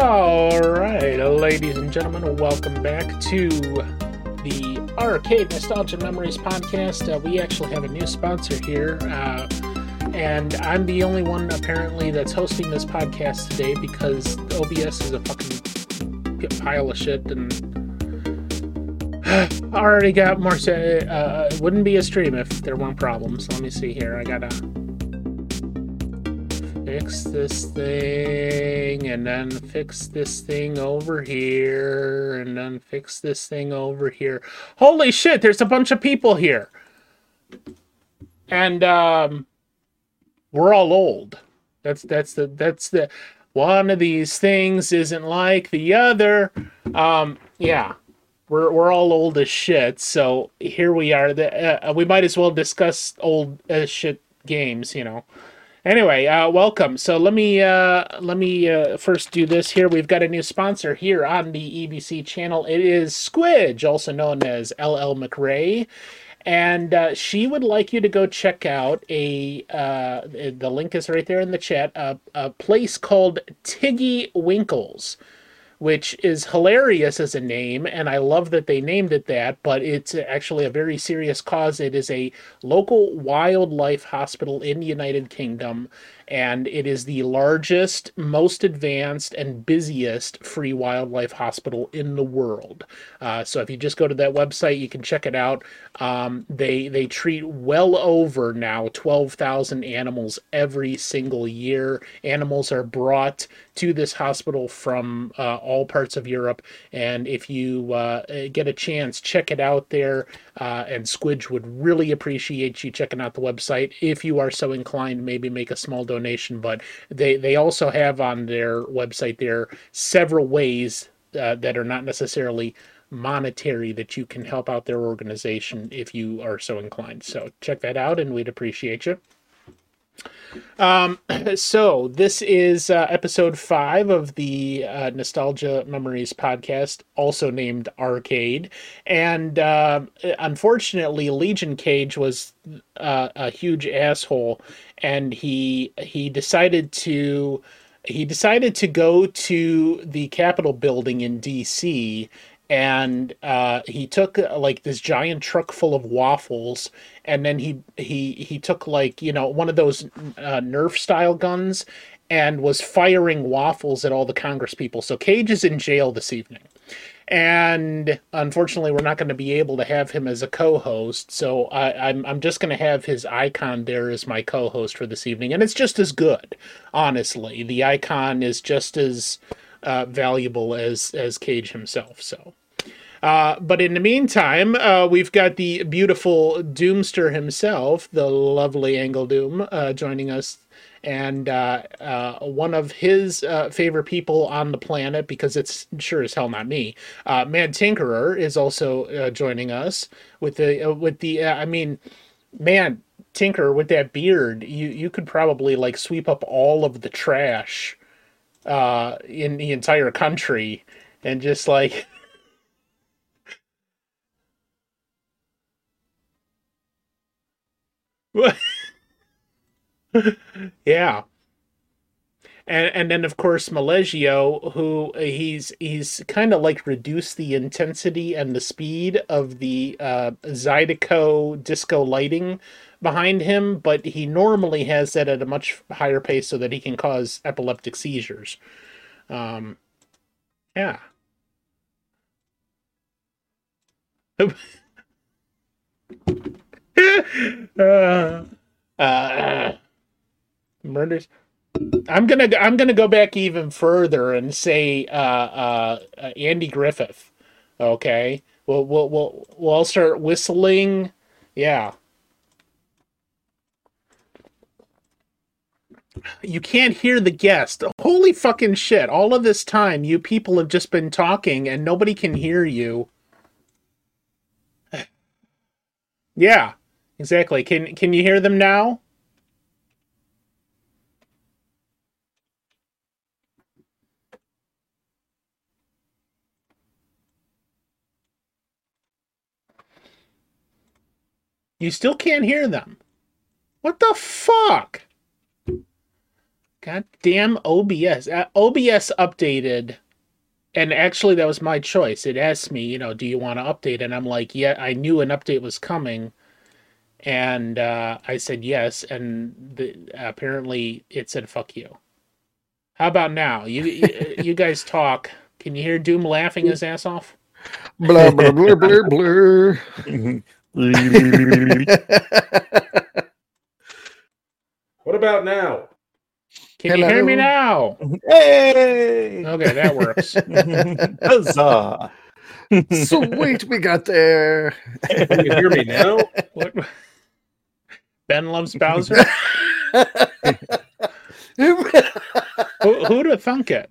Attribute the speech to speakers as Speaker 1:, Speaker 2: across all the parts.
Speaker 1: All right, ladies and gentlemen, welcome back to the Arcade Nostalgia Memories podcast. Uh, we actually have a new sponsor here, uh, and I'm the only one apparently that's hosting this podcast today because OBS is a fucking pile of shit and I already got more. Uh, it wouldn't be a stream if there weren't problems. Let me see here. I gotta fix this thing and then fix this thing over here and then fix this thing over here. Holy shit, there's a bunch of people here. And um we're all old. That's that's the that's the one of these things isn't like the other. Um yeah. We're, we're all old as shit, so here we are. The, uh, we might as well discuss old as shit games, you know. Anyway, uh, welcome. So let me uh, let me uh, first do this here. We've got a new sponsor here on the EBC channel. It is Squidge, also known as LL McRae, and uh, she would like you to go check out a. Uh, the link is right there in the chat. A, a place called Tiggywinkles which is hilarious as a name, and I love that they named it that, but it's actually a very serious cause. It is a local wildlife hospital in the United Kingdom and it is the largest, most advanced, and busiest free wildlife hospital in the world. Uh, so if you just go to that website, you can check it out. Um, they they treat well over now 12,000 animals every single year. Animals are brought to this hospital from uh, all parts of Europe, and if you uh, get a chance, check it out there. Uh, and Squidge would really appreciate you checking out the website if you are so inclined. Maybe make a small donation, but they they also have on their website there several ways uh, that are not necessarily monetary that you can help out their organization if you are so inclined. So check that out, and we'd appreciate you. Um, so this is uh, episode five of the uh, Nostalgia Memories podcast, also named Arcade. And uh, unfortunately, Legion Cage was uh, a huge asshole, and he he decided to he decided to go to the Capitol building in D.C and uh, he took uh, like this giant truck full of waffles and then he he he took like you know one of those uh, nerf style guns and was firing waffles at all the congress people. So cage is in jail this evening. And unfortunately we're not going to be able to have him as a co-host so I, I'm, I'm just going to have his icon there as my co-host for this evening and it's just as good honestly. The icon is just as uh, valuable as as cage himself so uh, but in the meantime, uh, we've got the beautiful Doomster himself, the lovely Angle Doom, uh, joining us. And uh, uh, one of his favorite people on the planet, because it's sure as hell not me, Mad Tinkerer is also joining us with the with the. I mean, man, Tinker with that beard, you you could probably like sweep up all of the trash in the entire country and just like yeah. And and then of course Malegio, who he's he's kind of like reduced the intensity and the speed of the uh, Zydeco disco lighting behind him, but he normally has that at a much higher pace so that he can cause epileptic seizures. Um, yeah. uh, uh, murders. I'm gonna I'm gonna go back even further and say uh, uh, uh, Andy Griffith. Okay, we'll we'll we'll we'll all start whistling. Yeah. You can't hear the guest. Holy fucking shit. All of this time, you people have just been talking and nobody can hear you. yeah. Exactly. Can can you hear them now? You still can't hear them. What the fuck? God damn OBS. Uh, OBS updated, and actually, that was my choice. It asked me, you know, do you want to update? And I'm like, yeah, I knew an update was coming. And uh, I said yes, and the, apparently it said "fuck you." How about now? You you, you guys talk. Can you hear Doom laughing his ass off?
Speaker 2: Blah blah blah blah blah.
Speaker 3: What about now?
Speaker 1: Can you hear me now?
Speaker 4: Hey!
Speaker 1: Okay, that works.
Speaker 4: Huzzah!
Speaker 2: Sweet, we got there.
Speaker 3: Can you hear me now?
Speaker 1: What? Ben loves Bowser. Who, who'd have thunk it?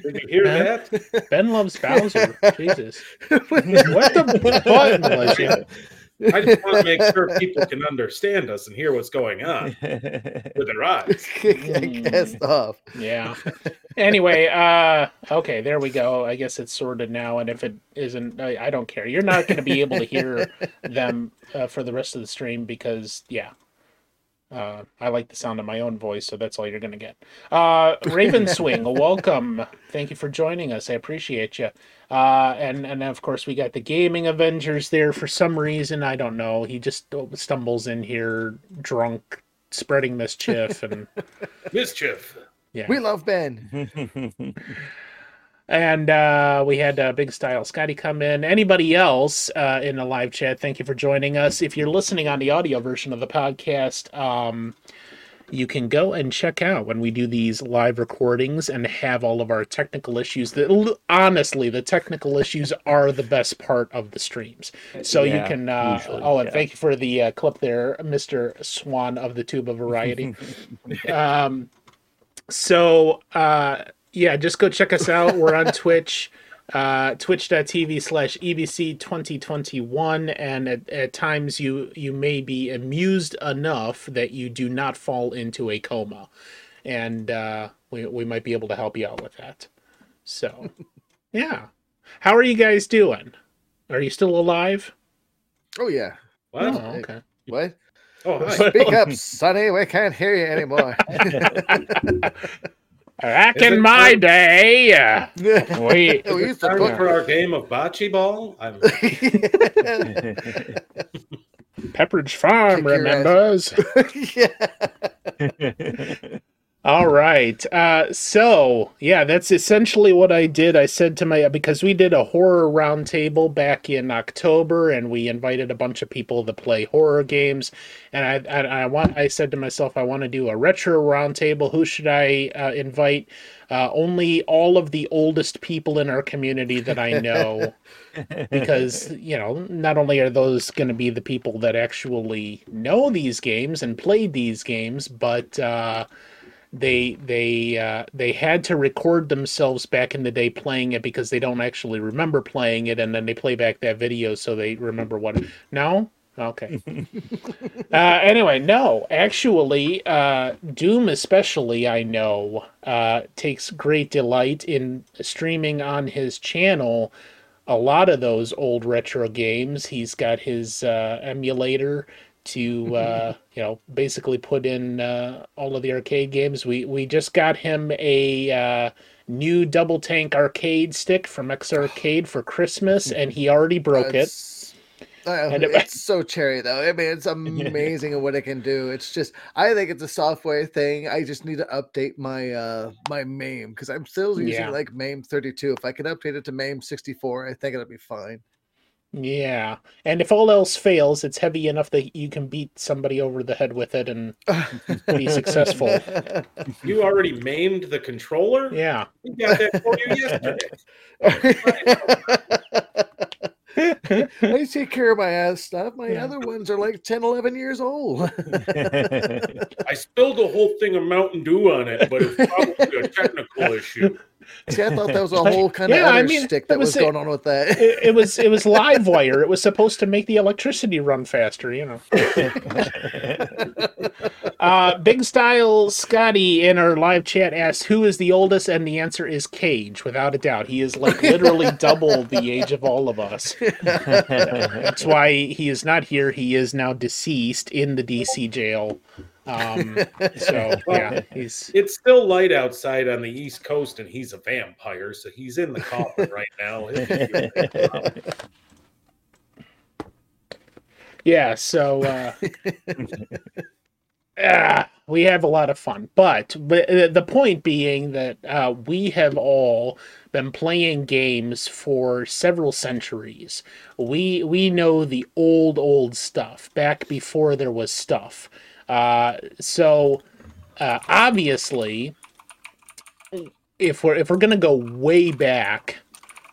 Speaker 3: Did you hear
Speaker 1: Huh?
Speaker 3: that?
Speaker 1: Ben loves Bowser. Jesus. What the button was you?
Speaker 3: I just want to make sure people can understand us and hear what's going on with their eyes.
Speaker 2: Cast off.
Speaker 1: Yeah. Anyway, uh okay, there we go. I guess it's sorted now and if it isn't I, I don't care. You're not going to be able to hear them uh, for the rest of the stream because yeah. Uh, I like the sound of my own voice, so that's all you're going to get. Uh, Raven Swing, welcome. Thank you for joining us. I appreciate you. Uh, and and of course we got the gaming Avengers there for some reason. I don't know. He just stumbles in here drunk, spreading mischief, and
Speaker 3: Mischief.
Speaker 1: yeah.
Speaker 2: We love Ben.
Speaker 1: And uh, we had uh, Big Style Scotty come in. Anybody else uh, in the live chat, thank you for joining us. If you're listening on the audio version of the podcast, um, you can go and check out when we do these live recordings and have all of our technical issues. That honestly, the technical issues are the best part of the streams. So you can. Uh,
Speaker 4: usually,
Speaker 1: oh, and
Speaker 4: yeah.
Speaker 1: thank you for the uh, clip there, Mister Swan of the Tube of Variety. um, so uh, yeah, just go check us out. We're on Twitch, uh, twitch.tv slash EBC 2021. And at, at times you, you may be amused enough that you do not fall into a coma. And uh, we, we might be able to help you out with that. So, yeah. How are you guys doing? Are you still alive?
Speaker 2: Oh yeah.
Speaker 3: What?
Speaker 1: Oh, okay.
Speaker 2: What?
Speaker 3: Oh, hi.
Speaker 2: Speak up, Sonny. We can't hear you anymore.
Speaker 1: Back
Speaker 3: Is
Speaker 1: in my
Speaker 3: time?
Speaker 1: day, uh, we
Speaker 2: we used to
Speaker 3: Time
Speaker 2: put
Speaker 3: for our game of bocce ball. I'm
Speaker 1: Pepperidge Farm
Speaker 2: Kick your
Speaker 1: remembers.
Speaker 2: yeah.
Speaker 1: All right. Uh, so yeah, that's essentially what I did. I said to my because we did a horror roundtable back in October, and we invited a bunch of people to play horror games. And I, I, I want, I said to myself, I want to do a retro roundtable. Who should I uh, invite? Uh, only all of the oldest people in our community that I know, because you know, not only are those going to be the people that actually know these games and played these games, but uh, they they uh, they had to record themselves back in the day playing it because they don't actually remember playing it, and then they play back that video so they remember what. No, okay. uh, anyway, no, actually, uh, Doom especially I know uh, takes great delight in streaming on his channel. A lot of those old retro games. He's got his uh, emulator to uh, you know basically put in uh, all of the arcade games. We we just got him a uh, new double tank arcade stick from X Arcade for Christmas, and he already broke it.
Speaker 2: It's- uh,
Speaker 1: And it-
Speaker 2: it's so cherry though. I mean, it's amazing at what it can do. It's just, I think it's a software thing. I just need to update my uh my MAME because I'm still using
Speaker 1: Yeah.
Speaker 2: like MAME 32. If I could update it to MAME 64, I think it'll be fine.
Speaker 1: Yeah, and if all else fails, it's heavy enough that you can beat somebody over the head with it and be successful.
Speaker 3: you already maimed the controller.
Speaker 1: Yeah.
Speaker 3: We got that for you yesterday.
Speaker 2: I take care of my ass stuff. My
Speaker 1: Yeah.
Speaker 2: other ones are like 10, 11 years old.
Speaker 3: I spilled the whole thing of Mountain Dew on it, but it's probably a technical issue.
Speaker 2: See, I thought that was a whole kind of
Speaker 1: Yeah, I mean,
Speaker 2: stick
Speaker 1: that was
Speaker 2: was, going on with that.
Speaker 1: It, it was it was live wire. It was supposed to make the electricity run faster, you know. Uh, Big Style Scotty in our live chat asks who is the oldest, and the answer is Cage, without a doubt. He is like literally double the age of all of us. That's why he is not here. He is now deceased in the DC jail. Um, so yeah, he's
Speaker 3: It's still light outside on the East Coast, and he's a vampire, so he's in the coffin right now.
Speaker 1: yeah. So uh, ah, we have a lot of fun, but but uh, the point being that uh, we have all been playing games for several centuries. We we know the old old stuff back before there was stuff. Uh, so uh, obviously, if we're if we're gonna go way back,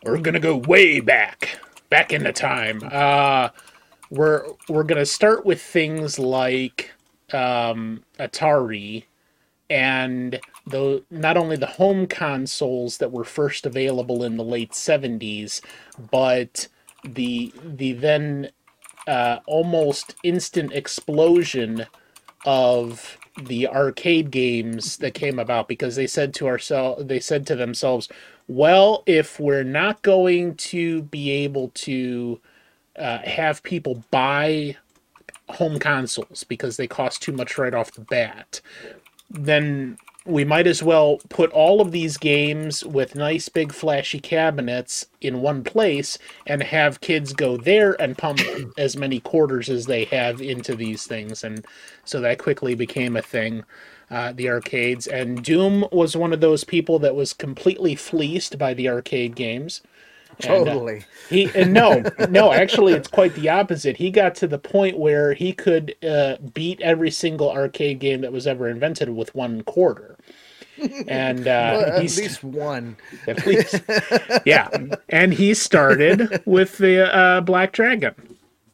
Speaker 1: we're gonna go way back, back into time. Uh, we're we're gonna start with things like um, Atari and the not only the home consoles that were first available in the late 70s but the the then uh, almost instant explosion of the arcade games that came about because they said to ourselves they said to themselves well if we're not going to be able to uh, have people buy home consoles because they cost too much right off the bat then we might as well put all of these games with nice big flashy cabinets in one place and have kids go there and pump as many quarters as they have into these things. And so that quickly became a thing uh, the arcades. And doom was one of those people that was completely fleeced by the arcade games and, uh,
Speaker 2: Totally.
Speaker 1: he and no, no, actually, it's quite the opposite. He got to the point where he could uh, beat every single arcade game that was ever invented with one quarter. And uh,
Speaker 2: Well, at least one.
Speaker 1: at least, yeah. And he started with the uh, Black Dragon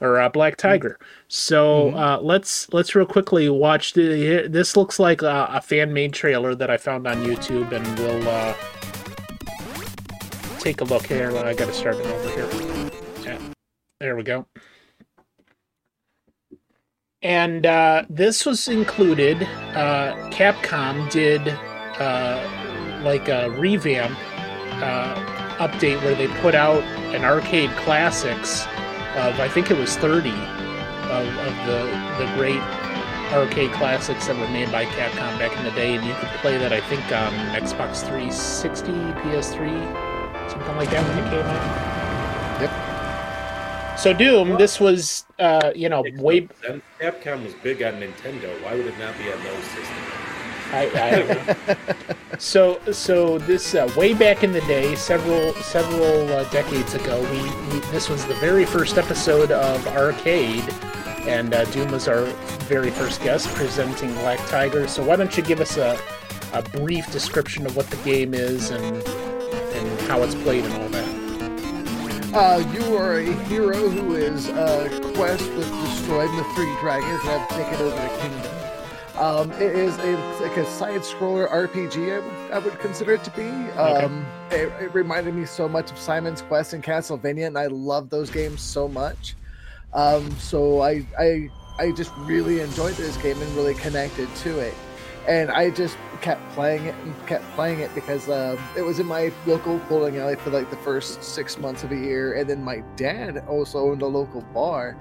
Speaker 1: or uh, Black Tiger. So uh, let's let's real quickly watch the. This looks like a, a fan made trailer that I found on YouTube, and we'll uh, take a look here. I got to start it over here. Yeah, there we go. And uh, this was included. Uh, Capcom did uh, like a revamp uh, update where they put out an arcade classics of I think it was 30 of, of the the great arcade classics that were made by Capcom back in the day, and you could play that I think on Xbox 360, PS3, something like that when it came out.
Speaker 2: Yep.
Speaker 1: So Doom, this was uh, you know way
Speaker 3: Capcom was big on Nintendo. Why would it not be on those systems?
Speaker 1: I, I so so this uh, way back in the day, several several uh, decades ago, we, we this was the very first episode of Arcade, and uh, Doom was our very first guest presenting Black Tiger. So why don't you give us a, a brief description of what the game is and and how it's played and all that?
Speaker 2: Uh, you are a hero who is uh, quest with destroying the three dragons that have taken over the kingdom. Um, it is a, like a side scroller RPG. I would, I would consider it to be. Um, it, it reminded me so much of Simon's Quest and Castlevania, and I love those games so much. Um, so I, I I just really enjoyed this game and really connected to it. And I just kept playing it and kept playing it because um, it was in my local bowling alley for like the first six months of the year. And then my dad also owned a local bar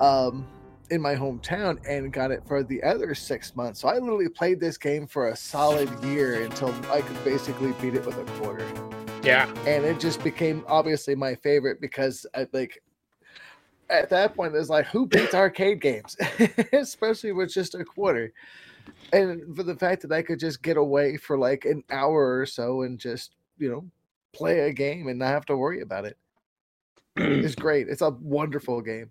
Speaker 2: um, in my hometown and got it for the other six months. So I literally played this game for a solid year until I could basically beat it with a quarter
Speaker 1: Yeah,
Speaker 2: and it just became obviously my favorite because I like at that point it's like who beats arcade games especially with just a quarter and for the fact that i could just get away for like an hour or so and just you know play a game and not have to worry about it it's great it's a wonderful game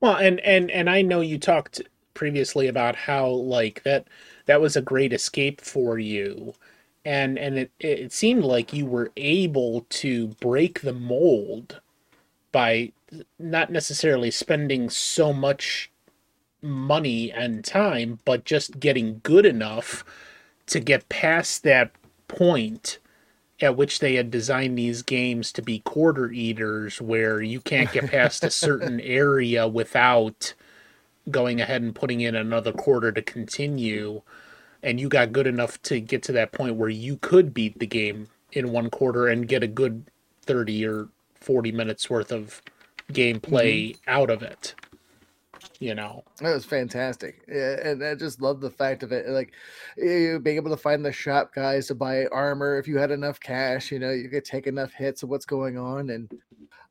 Speaker 1: Well, and and and I know you talked previously about how like that that was a great escape for you. And and it it seemed like you were able to break the mold by not necessarily spending so much money and time, but just getting good enough to get past that point at which they had designed these games to be quarter eaters where you can't get past a certain area without going ahead and putting in another quarter to continue. And you got good enough to get to that point where you could beat the game in one quarter and get a good 30 or 40 minutes worth of gameplay mm-hmm. out of it You know,
Speaker 2: That was fantastic, and I just love the fact of it. Like you being able to find the shop guys to buy armor if you had enough cash. You know, you could take enough hits of what's going on, and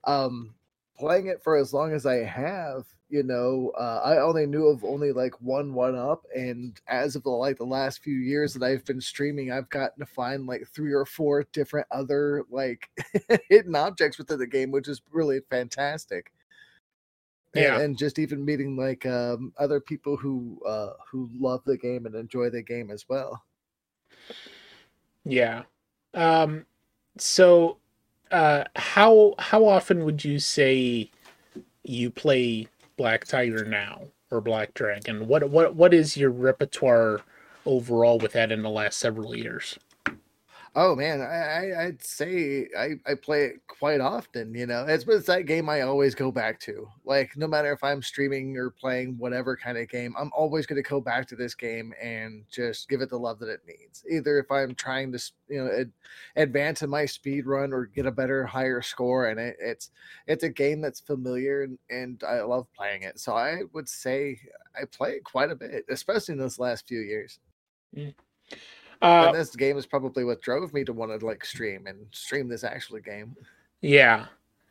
Speaker 2: um, playing it for as long as I have. You know, uh, I only knew of only like one one up, and as of the like the last few years that I've been streaming, I've gotten to find like three or four different other like hidden objects within the game, which is really fantastic
Speaker 1: Yeah.
Speaker 2: and just even meeting like um, other people who uh, who love the game and enjoy the game as well.
Speaker 1: yeah. Um, so, uh, how how often would you say you play Black Tiger now or Black Dragon? What what what is your repertoire overall with that in the last several years?
Speaker 2: Oh man, I, I'd say I, I play it quite often. You know, it's it's that game I always go back to. Like no matter if I'm streaming or playing whatever kind of game, I'm always going to go back to this game and just give it the love that it needs. Either if I'm trying to you know ad, advance in my speed run or get a better higher score, and it, it's it's a game that's familiar and, and I love playing it. So I would say I play it quite a bit, especially in those last few years. Mm.
Speaker 1: Uh,
Speaker 2: and this game is probably what drove me to want to like stream and stream this actual game.
Speaker 1: Yeah.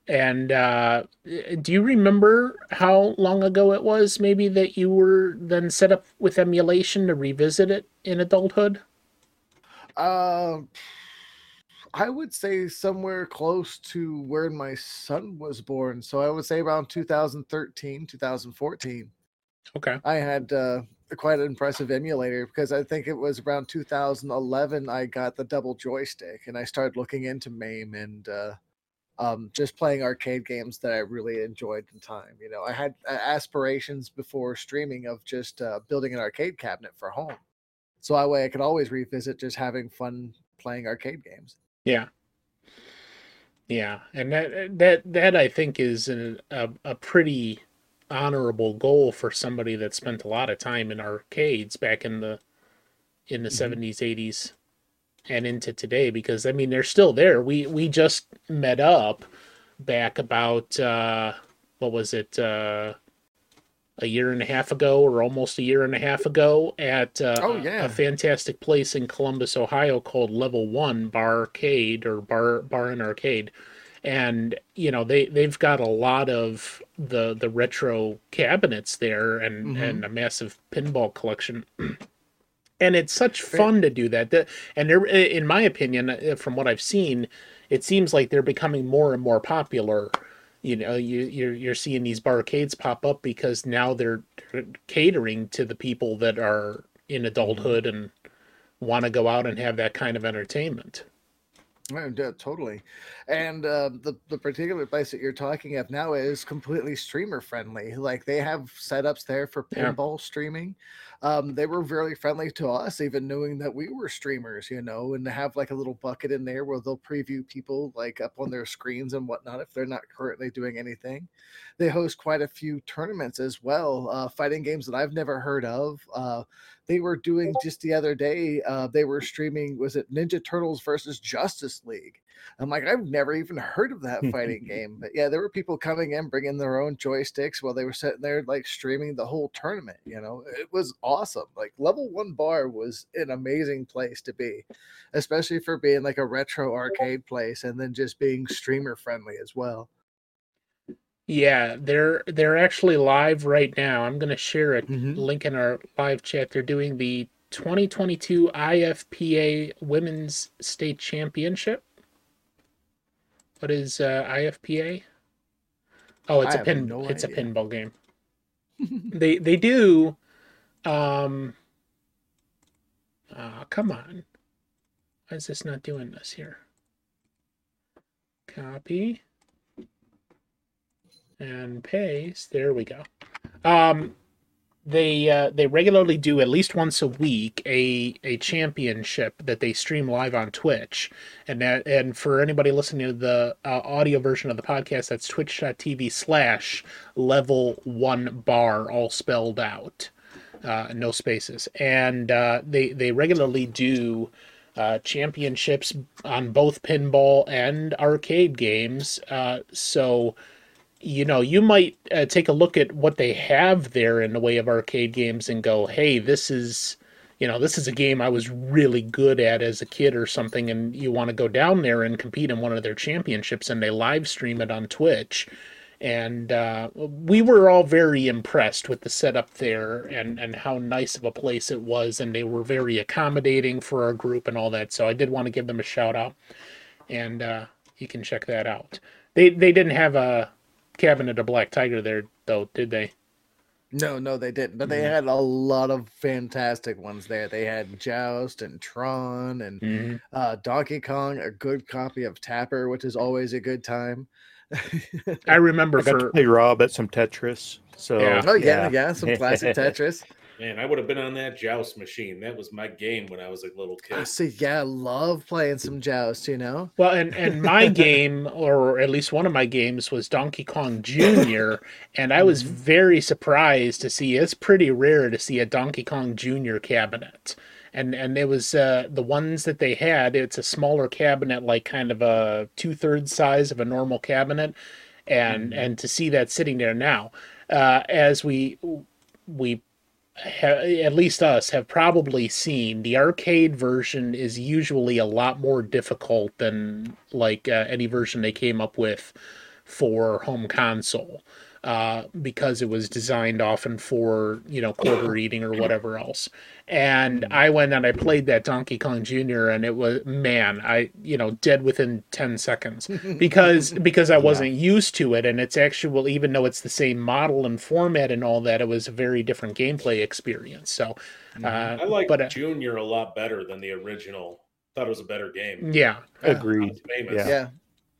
Speaker 1: And uh, do you remember how long ago it was, maybe, that you were then set up with emulation to revisit it in adulthood?
Speaker 2: Um, I would say somewhere close to where my son was born. So I would say around 2013, 2014.
Speaker 1: Okay.
Speaker 2: I had uh, quite an impressive emulator because I think it was around 2011 I got the double joystick and I started looking into MAME and uh, um, just playing arcade games that I really enjoyed in time. You know, I had uh, aspirations before streaming of just uh, building an arcade cabinet for home. So that way I could always revisit just having fun playing arcade games.
Speaker 1: Yeah. Yeah. And that, that, that I think is a, a, a pretty honorable goal for somebody that spent a lot of time in arcades back in the in the
Speaker 2: Mhm.
Speaker 1: 70s 80s and into today because i mean they're still there we we just met up back about uh what was it uh a year and a half ago or almost a year and a half ago at uh,
Speaker 2: Oh, yeah.
Speaker 1: a fantastic place in Columbus, Ohio called Level One Bar Arcade or Bar Bar and Arcade, and you know they they've got a lot of the the retro cabinets there and
Speaker 2: Mhm.
Speaker 1: and a massive pinball collection. And it's such fun to do that. The- And they're, in my opinion, uh, from what I've seen, it seems like they're becoming more and more popular you know you you're you're seeing these barcades pop up because now they're catering to the people that are in adulthood and want to go out and have that kind of entertainment.
Speaker 2: Yeah, yeah, totally. And uh, the the particular place that you're talking of now is completely streamer friendly. Like they have setups there for
Speaker 1: Yeah.
Speaker 2: pinball streaming. Um, they were very friendly to us, even knowing that we were streamers, you know, and have like a little bucket in there where they'll preview people like up on their screens and whatnot if they're not currently doing anything. They host quite a few tournaments as well, uh, fighting games that I've never heard of. Uh, they were doing just the other day uh, they were streaming was it ninja turtles versus justice league? I'm like i've never even heard of that fighting game. But yeah there were people coming in bringing their own joysticks while they were sitting there like streaming the whole tournament you know? It was awesome like level one bar was an amazing place to be especially for being like a retro arcade place and then just being streamer friendly as well
Speaker 1: Yeah, they're they're actually live right now. I'm going to share a
Speaker 2: Mhm.
Speaker 1: link in our live chat. They're doing the 2022 IFPA Women's State Championship. What is uh, IFPA? Oh, it's
Speaker 2: I
Speaker 1: a pin.
Speaker 2: no
Speaker 1: it's a pinball game. they they do. Um. ah, come on. Why is this not doing this here? Copy and paste. There we go. Um, they uh, they regularly do at least once a week a a championship that they stream live on Twitch, and that and for anybody listening to the uh, audio version of the podcast, that's twitch.tv slash level one bar, all spelled out, uh, no spaces, and uh, they they regularly do. Uh, championships on both pinball and arcade games. Uh, so you know, you might uh, take a look at what they have there in the way of arcade games and go, "Hey, this is." You know, this is a game I was really good at as a kid or something, and you want to go down there and compete in one of their championships, and they live stream it on Twitch and uh, we were all very impressed with the setup there and and how nice of a place it was and they were very accommodating for our group and all that so i did want to give them a shout out and uh, you can check that out they they didn't have a cabinet of black tiger there though did they
Speaker 2: No, no, they didn't. But they
Speaker 1: Mhm.
Speaker 2: had a lot of fantastic ones there. They had Joust and Tron and
Speaker 1: mm-hmm.
Speaker 2: uh, Donkey Kong, a good copy of Tapper, which is always a good time.
Speaker 1: i remember
Speaker 4: I got to
Speaker 1: for
Speaker 4: play Rob at some Tetris. So
Speaker 1: Yeah.
Speaker 2: oh yeah, yeah, some classic Tetris.
Speaker 3: Man, I would have been on that joust machine. That was my game when I was a little kid.
Speaker 2: I see. Yeah, I love playing some Joust. You know.
Speaker 1: Well, and and my game, or at least one of my games, was Donkey Kong Junior, and I was
Speaker 2: Mhm.
Speaker 1: very surprised to see. It's pretty rare to see a Donkey Kong Junior cabinet, and and it was uh, the ones that they had. It's a smaller cabinet, like kind of a two thirds size of a normal cabinet, and
Speaker 2: Mhm.
Speaker 1: and to see that sitting there now, uh, as we we ha- at least us have probably seen the arcade version is usually a lot more difficult than like uh, any version they came up with for home console uh, because it was designed often for you know quarter eating or whatever else and i went and i played that donkey kong jr and it was man i you know dead within 10 seconds because because I wasn't used to it, and it's actual. Even though it's the same model and format and all that, it was a very different gameplay experience. So, uh,
Speaker 3: I like
Speaker 1: but uh,
Speaker 3: Junior a lot better than the original. Thought it was a better game.
Speaker 1: yeah,
Speaker 4: Agreed.
Speaker 3: It's famous.
Speaker 4: Yeah.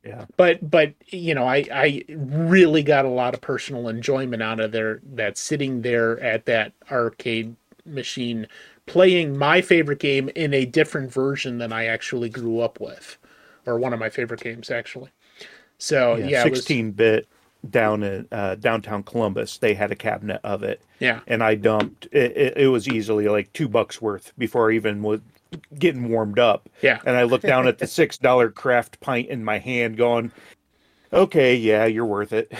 Speaker 2: Yeah.
Speaker 1: but but you know, I I really got a lot of personal enjoyment out of there. That sitting there at that arcade machine, playing my favorite game in a different version than I actually grew up with, or one of my favorite games actually. So yeah,
Speaker 4: yeah,
Speaker 1: it was-
Speaker 4: 16 bit down in uh, downtown Columbus. They had a cabinet of it,
Speaker 1: yeah.
Speaker 4: and I dumped. It, it, it was easily like two bucks worth before I even was getting warmed up.
Speaker 1: Yeah.
Speaker 4: And I look down at the six dollar craft pint in my hand, going, "Okay, yeah, you're worth it."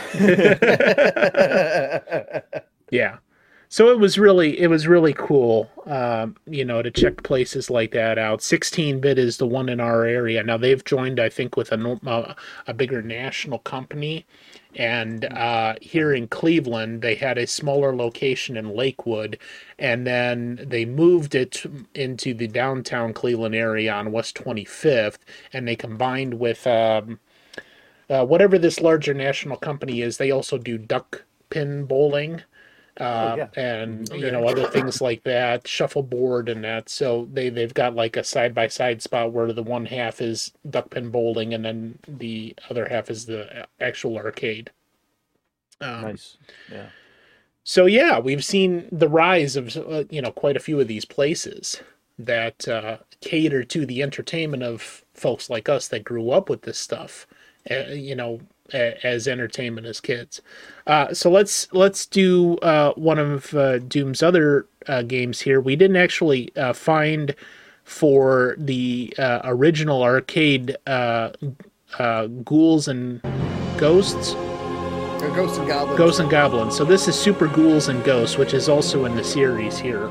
Speaker 1: Yeah. So it was really it was really cool, um, you know, to check places like that out. 16-bit is the one in our area. Now they've joined, I think, with a uh, a bigger national company, and uh, here in Cleveland they had a smaller location in Lakewood, and then they moved it into the downtown Cleveland area on West 25th, and they combined with um, uh, whatever this larger national company is. They also do duck pin bowling uh,
Speaker 4: yeah.
Speaker 1: and you know other things like that, shuffleboard and that. So they they've got like a side by side spot where the one half is duck pin bowling and then the other half is the actual arcade. Um,
Speaker 4: nice. Yeah.
Speaker 1: So yeah, we've seen the rise of uh, you know quite a few of these places that uh, cater to the entertainment of folks like us that grew up with this stuff, uh, you know, a- as entertainment as kids. Uh, so let's let's do uh, one of uh, Doom's other uh, games here. We didn't actually uh, find for the uh, original arcade uh, uh, ghouls and ghosts.
Speaker 2: Or Ghosts and Goblins.
Speaker 1: Ghosts and Goblins. So this is Super Ghouls and Ghosts, which is also in the series here.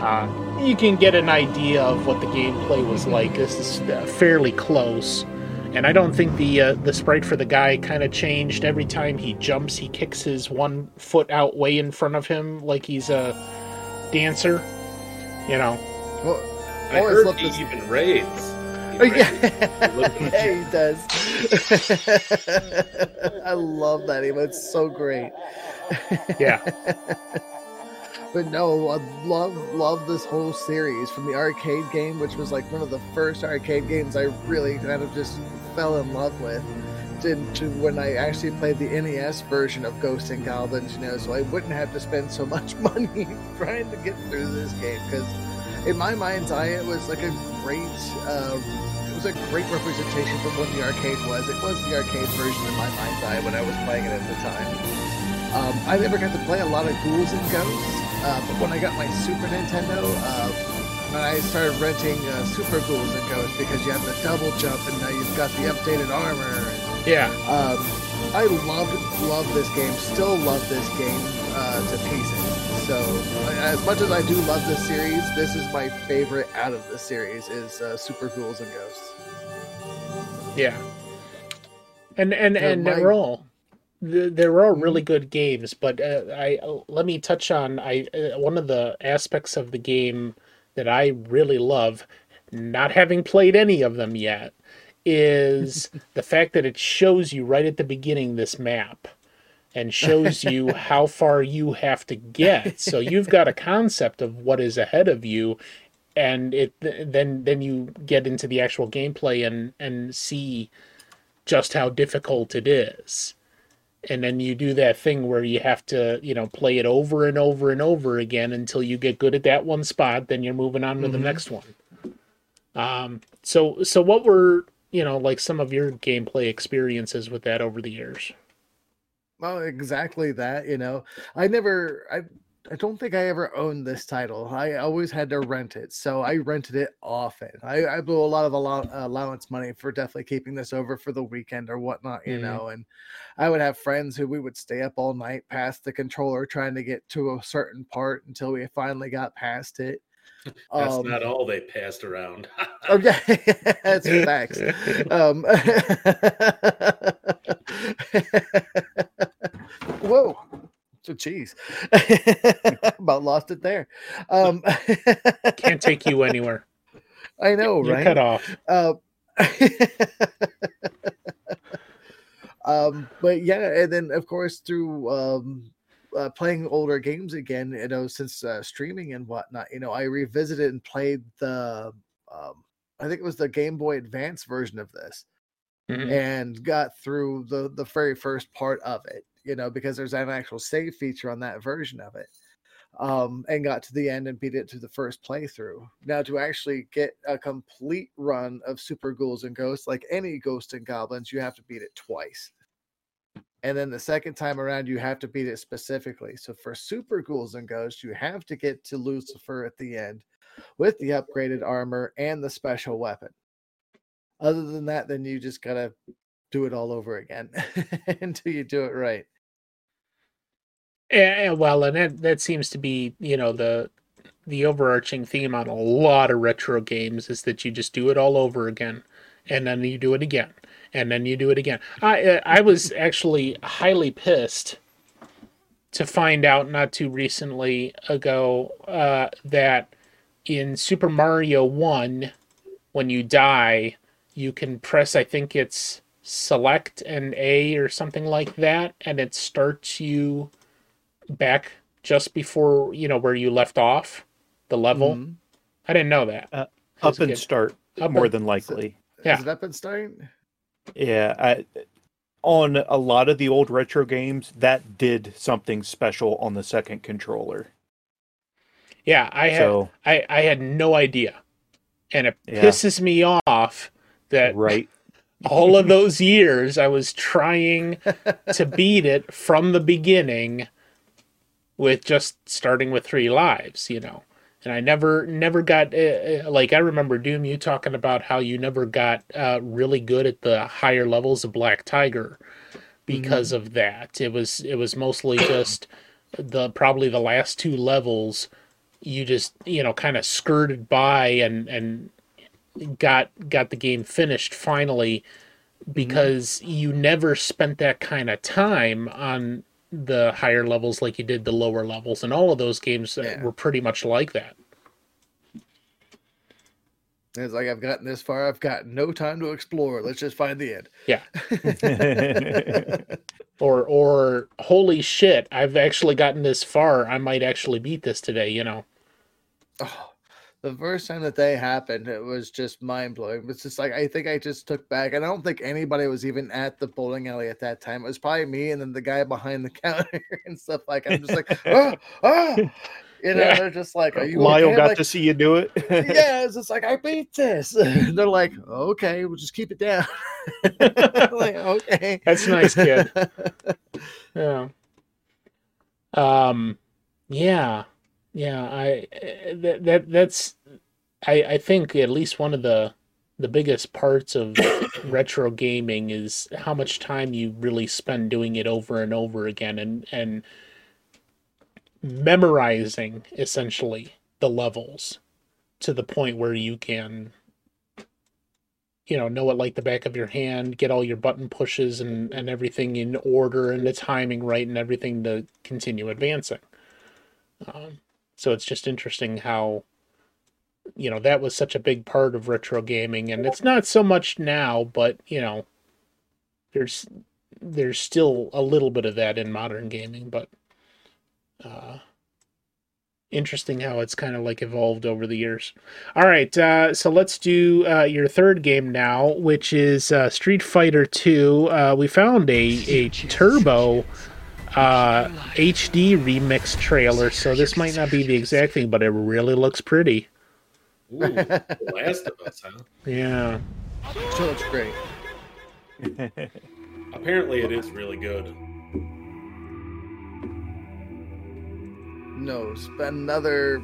Speaker 1: Uh, you can get an idea of what the gameplay was like. This is uh, fairly close, and I don't think the uh, the sprite for the guy kind of changed every time he jumps. He kicks his one foot out way in front of him like he's a dancer. You know.
Speaker 2: Well,
Speaker 3: I
Speaker 2: always
Speaker 3: heard
Speaker 2: loved
Speaker 3: he
Speaker 2: this-
Speaker 3: even raids. He
Speaker 2: Oh,
Speaker 3: raids.
Speaker 2: yeah. Yeah, he does. I love that emote. It's so great.
Speaker 1: Yeah.
Speaker 2: But no, I love love this whole series from the arcade game, which was like one of the first arcade games I really kind of just fell in love with. To, to when I actually played the NES version of Ghosts and Goblins, you know, so I wouldn't have to spend so much money trying to get through this game. Because in my mind's eye, it was like a great, uh, it was a great representation from what the arcade was. It was the arcade version in my mind's eye when I was playing it at the time. Um, I never got to play a lot of Ghouls and Ghosts, uh, but when I got my Super Nintendo, uh, when I started renting uh, Super Ghouls and Ghosts because you have the double jump and now you've got the updated armor. And,
Speaker 1: Yeah.
Speaker 2: um, I loved love this game. Still love this game uh, to pieces. So as much as I do love this series, this is my favorite out of the series. Is uh, Super Ghouls and Ghosts.
Speaker 1: Yeah. And and
Speaker 2: They're
Speaker 1: and
Speaker 2: my-
Speaker 1: all th- they're
Speaker 2: Mhm.
Speaker 1: really good games, but uh, I let me touch on I uh, one of the aspects of the game that I really love, not having played any of them yet, is the fact that it shows you right at the beginning this map and shows you how far you have to get. So you've got a concept of what is ahead of you and it then then you get into the actual gameplay and and see just how difficult it is. And then you do that thing where you have to, you know, play it over and over and over again until you get good at that one spot, then you're moving on to the
Speaker 2: Mhm.
Speaker 1: next one. Um so so what were, you know, like some of your gameplay experiences with that over the years?
Speaker 2: Well, exactly that. You know, I never, I, I don't think I ever owned this title. I always had to rent it, so I rented it often. I, I blew a lot of allow- allowance money for definitely keeping this over for the weekend or whatnot. You
Speaker 1: Mhm.
Speaker 2: know, and I would have friends who we would stay up all night past the controller trying to get to a certain part until we finally got past it.
Speaker 3: That's
Speaker 2: Um,
Speaker 3: not all they passed around.
Speaker 2: Okay, that's facts. Um, whoa, so jeez, about lost it there. Um,
Speaker 1: Can't take you anywhere.
Speaker 2: I know,
Speaker 1: You're
Speaker 2: right?
Speaker 1: cut off.
Speaker 2: Uh, um, but yeah, and then of course through um, uh, playing older games again, you know, since uh, streaming and whatnot, you know, I revisited and played the, um, I think it was the Game Boy Advance version of this,
Speaker 1: Mhm.
Speaker 2: and got through the the very first part of it, you know, because there's an actual save feature on that version of it um, and got to the end and beat it to the first playthrough. Now, to actually get a complete run of Super Ghouls and Ghosts, like any Ghost and Goblins, you have to beat it twice. And then the second time around, you have to beat it specifically. So for Super Ghouls and Ghosts, you have to get to Lucifer at the end with the upgraded armor and the special weapon. Other than that, then you just gotta do it all over again until you do it right.
Speaker 1: Yeah, well, and that that seems to be, you know, the the overarching theme on a lot of retro games is that you just do it all over again, and then you do it again, and then you do it again. I I was actually highly pissed to find out not too recently ago uh, that in Super Mario One, when you die, you can press I think it's select and A or something like that, and it starts you back just before you know where you left off the level.
Speaker 2: Mhm.
Speaker 1: I didn't know that.
Speaker 4: Up and start,
Speaker 1: Up
Speaker 4: more
Speaker 1: and-
Speaker 4: than likely.
Speaker 1: Yeah.
Speaker 2: Is it up and starting?
Speaker 4: Yeah, I, on a lot of the old retro games, that did something special on the second controller.
Speaker 1: Yeah, I had
Speaker 4: So
Speaker 1: I, I had no idea, and it
Speaker 4: Yeah.
Speaker 1: pisses me off that
Speaker 4: right,
Speaker 1: all of those years I was trying to beat it from the beginning with just starting with three lives, you know. And I never never got uh, uh, like I remember Doom you talking about how you never got uh, really good at the higher levels of Black Tiger because of that. It was it was mostly just the probably the last two levels you just you know kind of skirted by and and got got the game finished finally because you never spent that kind of time on the higher levels like you did the lower levels and all of those games
Speaker 2: Yeah.
Speaker 1: were pretty much like that
Speaker 2: It's like I've gotten this far, I've got no time to explore. Let's just find the end. Yeah.
Speaker 1: or or holy shit i've actually gotten this far i might actually beat this today you know
Speaker 2: Oh, the first time that they happened, it was just mind blowing. It's just like I think I just took back, and I don't think anybody was even at the bowling alley at that time. It was probably me and then the guy behind the counter and stuff like. I'm just like, oh, oh, you know,
Speaker 1: Yeah.
Speaker 2: they're just like, are uh, you
Speaker 4: Lyle
Speaker 2: okay?
Speaker 4: Got
Speaker 2: like,
Speaker 4: to see you do it.
Speaker 2: yeah, it's just like I beat this. they're like, okay, we'll just keep it down. like, okay,
Speaker 1: That's nice, kid. yeah um yeah yeah i that, that that's i i think at least one of the the biggest parts of retro gaming is how much time you really spend doing it over and over again and and memorizing essentially the levels to the point where you can you know know it like the back of your hand get all your button pushes and and everything in order and the timing right and everything to continue advancing. Um, so it's just interesting how you know that was such a big part of retro gaming. And it's not so much now but you know there's there's still a little bit of that in modern gaming but uh interesting how it's kind of like evolved over the years. All right uh so let's do uh your third game now which is uh street fighter 2 uh we found a a turbo uh hd remix trailer so this might not be the exact thing but it really looks pretty
Speaker 3: Ooh, Last of Us, huh?
Speaker 1: yeah
Speaker 2: So it's great.
Speaker 3: Apparently, it is really good.
Speaker 2: No, it's another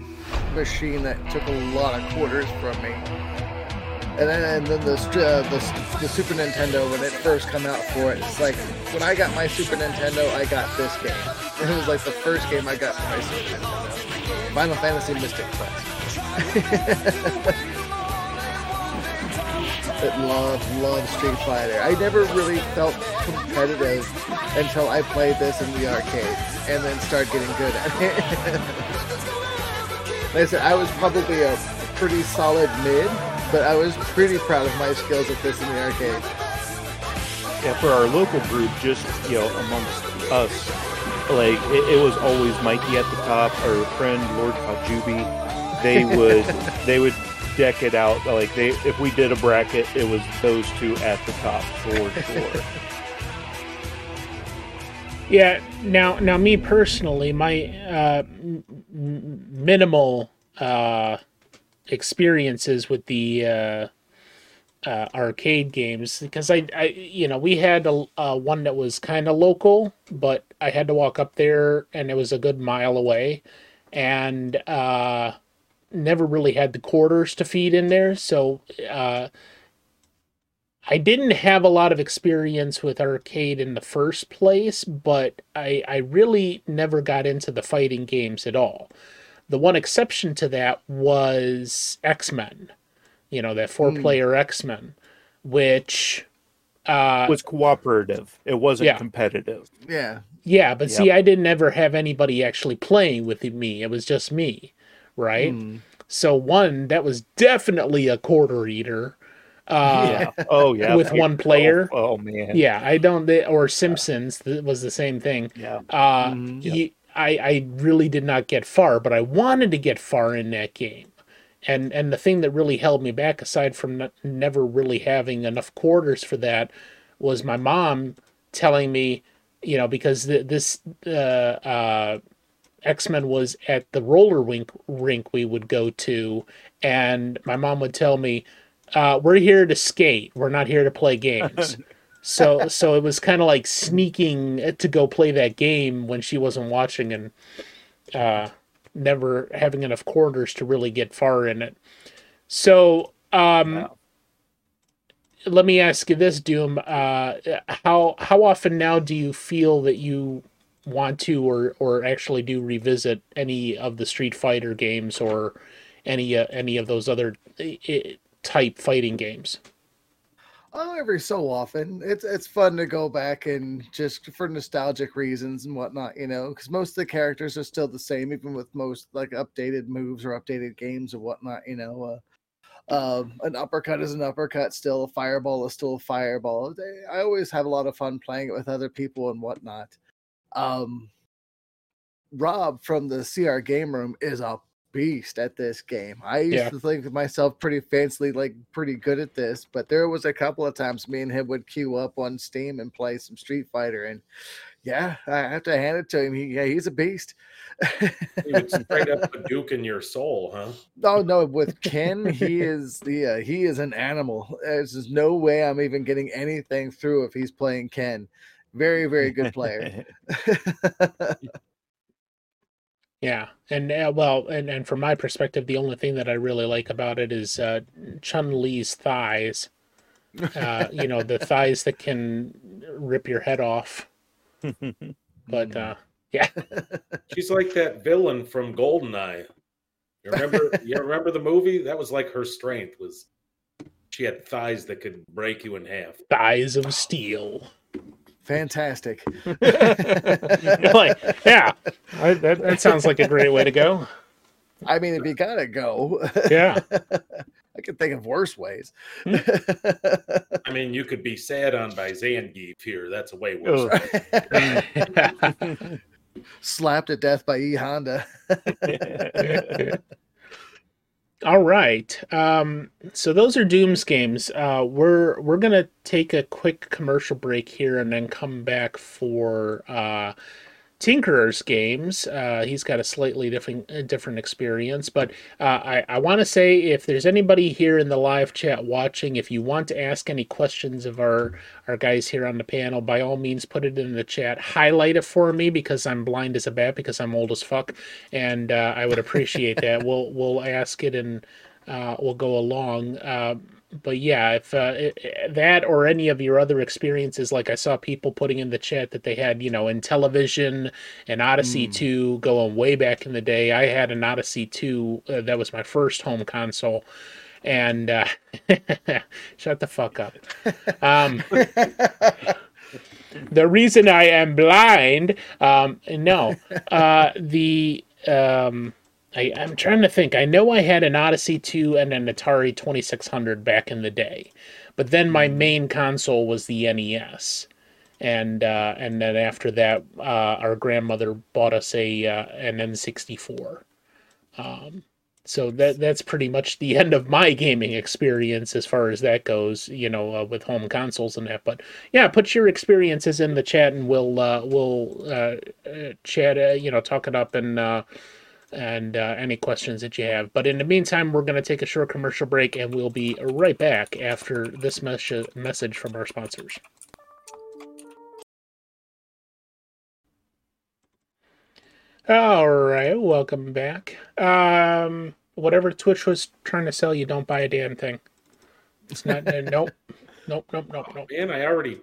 Speaker 2: machine that took a lot of quarters from me. And then, and then the, uh, the the Super Nintendo when it first come out for it, it's like when I got my Super Nintendo, I got this game. It was like the first game I got for my Super Nintendo. Final Fantasy Mystic Quest. but love, love Street Fighter. I never really felt competitive until I played this in the arcade and then started getting good at it. like I said, I was probably a pretty solid mid, but I was pretty proud of my skills at this in the arcade.
Speaker 4: yeah, for our local group, just you know, amongst us, like it, it was always Mikey at the top, our friend Lord Kajubi. They would they would deck it out like they if we did a bracket, it was those two at the top for sure.
Speaker 1: Yeah. Now, now, me personally, my uh, m- m- minimal uh, experiences with the uh, uh, arcade games because I, I, you know, we had a, one that was kind of local, but I had to walk up there, and it was a good mile away, and uh, never really had the quarters to feed in there, so. Uh, I didn't have a lot of experience with arcade in the first place, but I, I really never got into the fighting games at all. The one exception to that was X Men, you know, that four player X Men, which, uh,
Speaker 4: was cooperative. It wasn't
Speaker 1: Yeah.
Speaker 4: competitive.
Speaker 2: Yeah.
Speaker 1: yeah, but
Speaker 4: Yep.
Speaker 1: see, I didn't ever have anybody actually playing with me. It was just me, right?
Speaker 2: Hmm.
Speaker 1: So, one, that was definitely a quarter eater. Uh,
Speaker 4: yeah. Oh yeah.
Speaker 1: with one player.
Speaker 4: Oh, oh, man.
Speaker 1: yeah, I don't, or Simpsons th- was the same thing.
Speaker 4: Yeah.
Speaker 1: Uh,
Speaker 2: Mhm.
Speaker 1: ye- I, I really did not get far, but I wanted to get far in that game. And and the thing that really held me back, aside from never really having enough quarters for that, was my mom telling me, you know, because th- this uh, uh, X Men was at the roller rink rink we would go to, and my mom would tell me, uh, "We're here to skate. We're not here to play games." so so it was kind of like sneaking to go play that game when she wasn't watching and uh, never having enough quarters to really get far in it. So um,
Speaker 4: Yeah.
Speaker 1: let me ask you this, Doom: uh, how how often now do you feel that you want to or or actually do revisit any of the Street Fighter games or any uh, any of those other uh, type fighting games?
Speaker 2: Oh, every so often, it's it's fun to go back and just for nostalgic reasons and whatnot, you know, because most of the characters are still the same, even with most like updated moves or updated games or whatnot, you know. Uh, um, an uppercut is an uppercut, still a fireball is still a fireball. I always have a lot of fun playing it with other people and whatnot. Um, Rob from the CR Game Room is a beast at this game. I used
Speaker 1: Yeah.
Speaker 2: to think of myself pretty fancily, like pretty good at this, but there was a couple of times me and him would queue up on Steam and play some Street Fighter, and yeah, I have to hand it to him. He, yeah, he's a beast.
Speaker 3: You would straight up Duke in your soul, huh?
Speaker 2: Oh no, with Ken, he is yeah, uh, he is an animal. There's just no way I'm even getting anything through if he's playing Ken. Very, very good player.
Speaker 1: Yeah, and uh, well, and and from my perspective, the only thing that I really like about it is uh, Chun Li's thighs. Uh, you know, the thighs that can rip your head off. But uh, yeah,
Speaker 3: She's like that villain from Goldeneye. You remember? you remember the movie? That was like her strength was she had thighs that could break you in half.
Speaker 1: thighs of steel.
Speaker 2: Fantastic.
Speaker 1: like, yeah, I, that that sounds like a great way to go.
Speaker 2: I mean, if you gotta go,
Speaker 1: Yeah,
Speaker 2: I can think of worse ways. Hmm.
Speaker 3: I mean, you could be sad on by Zangief here. That's a way worse.
Speaker 2: Slapped to death by E Honda.
Speaker 1: All right. Um, so those are Doom's games. Uh, we're we're gonna take a quick commercial break here and then come back for uh, Tinkerer's games. Uh, he's got a slightly different different experience, but uh, I I want to say if there's anybody here in the live chat watching, if you want to ask any questions of our our guys here on the panel, by all means put it in the chat. Highlight it for me because I'm blind as a bat because I'm old as fuck, and uh, I would appreciate that. We'll we'll ask it and uh, we'll go along. But yeah, if uh, i- i- that or any of your other experiences, like I saw people putting in the chat that they had, you know, Intellivision and Odyssey 2 going way back in the day. I had an Odyssey 2, uh, that was my first home console. And uh, shut the fuck up. Um, the reason I am blind, um, no, uh, the um, I, I'm trying to think. I know I had an Odyssey 2 and an Atari 2600 back in the day, but then my main console was the NES, and uh, and then after that, uh, our grandmother bought us a uh, an N64. Um, so that that's pretty much the end of my gaming experience as far as that goes. You know, uh, with home consoles and that. But yeah, put your experiences in the chat, and we'll uh, we'll uh, chat. Uh, you know, talk it up and. And uh, any questions that you have. But in the meantime, we're going to take a short commercial break and we'll be right back after this mes- message from our sponsors. All right, welcome back. Um, whatever Twitch was trying to sell you, don't buy a damn thing. It's not. uh, nope. Nope. Nope. Nope. Nope.
Speaker 3: Man, I already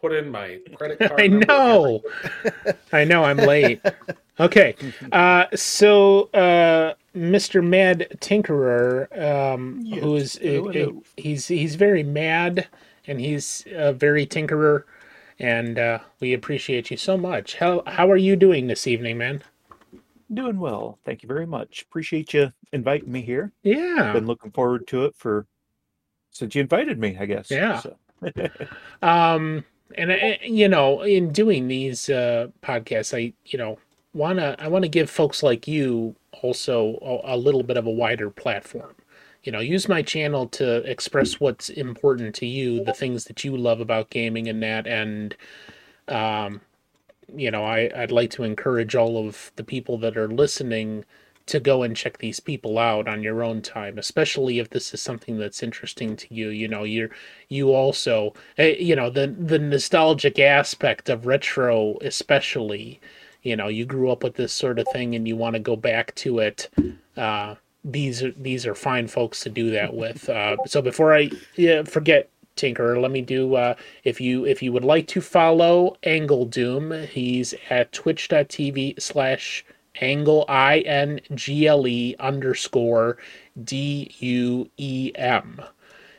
Speaker 3: put in my credit card.
Speaker 1: I know. I know. I'm late. Okay. Uh, so, uh, Mr. Mad Tinkerer, um,
Speaker 4: Yes.
Speaker 1: who is
Speaker 4: Hello,
Speaker 1: uh,
Speaker 4: hello.
Speaker 1: he's he's very mad and he's a very tinkerer, and uh, we appreciate you so much. How how are you doing this evening, man?
Speaker 4: Doing well. Thank you very much. Appreciate you inviting me here.
Speaker 1: Yeah.
Speaker 4: Been looking forward to it for since you invited me, I guess.
Speaker 1: Yeah.
Speaker 4: So,
Speaker 1: um and I, you know in doing these uh podcasts i you know want to i want to give folks like you also a, a little bit of a wider platform. You know use my channel to express what's important to you the things that you love about gaming and that and um you know i i'd like to encourage all of the people that are listening to go and check these people out on your own time especially if this is something that's interesting to you. You know you're you also eh, you know the the nostalgic aspect of retro especially you know you grew up with this sort of thing and you want to go back to it uh these are these are fine folks to do that with. Uh so before i yeah, forget tinker let me do uh if you if you would like to follow ingle doom he's at twitch.tv slash ingle i n g l e underscore d u e m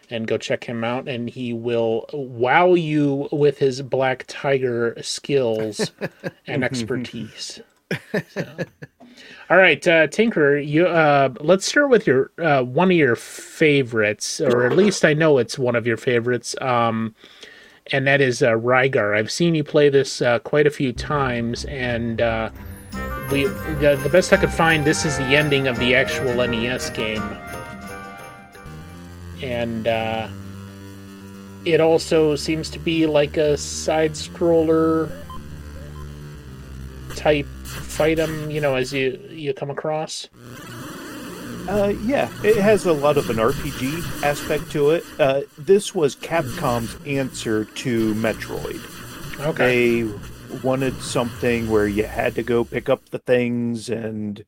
Speaker 1: and go check him out and he will wow you with his black tiger skills and expertise. So. all right uh tinker you uh let's start with your uh one of your favorites or at least i know it's one of your favorites um and that is uh rygar. I've seen you play this uh, quite a few times and uh we the, the best i could find this is the ending of the actual nes game and uh, it also seems to be like a side scroller type fight fight 'em you know as you you come across
Speaker 4: uh, yeah, it has a lot of an RPG aspect to it. Uh, this was Capcom's answer to Metroid.
Speaker 1: okay
Speaker 4: They wanted something where you had to go pick up the things and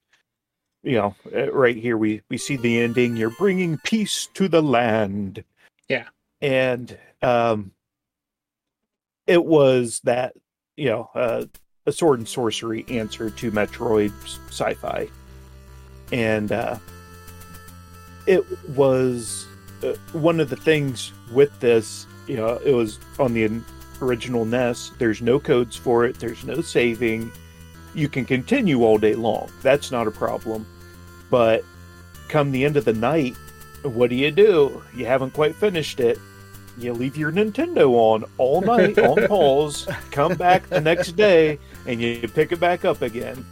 Speaker 4: you know uh, right here we we see the ending you're bringing peace to the land
Speaker 1: Yeah.
Speaker 4: and um it was that you know uh, a sword and sorcery answer to metroid sci-fi and uh it was uh, one of the things with this you know it was on the original NES. There's no codes for it, there's no saving. You can continue all day long. That's not a problem. But come the end of the night, what do you do? You haven't quite finished it. You leave your Nintendo on all night on pause, come back the next day, and you pick it back up again.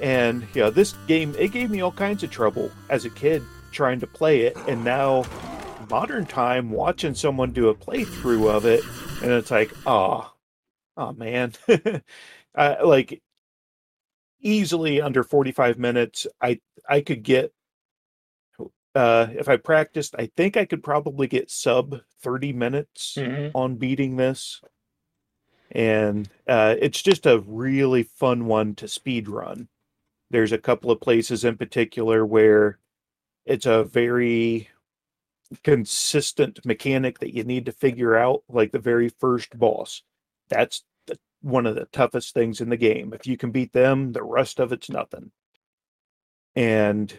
Speaker 4: And yeah, this game it gave me all kinds of trouble as a kid trying to play it, and now modern time watching someone do a playthrough of it and it's like oh oh man uh, like easily under 45 minutes i i could get uh if i practiced i think i could probably get sub 30 minutes
Speaker 1: Mhm.
Speaker 4: on beating this. And uh it's just a really fun one to speed run. There's a couple of places in particular where it's a very consistent mechanic that you need to figure out like the very first boss. That's one of the toughest things in the game. If you can beat them the rest of it's nothing. And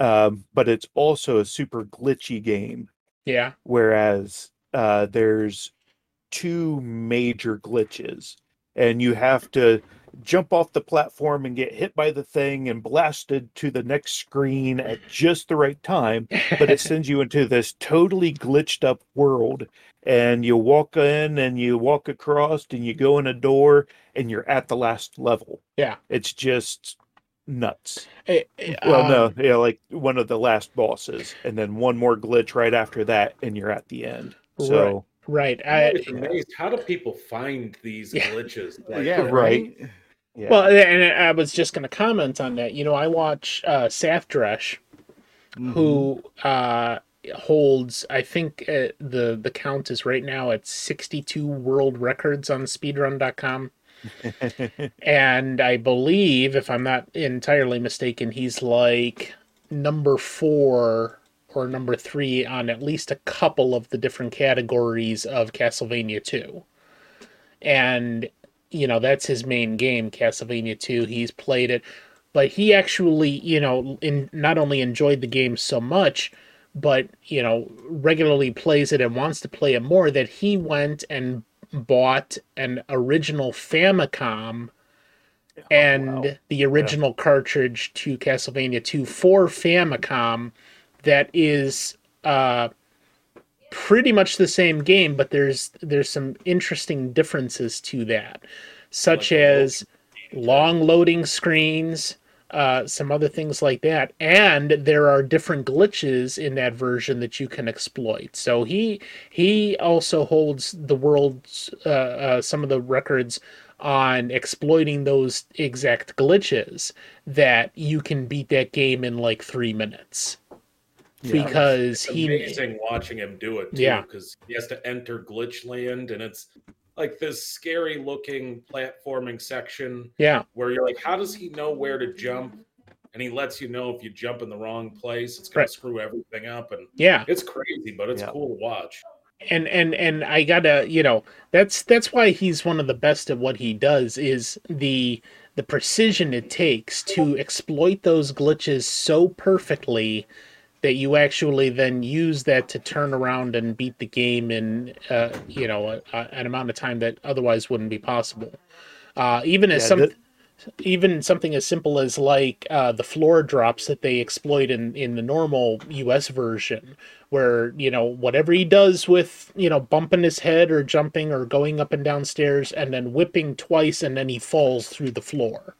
Speaker 4: um but it's also a super glitchy game.
Speaker 1: Yeah.
Speaker 4: whereas uh there's two major glitches and you have to jump off the platform and get hit by the thing and blasted to the next screen at just the right time but it sends you into this totally glitched up world and you walk in and you walk across and you go in a door and you're at the last level
Speaker 1: Yeah.
Speaker 4: it's just nuts
Speaker 1: Eh, eh,
Speaker 4: well
Speaker 1: um,
Speaker 4: no yeah like one of the last bosses and then one more glitch right after that and you're at the end so
Speaker 1: Right.
Speaker 3: I'm
Speaker 1: I,
Speaker 3: always amazed. How do people find these
Speaker 1: Yeah.
Speaker 3: glitches? Like,
Speaker 2: yeah,
Speaker 3: that?
Speaker 4: right. Yeah
Speaker 1: Well, and I was just going to comment on that. You know, I watch uh, Safdresh,
Speaker 2: Mm-hmm.
Speaker 1: who uh, holds, I think uh, the the count is right now at 62 world records on speedrun.com. And I believe, if I'm not entirely mistaken, he's like number four or number three on at least a couple of the different categories of Castlevania 2. And, you know, that's his main game, Castlevania 2. He's played it, but he actually, you know, in, not only enjoyed the game so much, but, you know, regularly plays it and wants to play it more that he went and bought an original Famicom and
Speaker 4: wow.
Speaker 1: the original cartridge to Castlevania 2 for Famicom that is uh pretty much the same game but there's there's some interesting differences to that such
Speaker 3: Like
Speaker 1: as long loading screens uh, some other things like that and there are different glitches in that version that you can exploit. So he he also holds the world's uh, uh, some of the records on exploiting those exact glitches that you can beat that game in like three minutes
Speaker 4: Yeah.
Speaker 1: because
Speaker 3: It's
Speaker 1: he
Speaker 3: amazing watching him do it too,
Speaker 1: Yeah.
Speaker 3: because he has to enter glitch land, and it's like this scary looking platforming section
Speaker 1: yeah
Speaker 3: where you're like, how does he know where to jump? And he lets you know if you jump in the wrong place, it's gonna
Speaker 1: Right.
Speaker 3: screw everything up, and
Speaker 1: yeah
Speaker 3: it's crazy, but it's
Speaker 4: Yeah.
Speaker 3: cool to watch.
Speaker 1: and and and I gotta you know that's that's why he's one of the best at what he does is the the precision it takes to exploit those glitches so perfectly that you actually then use that to turn around and beat the game in uh, you know a, a, an amount of time that otherwise wouldn't be possible. Uh, even as
Speaker 4: Yeah,
Speaker 1: some
Speaker 4: that-
Speaker 1: even something as simple as like uh, the floor drops that they exploit in in the normal US version where you know whatever he does with you know bumping his head or jumping or going up and down stairs and then whipping twice and then he falls through the floor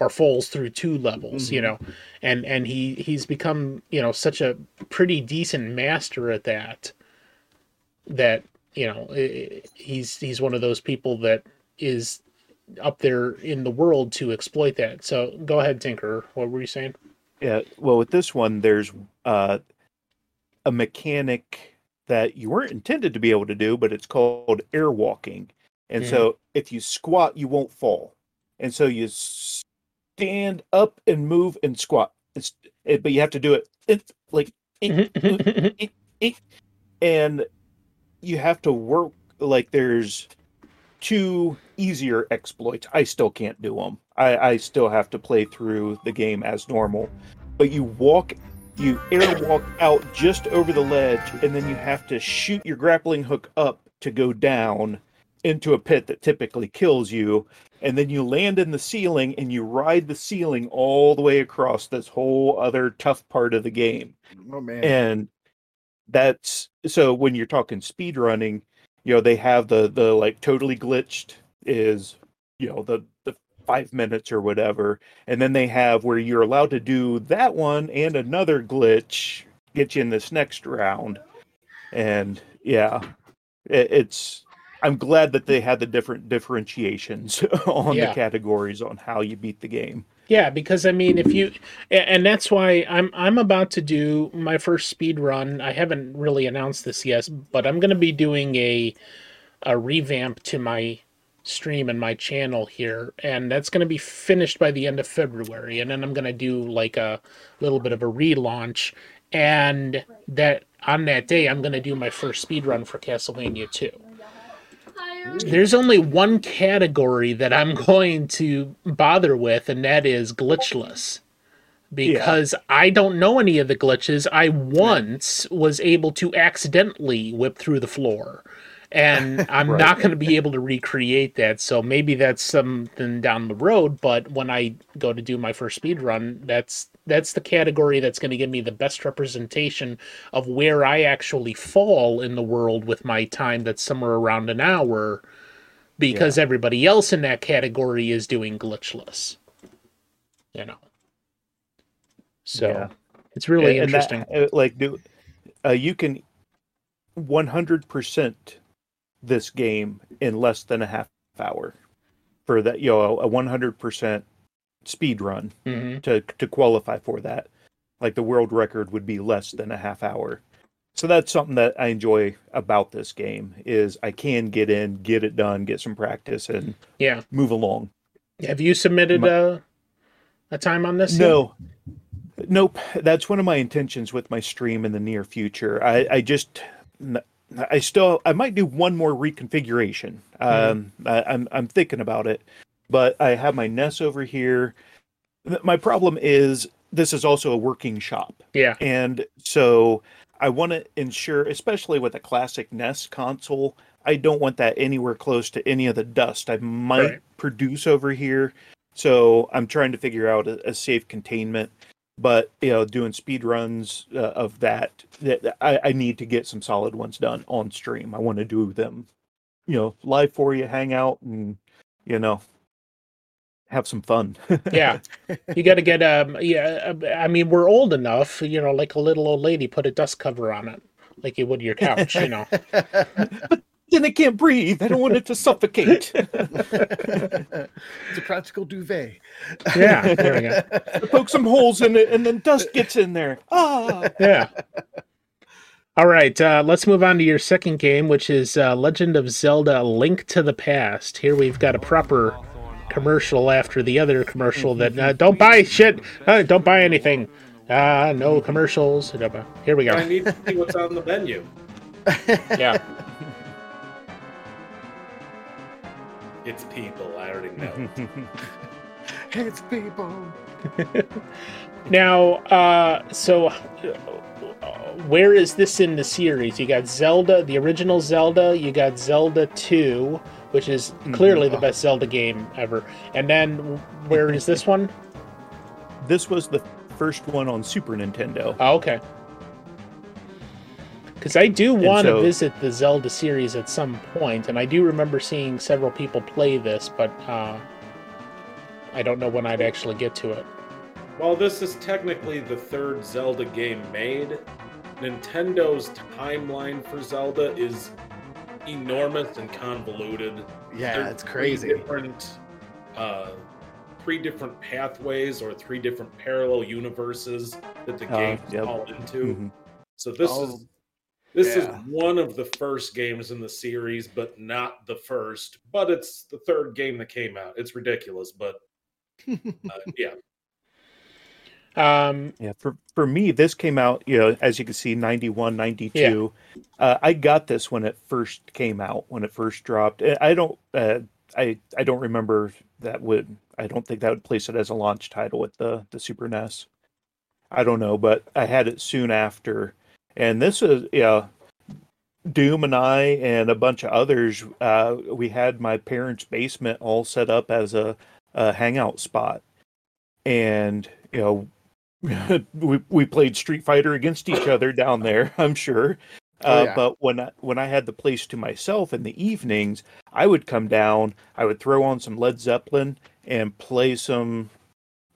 Speaker 1: or falls through two levels you know? And and he he's become you know such a pretty decent master at that that you know he's he's one of those people that is up there in the world to exploit that. So go ahead tinker what were you saying?
Speaker 4: Yeah, well, with this one, there's uh, a mechanic that you weren't intended to be able to do, but it's called air walking.
Speaker 1: And
Speaker 4: so if you squat, you won't fall. And so you stand up and move and squat. It's it, but you have to do it, it like mm-hmm, eh, mm-hmm, eh, mm-hmm. Eh, and you have to work like there's two easier exploits. I still can't do them. I, I still have to play through the game as normal. But you walk, you air walk out just over the ledge, and then you have to shoot your grappling hook up to go down into a pit that typically kills you. And then you land in the ceiling and you ride the ceiling all the way across this whole other tough part of the game
Speaker 2: Oh man.
Speaker 4: and that's so when you're talking speed running you know they have the the like totally glitched is you know the the five minutes or whatever and then they have where you're allowed to do that one and another glitch get you in this next round and yeah it, it's i'm glad that they had the different differentiations on
Speaker 1: Yeah.
Speaker 4: the categories on how you beat the game
Speaker 1: Yeah, because I mean, if you, and that's why I'm I'm about to do my first speed run. I haven't really announced this yet, but I'm going to be doing a a revamp to my stream and my channel here, and that's going to be finished by the end of February, and then I'm going to do like a little bit of a relaunch, and that on that day I'm going to do my first speed run for Castlevania 2. There's only one category that I'm going to bother with, and that is glitchless. Because I don't know any of the glitches. I once was able to accidentally whip through the floor. And I'm
Speaker 4: Right.
Speaker 1: not going to be able to recreate that. So maybe that's something down the road. But when I go to do my first speed run, that's that's the category that's going to give me the best representation of where I actually fall in the world with my time that's somewhere around an hour because everybody else in that category is doing glitchless. You know. So
Speaker 4: Yeah.
Speaker 1: it's really
Speaker 4: And- and that-
Speaker 1: interesting.
Speaker 4: uh, like do uh, you can 100% this game in less than a half hour for that you know a 100% speed run
Speaker 1: hmm
Speaker 4: to to qualify for that like the world record would be less than a half hour so that's something that i enjoy about this game is i can get in get it done get some practice and
Speaker 1: Yeah.
Speaker 4: move along
Speaker 1: Have you submitted
Speaker 4: My-
Speaker 1: a a time on this? yet?
Speaker 4: No, nope. That's one of my intentions with my stream in the near future. I, I just, I still, I might do one more reconfiguration. Um, I, I'm, I'm thinking about it, but I have my NES over here. My problem is this is also a working shop,
Speaker 1: Yeah.
Speaker 4: and so I want to ensure, especially with a classic NES console, I don't want that anywhere close to any of the dust I might
Speaker 1: Right.
Speaker 4: produce over here. So I'm trying to figure out a, a safe containment. But you know, doing speed runs uh, of that, that I, I need to get some solid ones done on stream. I want to do them, you know, live for you, hang out, and you know, have some fun.
Speaker 1: Yeah. You got to get um yeah, uh, I mean we're old enough, you know, like a little old lady put a dust cover on it like you would your couch, you know.
Speaker 4: but then I can't breathe. I don't want it to suffocate.
Speaker 2: it's a practical duvet.
Speaker 1: Yeah, there we go.
Speaker 4: Poke some holes in it, and then dust gets in there. Ah.
Speaker 1: Yeah. All right, uh, let's move on to your second game, which is uh, Legend of Zelda: Link to the Past. Here we've got a proper commercial after the other commercial that uh, don't buy shit, uh, don't buy anything. Uh, no commercials. Here we go.
Speaker 3: I need to see what's on the menu.
Speaker 1: Yeah.
Speaker 3: It's people. I already know.
Speaker 2: it's people.
Speaker 1: Now, uh, so uh, where is this in the series? You got Zelda, the original Zelda. You got Zelda Two, which is clearly the best Zelda game ever. And then where is this one?
Speaker 4: this was the first one on Super Nintendo.
Speaker 1: Oh, okay. Because I do want to
Speaker 4: so-
Speaker 1: visit the Zelda series at some point, and I do remember seeing several people play this, but uh, I don't know when I'd actually get to it.
Speaker 3: While this is technically the third Zelda game made, Nintendo's timeline for Zelda is enormous and convoluted.
Speaker 2: Yeah,
Speaker 3: There's
Speaker 2: it's crazy.
Speaker 3: Different, uh, three different pathways or three different parallel universes that the
Speaker 4: Uh,
Speaker 3: game
Speaker 4: yep.
Speaker 3: fall into.
Speaker 4: Mhm.
Speaker 3: So this
Speaker 2: Oh.
Speaker 3: is This
Speaker 2: Yeah.
Speaker 3: is one of the first games in the series, but not the first. But it's the third game that came out. It's ridiculous, but uh, yeah,
Speaker 1: Um,
Speaker 4: Yeah, for for me, this came out, you know, as you can see, 91, 92. Uh, I got this when it first came out, when it first dropped. I I don't, uh, I I don't remember that would. I don't think that would place it as a launch title with the the Super NES. I don't know, but I had it soon after, and this is yeah. Doom and I and a bunch of others, uh, we had my parents' basement all set up as a, a hangout spot, and you know we we played Street Fighter against each other down there. I'm sure.
Speaker 2: Oh,
Speaker 4: Uh,
Speaker 2: yeah.
Speaker 4: But when I, when I had the place to myself in the evenings, I would come down. I would throw on some Led Zeppelin and play some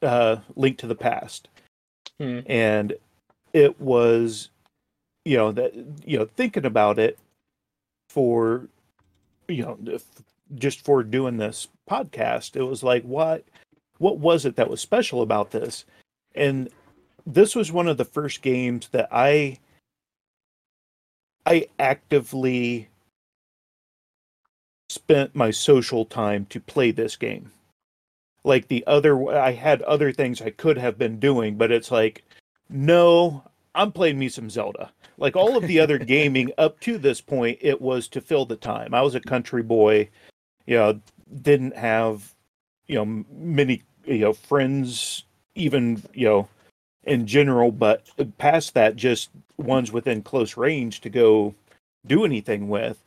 Speaker 4: uh, Link to the Past,
Speaker 1: Hmm.
Speaker 4: and it was, you know that you know thinking about it for, you know, if- just for doing this podcast, it was like what what was it that was special about this? And this was one of the first games that I I actively spent my social time to play this game. Like the other I had other things I could have been doing, but it's like no, I'm playing me some Zelda. Like all of the other gaming up to this point it was to fill the time. I was a country boy, you know, didn't have you know many you know friends even you know in general but past that just ones within close range to go do anything with.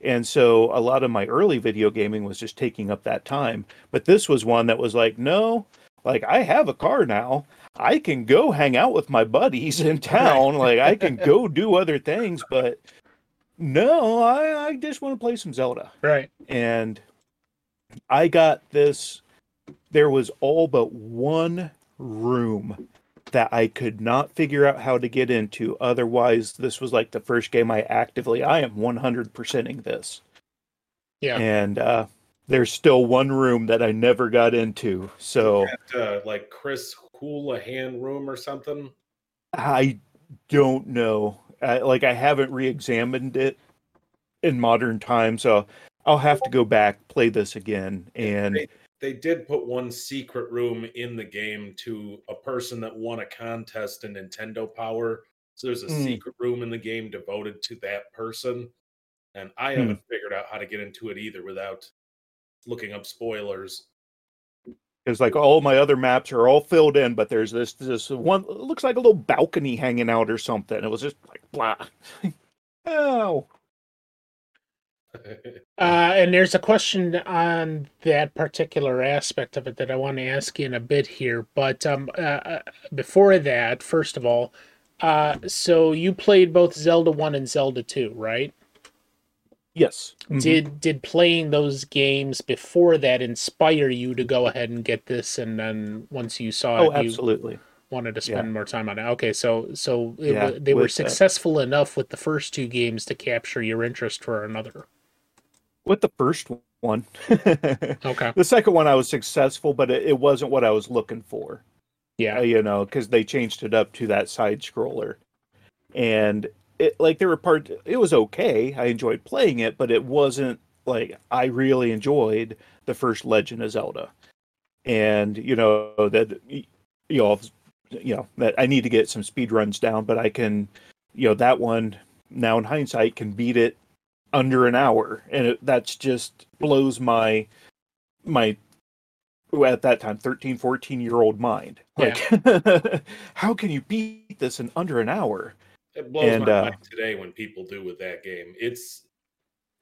Speaker 4: And so a lot of my early video gaming was just taking up that time. But this was one that was like no like i have a car now. I can go hang out with my buddies in town. Like i can go do other things but no i, I just want to play some zelda.
Speaker 1: Right.
Speaker 4: and I got this. There was all but one room that I could not figure out how to get into. Otherwise, this was like the first game I actively, I am 100%ing this.
Speaker 1: Yeah.
Speaker 4: And uh, there's still one room that I never got into. So
Speaker 3: At, uh, like Chris Houlihan room or something.
Speaker 4: I don't know. I, like, I haven't re examined it in modern times. So I'll have to go back, play this again. And
Speaker 3: They did put one secret room in the game to a person that won a contest in Nintendo Power. So there's a
Speaker 4: Mm.
Speaker 3: secret room in the game devoted to that person. And I
Speaker 4: Hmm.
Speaker 3: haven't figured out how to get into it either without looking up spoilers.
Speaker 4: Because like all my other maps are all filled in, but there's this this one looks like a little balcony hanging out or something. It was just like blah. oh,
Speaker 1: Uh, and there's a question on that particular aspect of it that I want to ask you in a bit here. But um, uh, uh, before that, first of all, uh, so you played both Zelda 1 and Zelda 2, right?
Speaker 4: yes. Mhm.
Speaker 1: Did did playing those games before that inspire you to go ahead and get this and then once you saw
Speaker 4: oh,
Speaker 1: it you
Speaker 4: absolutely.
Speaker 1: wanted to
Speaker 4: Yeah.
Speaker 1: spend more time on it. Okay, so so it,
Speaker 4: Yeah,
Speaker 1: they were successful enough with the first two games to capture your interest for another.
Speaker 4: With the first one,
Speaker 1: Okay.
Speaker 4: the second one I was successful, but it, it wasn't what I was looking for.
Speaker 1: Yeah.
Speaker 4: uh, you know, because they changed it up to that side scroller, and it like there were parts. It was okay. I enjoyed playing it, but it wasn't like I really enjoyed the first Legend of Zelda, and you know that you know you know that I need to get some speed runs down, but I can, you know, that one now in hindsight can beat it under an hour, and it, that's just blows my my at that time 13 14 year old mind like how can you beat this in under an hour
Speaker 3: It blows
Speaker 4: And,
Speaker 3: my
Speaker 4: uh,
Speaker 3: mind today when people do with that game. It's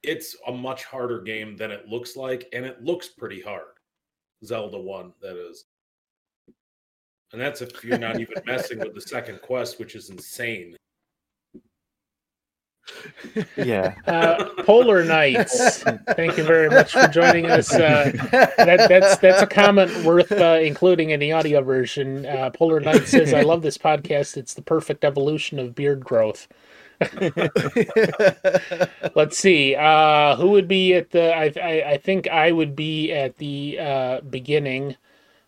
Speaker 3: it's a much harder game than it looks like, and it looks pretty hard. Zelda one, that is. And that's if you're not even messing with the second quest, which is insane.
Speaker 4: Yeah
Speaker 1: Uh, Polar Nights. thank you very much for joining us. Uh, that, that's that's a comment worth uh, including in the audio version. Uh, Polar Nights says, "I love this podcast. It's the perfect evolution of beard growth." Let's see. Uh, who would be at the? I, I I think I would be at the uh, beginning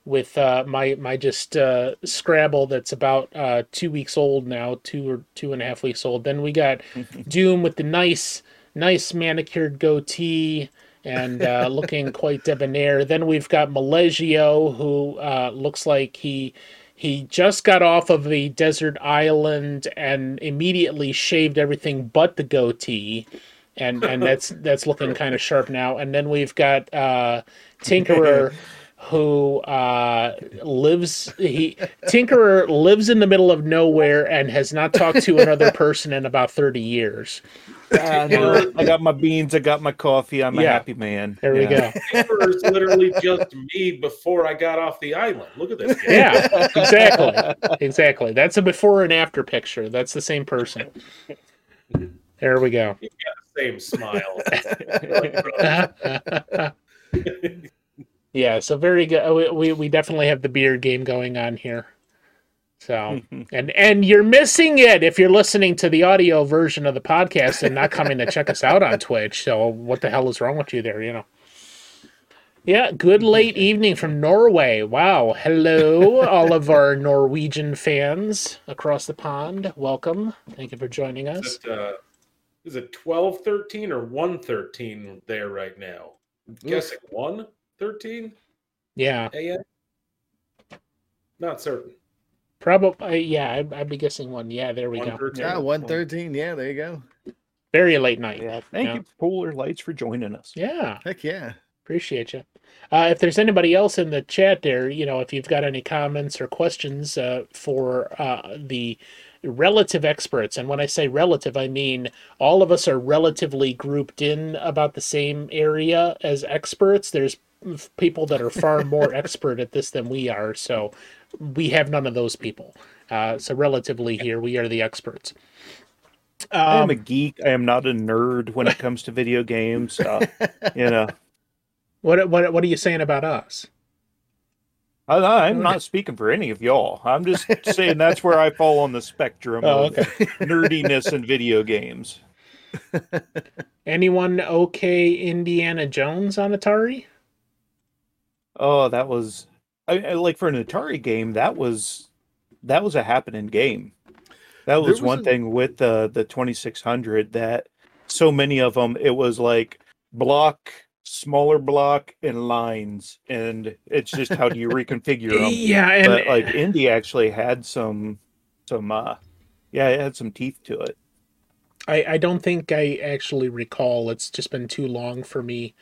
Speaker 1: with uh, my my just uh, Scrabble that's about uh, two weeks old now, two or two and a half weeks old. Then we got Doom with the nice nice manicured goatee and uh, looking quite debonair. Then we've got Malegio, who uh, looks like he he just got off of a desert island and immediately shaved everything but the goatee, and and that's that's looking kind of sharp now. And then we've got uh, Tinkerer. Who uh, lives? He Tinkerer lives in the middle of nowhere and has not talked to another person in about thirty years.
Speaker 4: No, I got my beans, I got my coffee, I'm a happy man.
Speaker 1: There we go.
Speaker 3: Tinkerer is literally just me before I got off the island. Look at this guy.
Speaker 1: Yeah, exactly. Exactly. That's a before and after picture. That's the same person. There we go.
Speaker 3: Same smile.
Speaker 1: yeah, so very good. We, we we definitely have the beard game going on here. So and and you're missing it if you're listening to the audio version of the podcast and not coming to check us out on Twitch. So what the hell is wrong with you there? You know. Yeah, good late evening from Norway. Wow. Hello, all of our Norwegian fans across the pond. Welcome. Thank you for joining us.
Speaker 3: Is it, uh, is it 12 13 or 1 13 there right now? I'm guessing 1 13
Speaker 1: Yeah,
Speaker 3: a.m. Not certain.
Speaker 1: probably. Yeah, I'd, I'd be guessing one. Yeah, there we go.
Speaker 3: 113.
Speaker 2: Yeah, one thirteen. Yeah, there you go.
Speaker 1: Very late night.
Speaker 4: Yeah, thank
Speaker 1: Yeah.
Speaker 4: you, Polar Lights, for joining us.
Speaker 1: Yeah,
Speaker 2: Heck yeah.
Speaker 1: appreciate you. Uh, if there's anybody else in the chat there, you know, if you've got any comments or questions uh, for uh, the relative experts, and when I say relative, I mean all of us are relatively grouped in about the same area as experts. There's f- people that are far more expert at this than we are, so we have none of those people. Uh, so relatively here, we are the experts.
Speaker 4: I am
Speaker 1: Um,
Speaker 4: a geek. I am not a nerd when it comes to video games. Uh, you know,
Speaker 1: what what what are you saying about us?
Speaker 4: I, I'm not speaking for any of y'all. I'm just saying that's where I fall on the spectrum
Speaker 1: Oh,
Speaker 4: of nerdiness in video games.
Speaker 1: Anyone okay Indiana Jones on Atari?
Speaker 4: Oh, that was I, I- like for an Atari game. That was that was a happening game. That was,
Speaker 2: was
Speaker 4: one
Speaker 2: a-
Speaker 4: thing with the the 2600 that so many of them. It was like block, smaller block, and lines, and it's just how do you reconfigure them.
Speaker 1: Yeah, and
Speaker 4: but like Indy actually had some some uh yeah, it had some teeth to it.
Speaker 1: I, I don't think I actually recall. It's just been too long for me.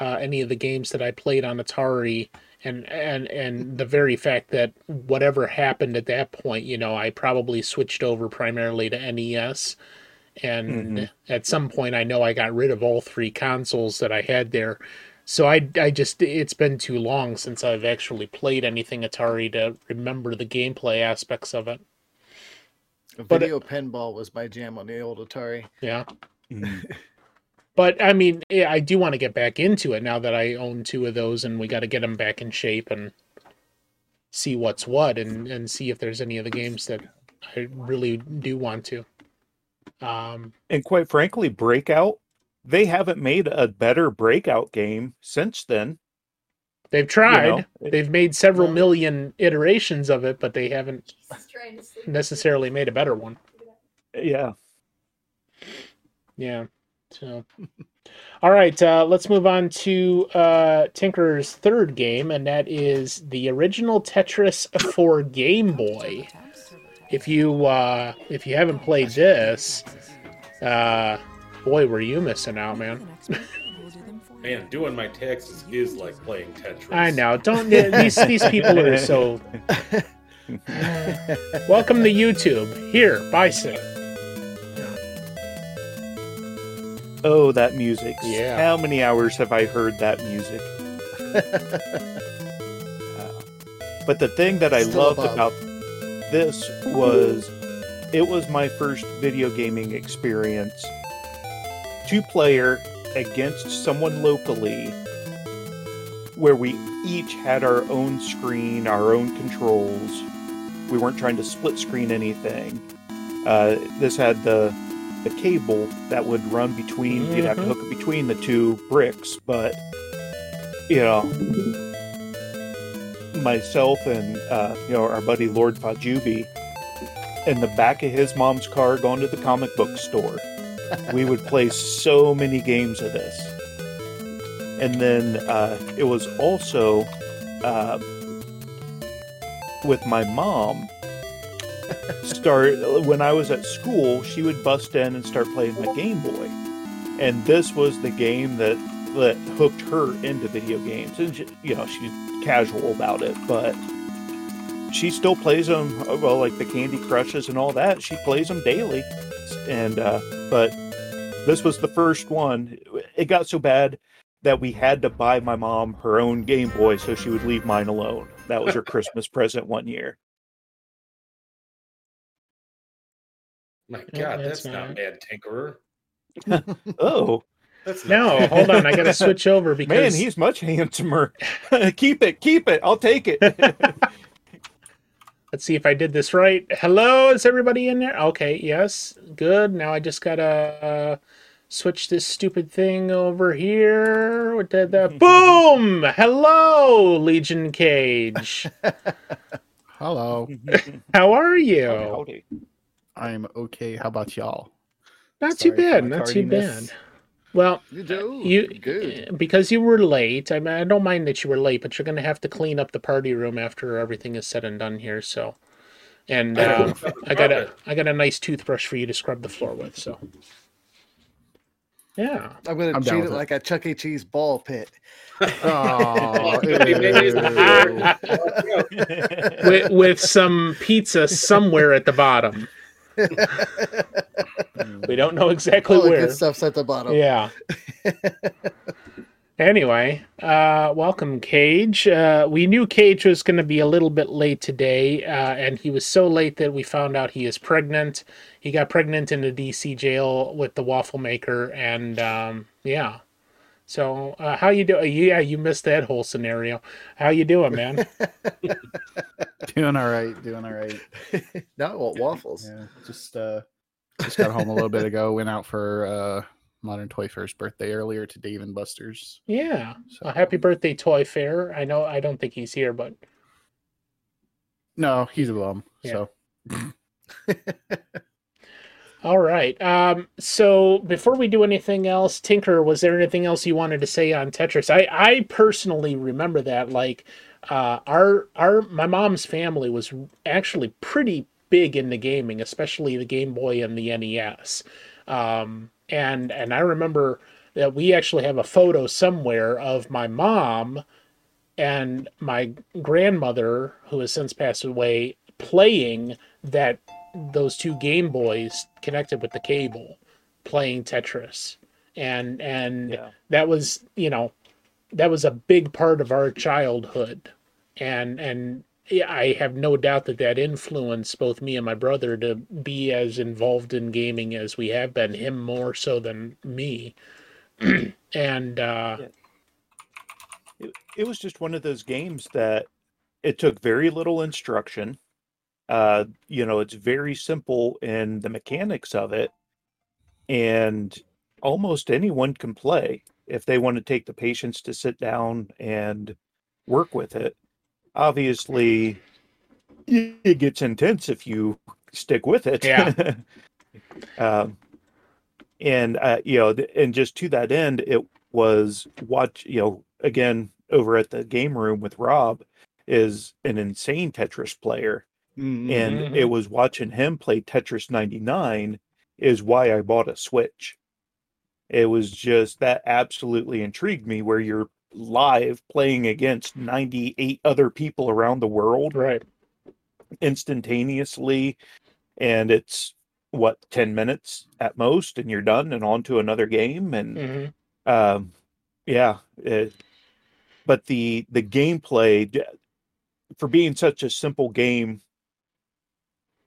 Speaker 1: Uh, any of the games that I played on Atari, and and and the very fact that whatever happened at that point, you know, I probably switched over primarily to NES, and
Speaker 4: Mhm.
Speaker 1: at some point, I know I got rid of all three consoles that I had there. So I I just it's been too long since I've actually played anything Atari to remember the gameplay aspects of it. But-
Speaker 2: Video pinball was my jam on the old Atari.
Speaker 1: Yeah.
Speaker 4: Mm.
Speaker 1: But I mean, yeah, I do want to get back into it now that I own two of those, and we got to get them back in shape and see what's what, and and see if there's any of the games that I really do want to. Um,
Speaker 4: And quite frankly, Breakout, they haven't made a better Breakout game since then.
Speaker 1: they've tried.
Speaker 4: know,
Speaker 1: they've made several
Speaker 2: Well-
Speaker 1: million iterations of it, but they haven't
Speaker 5: He's trying to sleep.
Speaker 1: necessarily made a better one.
Speaker 4: Yeah.
Speaker 1: Yeah. So, all right, uh, let's move on to uh, Tinker's third game, and that is the original Tetris for Game Boy. If you uh, if you haven't played this, uh, boy, were you missing out, man.
Speaker 3: Man, doing my taxes is like playing Tetris.
Speaker 1: I know. Don't these these people are so. Welcome to YouTube. Here, Bison.
Speaker 4: Oh, that music.
Speaker 1: Yeah.
Speaker 4: How many hours have I heard that music? But the thing that I
Speaker 2: Still
Speaker 4: loved
Speaker 2: above.
Speaker 4: about this was it was my first video gaming experience. Two player against someone locally where we each had our own screen, our own controls. We weren't trying to split screen anything. Uh, this had the the cable that would run between. You'd have to
Speaker 1: Mhm.
Speaker 4: hook it between the two bricks, but you know, myself and uh, you know our buddy Lord Fajubi in the back of his mom's car going to the comic book store. we would play so many games of this. And then uh, it was also uh, with my mom. Start when I was at school, she would bust in and start playing my Game Boy, and this was the game that that hooked her into video games. And she, you know, she's casual about it, but she still plays them. Well, like the Candy Crushes and all that, she plays them daily. And uh, but this was the first one. It got so bad that we had to buy my mom her own Game Boy so she would leave mine alone. That was her Christmas present one year.
Speaker 3: My God,
Speaker 1: Yeah,
Speaker 3: that's,
Speaker 1: that's
Speaker 3: not. Mad Tinkerer.
Speaker 4: Oh
Speaker 3: That's not
Speaker 1: No, hold on. I got to switch over
Speaker 4: man,
Speaker 1: because
Speaker 4: he's much handsomer. keep it, keep it. I'll take it.
Speaker 1: let's see if I did this right. Hello, is everybody in there? Okay, yes, good. Now I just gotta uh, switch this stupid thing over here. What did that? Boom! Hello, Legion Cage.
Speaker 5: Hello.
Speaker 1: How are you?
Speaker 4: Howdy.
Speaker 5: I'm okay. How about y'all?
Speaker 1: Not too
Speaker 5: Sorry for
Speaker 1: bad.
Speaker 5: my
Speaker 1: Not too bad. Well,
Speaker 2: You do
Speaker 1: you
Speaker 2: good.
Speaker 1: because you were late. I mean, I don't mind that you were late, but you're going to have to clean up the party room after everything is said and done here. So, and uh, I got a I got a nice toothbrush for you to scrub the floor with. So, yeah,
Speaker 2: I'm gonna treat it
Speaker 5: it.
Speaker 2: like a Chuck E. Cheese ball pit.
Speaker 5: Oh,
Speaker 1: with, with some pizza somewhere at the bottom. We don't know exactly
Speaker 2: All
Speaker 1: where.
Speaker 2: good stuff's at the bottom.
Speaker 1: Yeah. anyway, uh, welcome, Cage. Uh, we knew Cage was going to be a little bit late today, uh, and he was so late that we found out he is pregnant. He got pregnant in the DC jail with the waffle maker, and um, yeah. So, uh, how you doing? Yeah, you missed that whole scenario. How you doing, man?
Speaker 5: doing all right. Doing all right.
Speaker 2: Not what waffles.
Speaker 5: Yeah, just uh, just got home a little bit ago. Went out for uh, Modern Toy Fair's birthday earlier to Dave and Buster's.
Speaker 1: yeah.
Speaker 5: So
Speaker 1: Uh, happy birthday, Toy Fair. I know. I don't think he's here, but
Speaker 5: No, he's a bum.
Speaker 1: Yeah.
Speaker 5: So
Speaker 1: All right. Um, so before we do anything else, Tinker, was there anything else you wanted to say on Tetris? I, I personally remember that like uh, our our my mom's family was actually pretty big into gaming, especially the Game Boy and the NES. Um, and and I remember that we actually have a photo somewhere of my mom and my grandmother, who has since passed away, playing that those two Game Boys connected with the cable, playing Tetris, and and
Speaker 4: Yeah.
Speaker 1: that was you know that was a big part of our childhood, and and I have no doubt that that influenced both me and my brother to be as involved in gaming as we have been. Him more so than me, and uh,
Speaker 4: it, it was just one of those games that it took very little instruction. Uh, you know, it's very simple in the mechanics of it, and almost anyone can play if they want to take the patience to sit down and work with it. Obviously, it gets intense if you stick with it.
Speaker 1: Yeah.
Speaker 4: um, and uh, you know, and just to that end, it was watch. You know, again over at the game room with Rob is an insane Tetris player,
Speaker 5: Mm-hmm.
Speaker 4: and it was watching him play Tetris 99 is why I bought a Switch. It was just that absolutely intrigued me where you're live playing against 98 other people around the world
Speaker 1: right,
Speaker 4: instantaneously and it's what 10 minutes at most and you're done and on to another game and
Speaker 1: hmm
Speaker 4: um yeah it, but the the gameplay for being such a simple game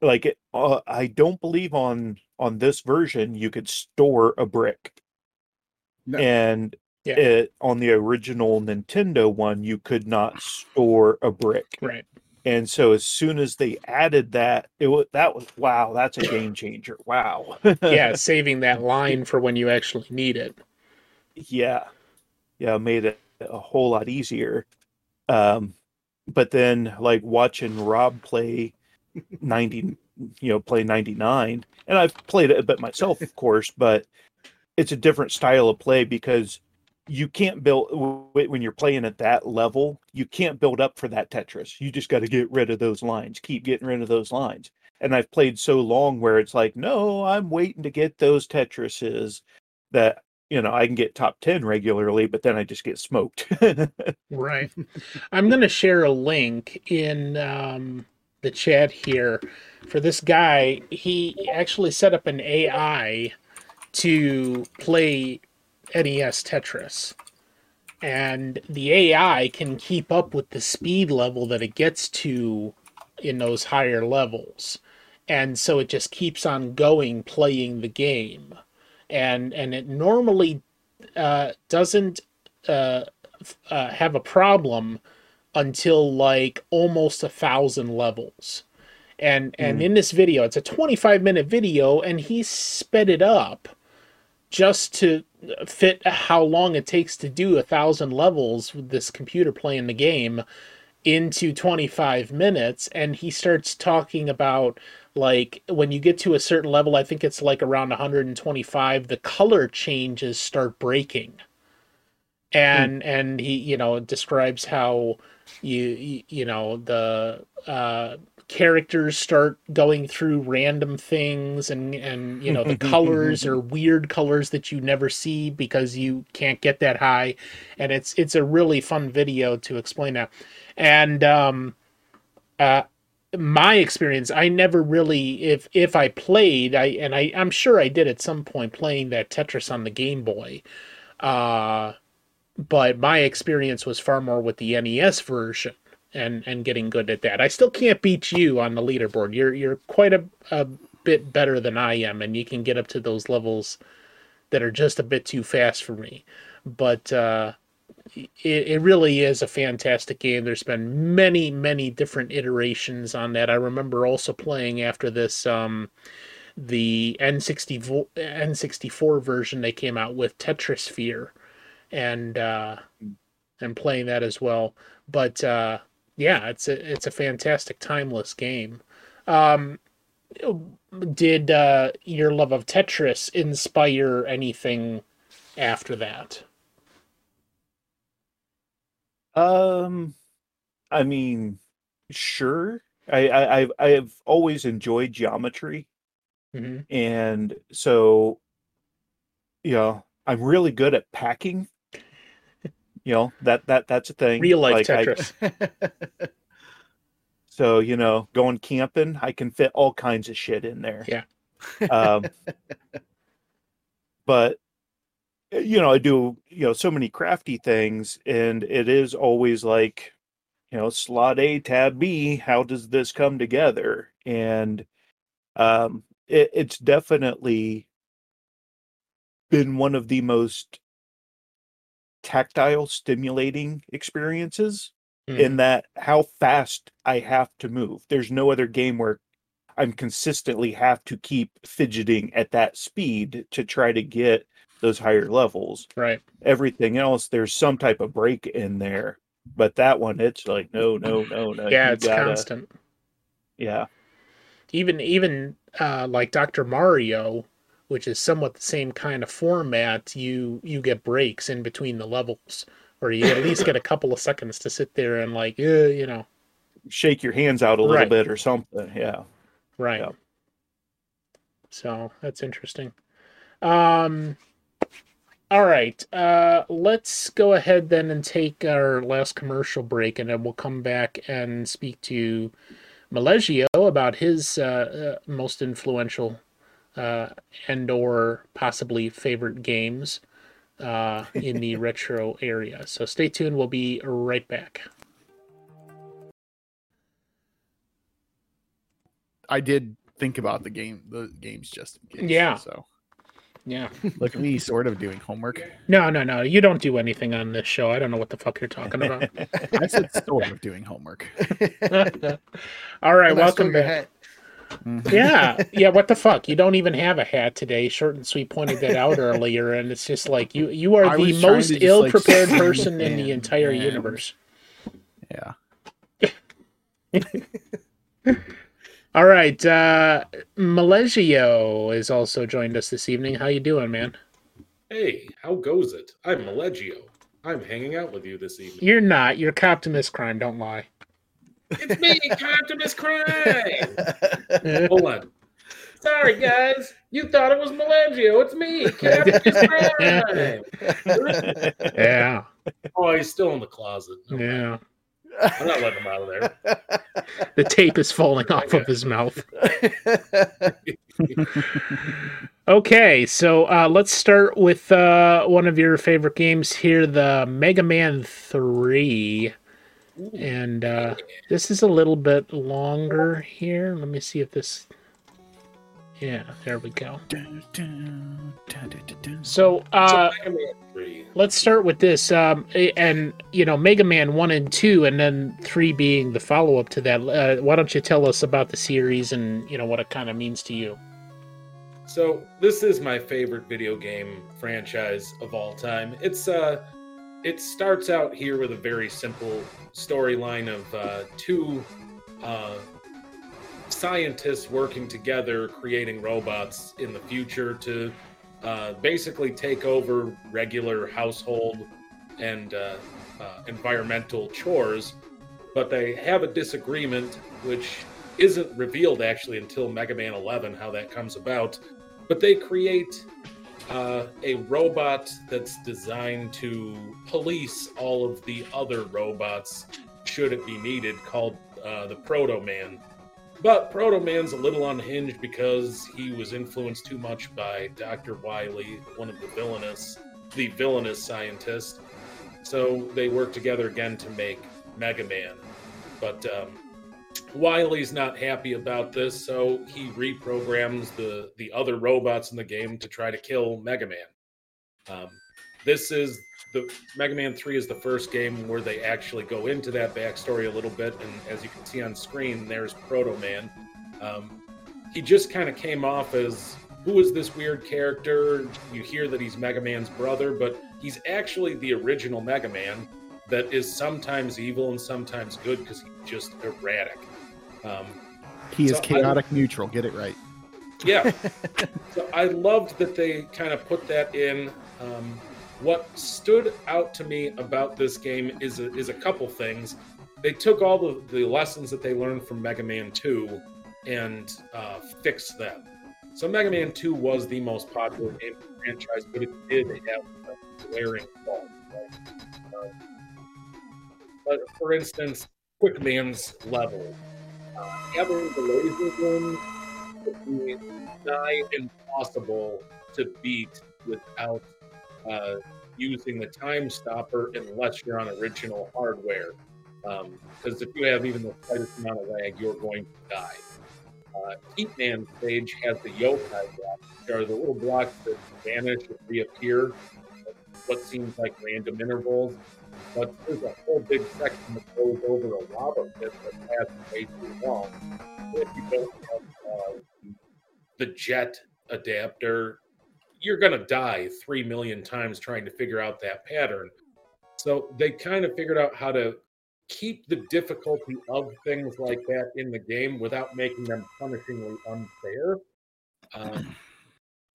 Speaker 4: like it, uh, i don't believe on on this version you could store a brick
Speaker 5: No.
Speaker 4: and
Speaker 1: Yeah.
Speaker 4: it, on the original nintendo one you could not store a brick
Speaker 1: right.
Speaker 4: and so as soon as they added that it was that was wow that's a game changer wow
Speaker 1: yeah, saving that line for when you actually need it.
Speaker 4: yeah yeah made it a whole lot easier um but then like watching Rob play 90 you know play 99 and I've played it a bit myself of course but it's a different style of play because you can't build when you're playing at that level you can't build up for that Tetris. You just got to get rid of those lines keep getting rid of those lines. And I've played so long where it's like no I'm waiting to get those Tetrises that you know I can get top 10 regularly but then I just get smoked.
Speaker 1: Right. I'm going to share a link in um, the chat here for this guy. He actually set up an AI to play NES Tetris. And the AI can keep up with the speed level that it gets to in those higher levels. And so it just keeps on going playing the game. And and it normally uh, doesn't uh, uh, have a problem until like almost a thousand levels. And and hmm. in this video it's a 25 minute video and he sped it up just to fit how long it takes to do a thousand levels with this computer playing the game into 25 minutes. And he starts talking about like when you get to a certain level i think it's like around 125 the color changes start breaking and and he you know describes how you you, you know the uh characters start going through random things and and you know the colors are weird colors that you never see because you can't get that high. And it's it's a really fun video to explain that. And um uh my experience i never really if if i played i and i i'm sure i did at some point playing that tetris on the game boy uh but my experience was far more with the nes version and and getting good at that i still can't beat you on the leaderboard you're you're quite a, a bit better than i am and you can get up to those levels that are just a bit too fast for me but uh it, it really is a fantastic game. There's been many, many different iterations on that. I remember also playing after this um, the N64 N64 version they came out with Tetrisphere, and uh, and playing that as well. But uh, yeah, it's a it's a fantastic timeless game. Um, did uh, your love of Tetris inspire anything after that?
Speaker 4: Um, I mean, sure. I, I I've I've always enjoyed geometry,
Speaker 1: hmm
Speaker 4: and so you know I'm really good at packing. You know that that that's a thing.
Speaker 1: Real life
Speaker 4: Like, I-
Speaker 1: Tetris.
Speaker 4: so you know, going camping, I can fit all kinds of shit in there.
Speaker 1: Yeah.
Speaker 4: Um, but you know, I do you know so many crafty things, and it is always like, you know, slot A, tab B. How does this come together? And um, it, it's definitely been one of the most tactile stimulating experiences in that how fast I have to move. There's no other game where I'm consistently have to keep fidgeting at that speed to try to get those higher levels.
Speaker 1: right.
Speaker 4: Everything else, there's some type of break in there. But that one, it's like no, no, no, no.
Speaker 1: Yeah,
Speaker 4: you
Speaker 1: it's
Speaker 4: gotta-
Speaker 1: constant.
Speaker 4: Yeah,
Speaker 1: Even even uh, like Dr. Mario, which is somewhat the same kind of format, you you get breaks in between the levels, or you at least get a couple of seconds to sit there and like, uh, you know,
Speaker 4: shake your hands out a little
Speaker 1: Right.
Speaker 4: bit or something. Yeah.
Speaker 1: right.
Speaker 4: Yeah.
Speaker 1: So that's interesting. Um, all right, uh, let's go ahead then and take our last commercial break, and then we'll come back and speak to Malegio about his uh, uh, most influential uh, and or possibly favorite games uh, in the retro area. So stay tuned. We'll be right back.
Speaker 5: I did think about the game, the games just in case.
Speaker 1: Yeah.
Speaker 5: So
Speaker 1: Yeah.
Speaker 5: look at me, sort of doing homework.
Speaker 1: No, no, no. You don't do anything on this show. I don't know what the fuck you're talking about.
Speaker 5: I said sort of doing homework.
Speaker 1: All right,
Speaker 2: And I stole
Speaker 1: welcome back.
Speaker 2: Hat.
Speaker 5: Mhm.
Speaker 1: Yeah, yeah. What the fuck? You don't even have a hat today. Short and sweet pointed that out earlier, and it's just like you. You are
Speaker 5: I
Speaker 1: the most
Speaker 5: to just, like,
Speaker 1: ill-prepared
Speaker 5: sneak
Speaker 1: person in the entire
Speaker 5: and-
Speaker 1: universe.
Speaker 5: Yeah.
Speaker 1: All right, uh Malegio is also joined us this evening. How you doing, man?
Speaker 3: Hey, how goes it? I'm Malegio. I'm hanging out with you this evening.
Speaker 1: You're not. You're Optimus Crime. Don't lie.
Speaker 3: It's me, Optimus Crime. Hold on. Sorry, guys. You thought it was Malegio. It's me, Optimus Crime.
Speaker 1: Yeah,
Speaker 3: Oh, he's still in the closet. No,
Speaker 1: yeah.
Speaker 3: I'm not letting him out of there.
Speaker 1: The tape is falling off of his mouth. Okay, so uh, let's start with uh, one of your favorite games here, the Mega Man 3. And uh, this is a little bit longer here. Let me see if this. Yeah, there we go. So, uh,
Speaker 3: Mega Man 3.
Speaker 1: let's start with this. Um, and, you know, Mega Man 1 and 2, and then 3 being the follow up to that. Uh, why don't you tell us about the series and, you know, what it kind of means to you?
Speaker 3: So this is my favorite video game franchise of all time. It's uh it starts out here with a very simple storyline of uh, two uh, scientists working together creating robots in the future to uh, basically take over regular household and uh, uh, environmental chores but they have a disagreement which isn't revealed actually until mega man 11 how that comes about. But they create uh, a robot that's designed to police all of the other robots should it be needed called uh, the proto man. But proto man's a little unhinged because he was influenced too much by dr Wily one of the villainous the villainous scientist so they work together again to make mega man. But um, Wily's not happy about this, so he reprograms the the other robots in the game to try to kill Mega Man. Um, this is the Mega Man Three is the first game where they actually go into that backstory a little bit, and as you can see on screen, there's Proto Man. Um, he just kind of came off as who is this weird character? You hear that he's Mega Man's brother, but he's actually the original Mega Man that is sometimes evil and sometimes good because he's just erratic. Um,
Speaker 5: He is
Speaker 3: So I-
Speaker 5: chaotic neutral. Get it right.
Speaker 3: yeah. so I loved that they kind of put that in. Um, what stood out to me about this game is a, is a couple things. They took all the, the lessons that they learned from Mega Man 2 and uh, fixed them. So Mega Man 2 was the most popular game in the franchise, but it did have a glaring faults. Right? Uh, but for instance, Quick Man's level. The laser gun would be impossible to beat without uh, using the time stopper unless you're on original hardware. Because if you have even the slightest amount of lag, you're going to die. Uh, Heatman stage has the yokai blocks, which are the little blocks that vanish and reappear at what seems like random intervals. But there's a whole big section that goes over a lava pit that lasts way too long. If you don't have uh, the jet adapter, you're going to die three million times trying to figure out that pattern. So they kind of figured out how to keep the difficulty of things like that in the game without making them punishingly unfair. Um,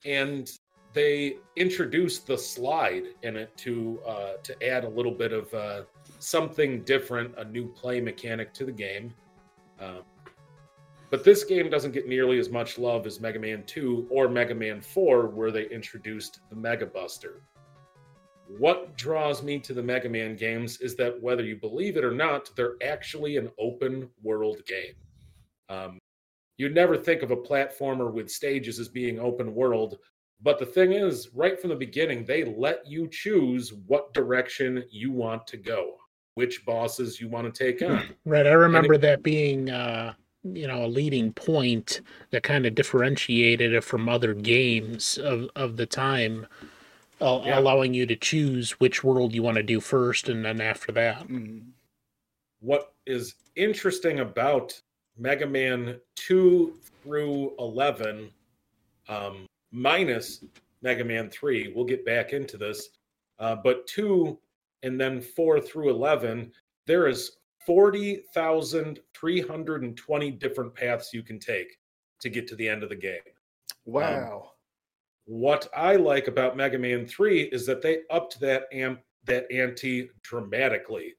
Speaker 3: and they introduced the slide in it to uh, to add a little bit of uh, something different, a new play mechanic to the game. Um, but this game doesn't get nearly as much love as Mega Man 2 or Mega Man 4, where they introduced the Mega Buster. What draws me to the Mega Man games is that whether you believe it or not, they're actually an open world game. Um, you'd never think of a platformer with stages as being open world, but the thing is, right from the beginning, they let you choose what direction you want to go, which bosses you want to take on.
Speaker 1: Right. I remember that being, uh, you know, a leading point that kind of differentiated it from other games of, of the time, uh,
Speaker 3: Yeah.
Speaker 1: allowing you to choose which world you want to do first and then after that.
Speaker 3: what is interesting about Mega Man 2 through 11, um, minus Mega Man 3, we'll get back into this, uh, but 2 and then 4 through 11, there is 40,320 different paths you can take to get to the end of the game.
Speaker 2: Wow.
Speaker 3: What I like about Mega Man 3 is that they upped that amp that ante dramatically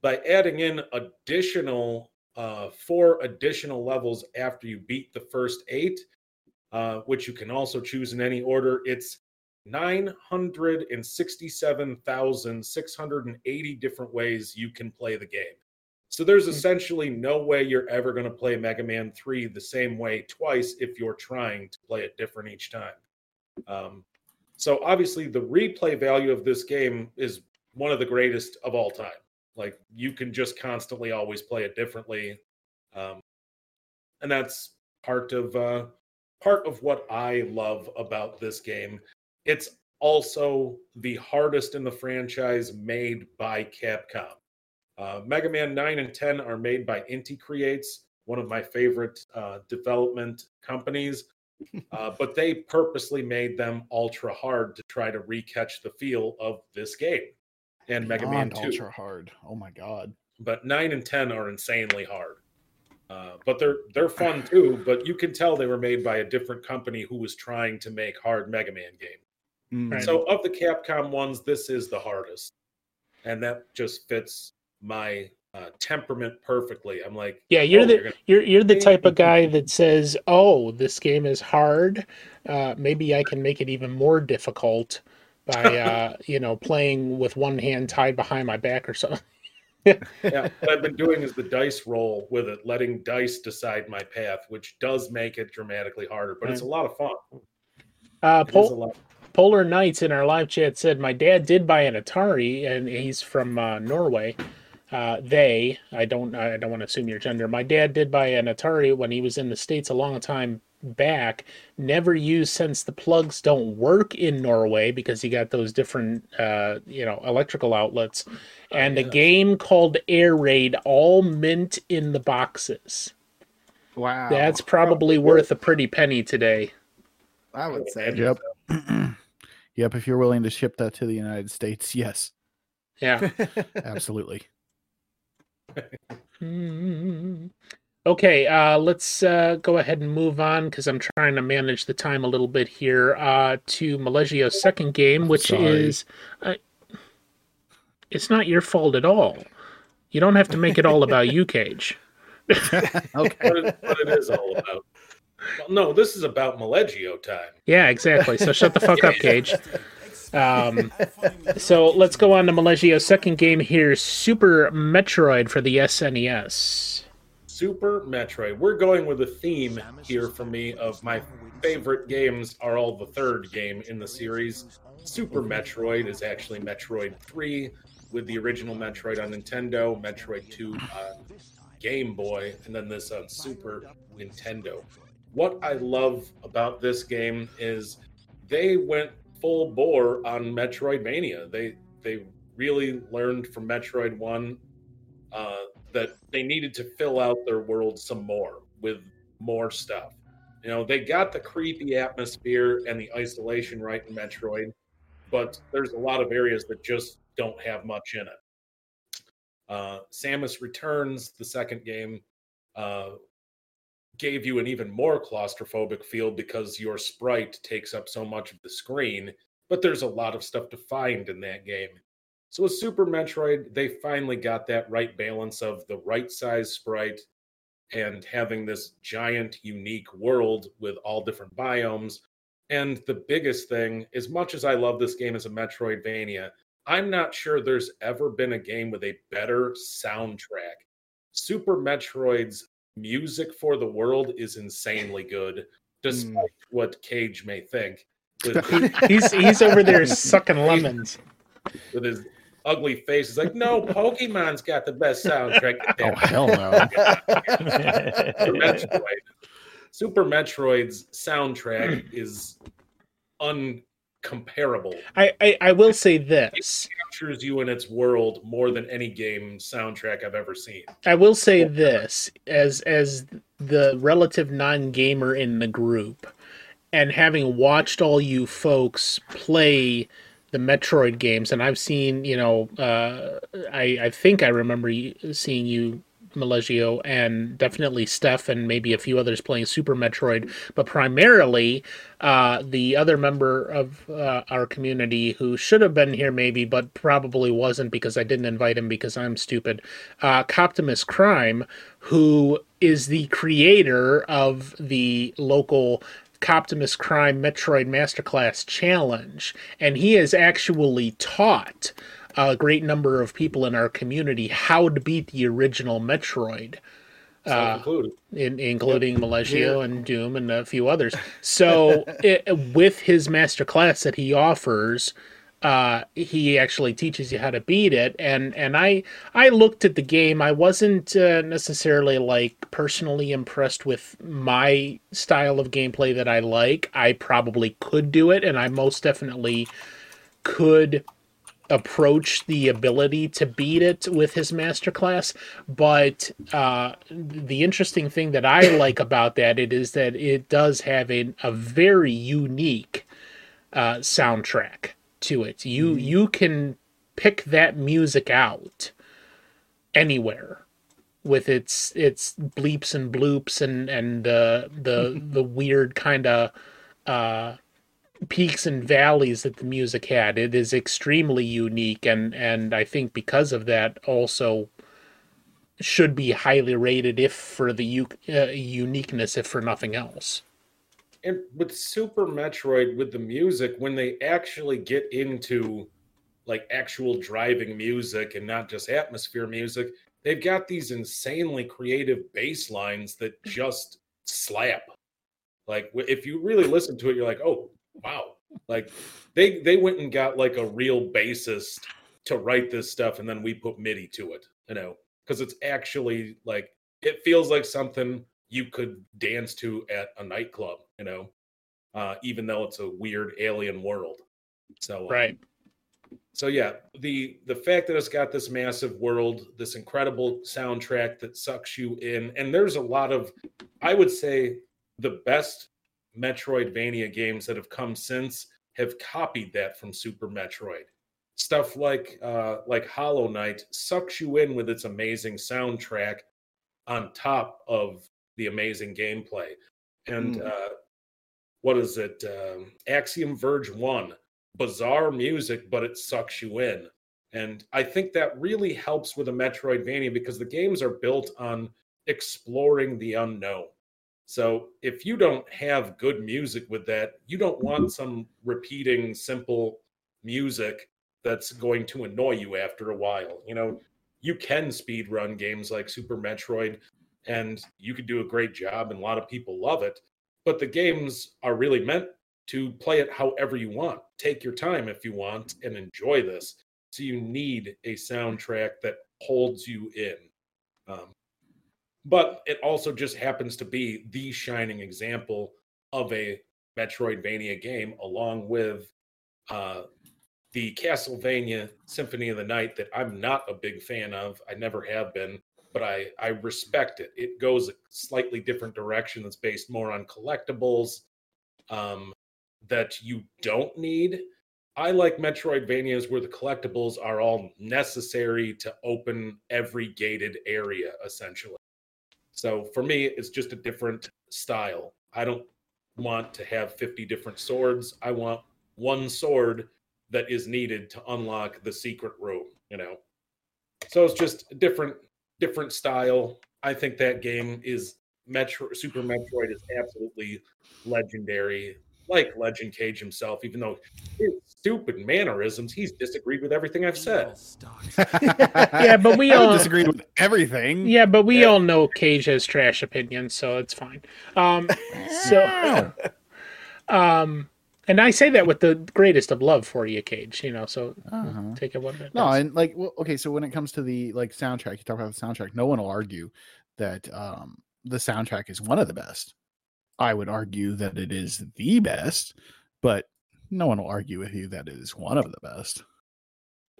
Speaker 3: by adding in additional uh, four additional levels after you beat the first eight, uh, which you can also choose in any order. It's 967,680 different ways you can play the game. So there's
Speaker 2: Hmm.
Speaker 3: essentially no way you're ever going to play Mega Man 3 the same way twice if you're trying to play it different each time. Um, so obviously the replay value of this game is one of the greatest of all time. Like you can just constantly always play it differently. Um, and that's part of uh, part of what I love about this game. It's also the hardest in the franchise made by Capcom. Uh, Mega Man 9 and 10 are made by Inti Creates, one of my favorite uh, development companies. Uh, but they purposely made them ultra hard to try to recatch the feel of this game and Mega Man
Speaker 5: Beyond
Speaker 3: 2
Speaker 5: Ultra hard. Oh my god.
Speaker 3: but nine and ten are insanely hard. Uh, but they're they're fun too. But you can tell they were made by a different company who was trying to make hard Mega Man game.
Speaker 5: Mm.
Speaker 3: So of the Capcom ones, this is the hardest, and that just fits my uh, temperament perfectly. I'm like,
Speaker 1: Yeah, you're
Speaker 3: oh,
Speaker 1: the
Speaker 3: gonna-
Speaker 1: you're you're the type of guy that says, "Oh, this game is hard. Uh, maybe I can make it even more difficult by uh, you know playing with one hand tied behind my back or something."
Speaker 3: Yeah, what I've been doing is the dice roll with it, letting dice decide my path, which does make it dramatically harder. But it's a lot of fun.
Speaker 1: Uh,
Speaker 3: It is a
Speaker 1: Pol-
Speaker 3: lot.
Speaker 1: Polar Knights in our live chat said, "My dad did buy an Atari, and he's from uh, Norway." Uh, they, I don't, I don't want to assume your gender. My dad did buy an Atari when he was in the states a long time back. Never used since the plugs don't work in Norway because you got those different, uh, you know, electrical outlets. And a game called Air Raid, all mint in the boxes.
Speaker 5: Wow.
Speaker 1: That's probably worth a pretty penny today.
Speaker 2: I would say.
Speaker 5: Yep. yep. If you're willing to ship that to the United States, yes,
Speaker 1: Yeah.
Speaker 5: absolutely.
Speaker 1: Okay, uh, let's uh, go ahead and move on because I'm trying to manage the time a little bit here uh, to Malegio's second game, which
Speaker 5: Sorry.
Speaker 1: is. Uh, it's not your fault at all. You don't have to make it all about you, Cage.
Speaker 5: okay.
Speaker 3: what it, what it is all about. Well, no, this is about Malegio time.
Speaker 1: Yeah, exactly. So shut the fuck up, Cage. Um, so let's go on to Malegio's second game here Super Metroid for the SNES.
Speaker 3: Super Metroid. We're going with a theme here for me of my favorite games are all the third game in the series. Super Metroid is actually Metroid 3 with the original Metroid on Nintendo, Metroid 2 on Game Boy, and then this on Super Nintendo. What I love about this game is they went full bore on Metroidvania. They they really learned from Metroid 1 uh, that they needed to fill out their world some more with more stuff. You know, they got the creepy atmosphere and the isolation right in Metroid, but there's a lot of areas that just don't have much in it. Uh, Samus Returns, the second game, uh, gave you an even more claustrophobic feel because your sprite takes up so much of the screen, but there's a lot of stuff to find in that game. So with Super Metroid, they finally got that right balance of the right size sprite and having this giant, unique world with all different biomes. And the biggest thing, as much as I love this game as a Metroidvania, I'm not sure there's ever been a game with a better soundtrack. Super Metroid's music for the world is insanely good, hmm. despite what Cage may think. With,
Speaker 1: He's he's over there sucking lemons.
Speaker 3: with his ugly face, he's like, "No, Pokemon's got the best soundtrack."
Speaker 5: Oh hell no.
Speaker 3: Super Metroid. Super Metroid's soundtrack is uncomparable.
Speaker 1: I, I I will say this.
Speaker 3: Captures you in its world more than any game soundtrack I've ever seen.
Speaker 1: I will say this as as the relative non-gamer in the group and having watched all you folks play the Metroid games, and I've seen, you know, uh, I I think I remember seeing you Millegio and definitely Steph and maybe a few others playing Super Metroid, but primarily uh, the other member of uh, our community who should have been here maybe, but probably wasn't because I didn't invite him because I'm stupid, uh, Coptimus Crime, who is the creator of the local Coptimus Crime Metroid Masterclass Challenge, and he has actually taught a great number of people in our community how to beat the original Metroid. Uh, in, including yep. Millegio yeah. and Doom and a few others. So, it, with his master class that he offers, uh, he actually teaches you how to beat it. And and I I looked at the game. I wasn't uh, necessarily like personally impressed with my style of gameplay that I like. I probably could do it, and I most definitely could approach the ability to beat it with his masterclass but uh, the interesting thing that i like about that it is that it does have a, a very unique uh, soundtrack to it you mm-hmm. you can pick that music out anywhere with its its bleeps and bloops and and uh, the the weird kind of uh, peaks and valleys that the music had. It is extremely unique, and and I think because of that, also should be highly rated, if for the u- uh, uniqueness, if for nothing else.
Speaker 3: And with Super Metroid, with the music, when they actually get into like actual driving music and not just atmosphere music, they've got these insanely creative bass lines that just slap. Like if you really listen to it, you're like, oh, wow like they they went and got like a real bassist to write this stuff and then we put midi to it you know because it's actually like it feels like something you could dance to at a nightclub you know uh, even though it's a weird alien world so
Speaker 1: um, right
Speaker 3: so yeah the the fact that it's got this massive world this incredible soundtrack that sucks you in and there's a lot of i would say the best Metroidvania games that have come since have copied that from Super Metroid. Stuff like uh, like Hollow Knight sucks you in with its amazing soundtrack on top of the amazing gameplay. And mm. uh, what is it? Um, Axiom Verge 1, bizarre music, but it sucks you in. And I think that really helps with a Metroidvania because the games are built on exploring the unknown. So if you don't have good music with that, you don't want some repeating simple music that's going to annoy you after a while. You know, you can speed run games like Super Metroid and you could do a great job and a lot of people love it, but the games are really meant to play it however you want. Take your time if you want and enjoy this. So you need a soundtrack that holds you in. Um, but it also just happens to be the shining example of a Metroidvania game, along with uh, the Castlevania Symphony of the Night that I'm not a big fan of. I never have been, but I I respect it. It goes a slightly different direction. That's based more on collectibles um, that you don't need. I like Metroidvanias where the collectibles are all necessary to open every gated area, essentially. So for me, it's just a different style. I don't want to have 50 different swords. I want one sword that is needed to unlock the secret room, you know. So it's just a different different style. I think that game is Metro Super Metroid is absolutely legendary like Legend Cage himself, even though his stupid mannerisms, he's disagreed with everything I've said.
Speaker 1: yeah, but we all
Speaker 5: disagreed with everything.
Speaker 1: Yeah, but we yeah. all know Cage has trash opinions, so it's fine. Um, so, um, and I say that with the greatest of love for you, Cage. You know, so uh-huh. take it one minute.
Speaker 5: No, and like, well, okay, so when it comes to the like soundtrack, you talk about the soundtrack. No one will argue that um the soundtrack is one of the best. I would argue that it is the best, but no one will argue with you that it is one of the best.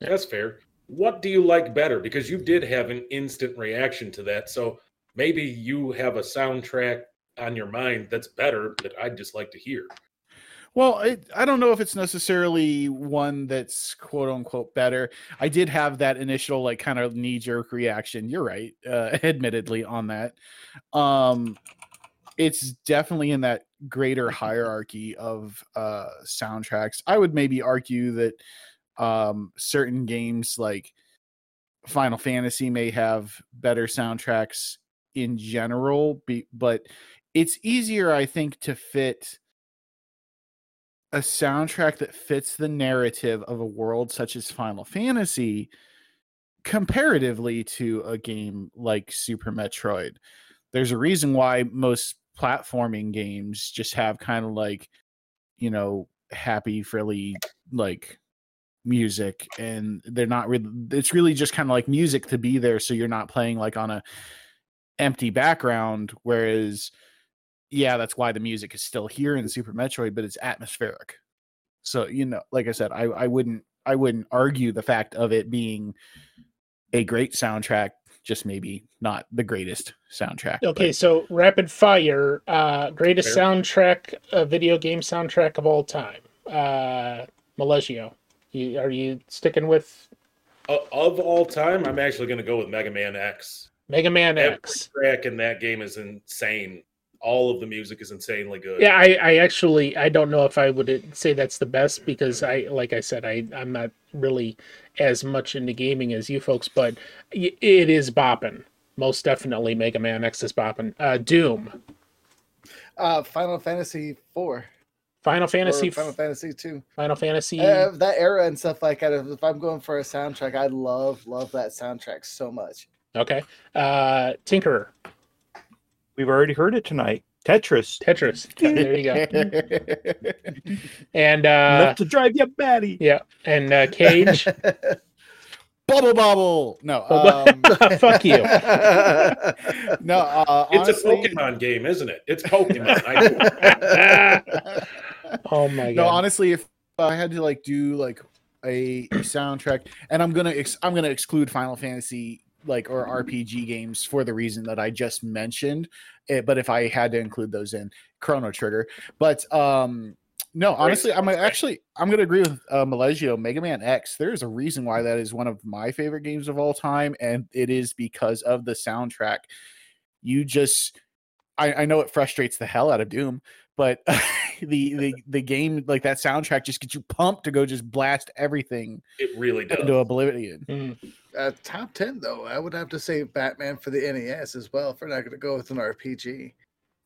Speaker 3: That's fair. What do you like better? Because you did have an instant reaction to that. So maybe you have a soundtrack on your mind that's better that I'd just like to hear.
Speaker 5: Well, it, I don't know if it's necessarily one that's quote unquote better. I did have that initial like kind of knee jerk reaction. You're right, uh, admittedly on that. Um, it's definitely in that greater hierarchy of uh, soundtracks. I would maybe argue that um, certain games like Final Fantasy may have better soundtracks in general, be, but it's easier, I think, to fit a soundtrack that fits the narrative of a world such as Final Fantasy comparatively to a game like Super Metroid. There's a reason why most platforming games just have kind of like, you know, happy, frilly, like music and they're not really it's really just kind of like music to be there so you're not playing like on a empty background whereas yeah, that's why the music is still here in Super Metroid, but it's atmospheric. So you know, like I said, I, I wouldn't I wouldn't argue the fact of it being a great soundtrack, just maybe not the greatest soundtrack.
Speaker 1: Okay,
Speaker 5: but-
Speaker 1: so rapid fire, uh, greatest
Speaker 3: Fair.
Speaker 1: soundtrack, uh, video game soundtrack of all time. Uh, Milesio, you, are you sticking with
Speaker 3: O- of all time, I'm actually going to go with Mega Man X.
Speaker 1: Mega Man
Speaker 3: Every
Speaker 1: X?
Speaker 3: track in that game is insane. All of the music is insanely good.
Speaker 1: Yeah, I, I actually I don't know if I would say that's the best because I like I said I I'm not really as much into gaming as you folks, but it is bopping. Most definitely, Mega Man X is bopping. Uh, Doom,
Speaker 2: Uh, Final Fantasy four,
Speaker 1: Final Fantasy,
Speaker 2: or Final Fantasy two.
Speaker 1: Final Fantasy.
Speaker 2: Uh, that era and stuff like that. If, if I'm going for a soundtrack, I love love that soundtrack so much.
Speaker 1: okay, uh, Tinkerer,
Speaker 4: We've already heard it tonight. Tetris.
Speaker 1: Tetris. there you go. And uh,
Speaker 4: Enough to drive you batty.
Speaker 1: yeah, and uh, Cage.
Speaker 5: Bubble Bobble. No, um,
Speaker 1: Fuck you.
Speaker 5: no. Uh,
Speaker 3: It's
Speaker 5: honestly,
Speaker 3: a Pokemon game, isn't it? It's Pokemon. I
Speaker 1: oh my god.
Speaker 5: no,
Speaker 1: god.
Speaker 5: honestly, if I had to like do like a, a soundtrack, and I'm gonna ex- I'm gonna exclude Final Fantasy like or RPG games for the reason that I just mentioned. eh, but if I had to include those in Chrono Trigger, but um. No, honestly, I'm actually I'm gonna agree with uh, Milesio. Mega Man X. There's a reason why that is one of my favorite games of all time, and it is because of the soundtrack. You just, I, I know it frustrates the hell out of Doom, but the the the game like that soundtrack just gets you pumped to go just blast everything
Speaker 3: It really does.
Speaker 5: into oblivion.
Speaker 1: Mm.
Speaker 2: uh, top ten though, I would have to say Batman for the NES as well. If we're not going to go with an RPG,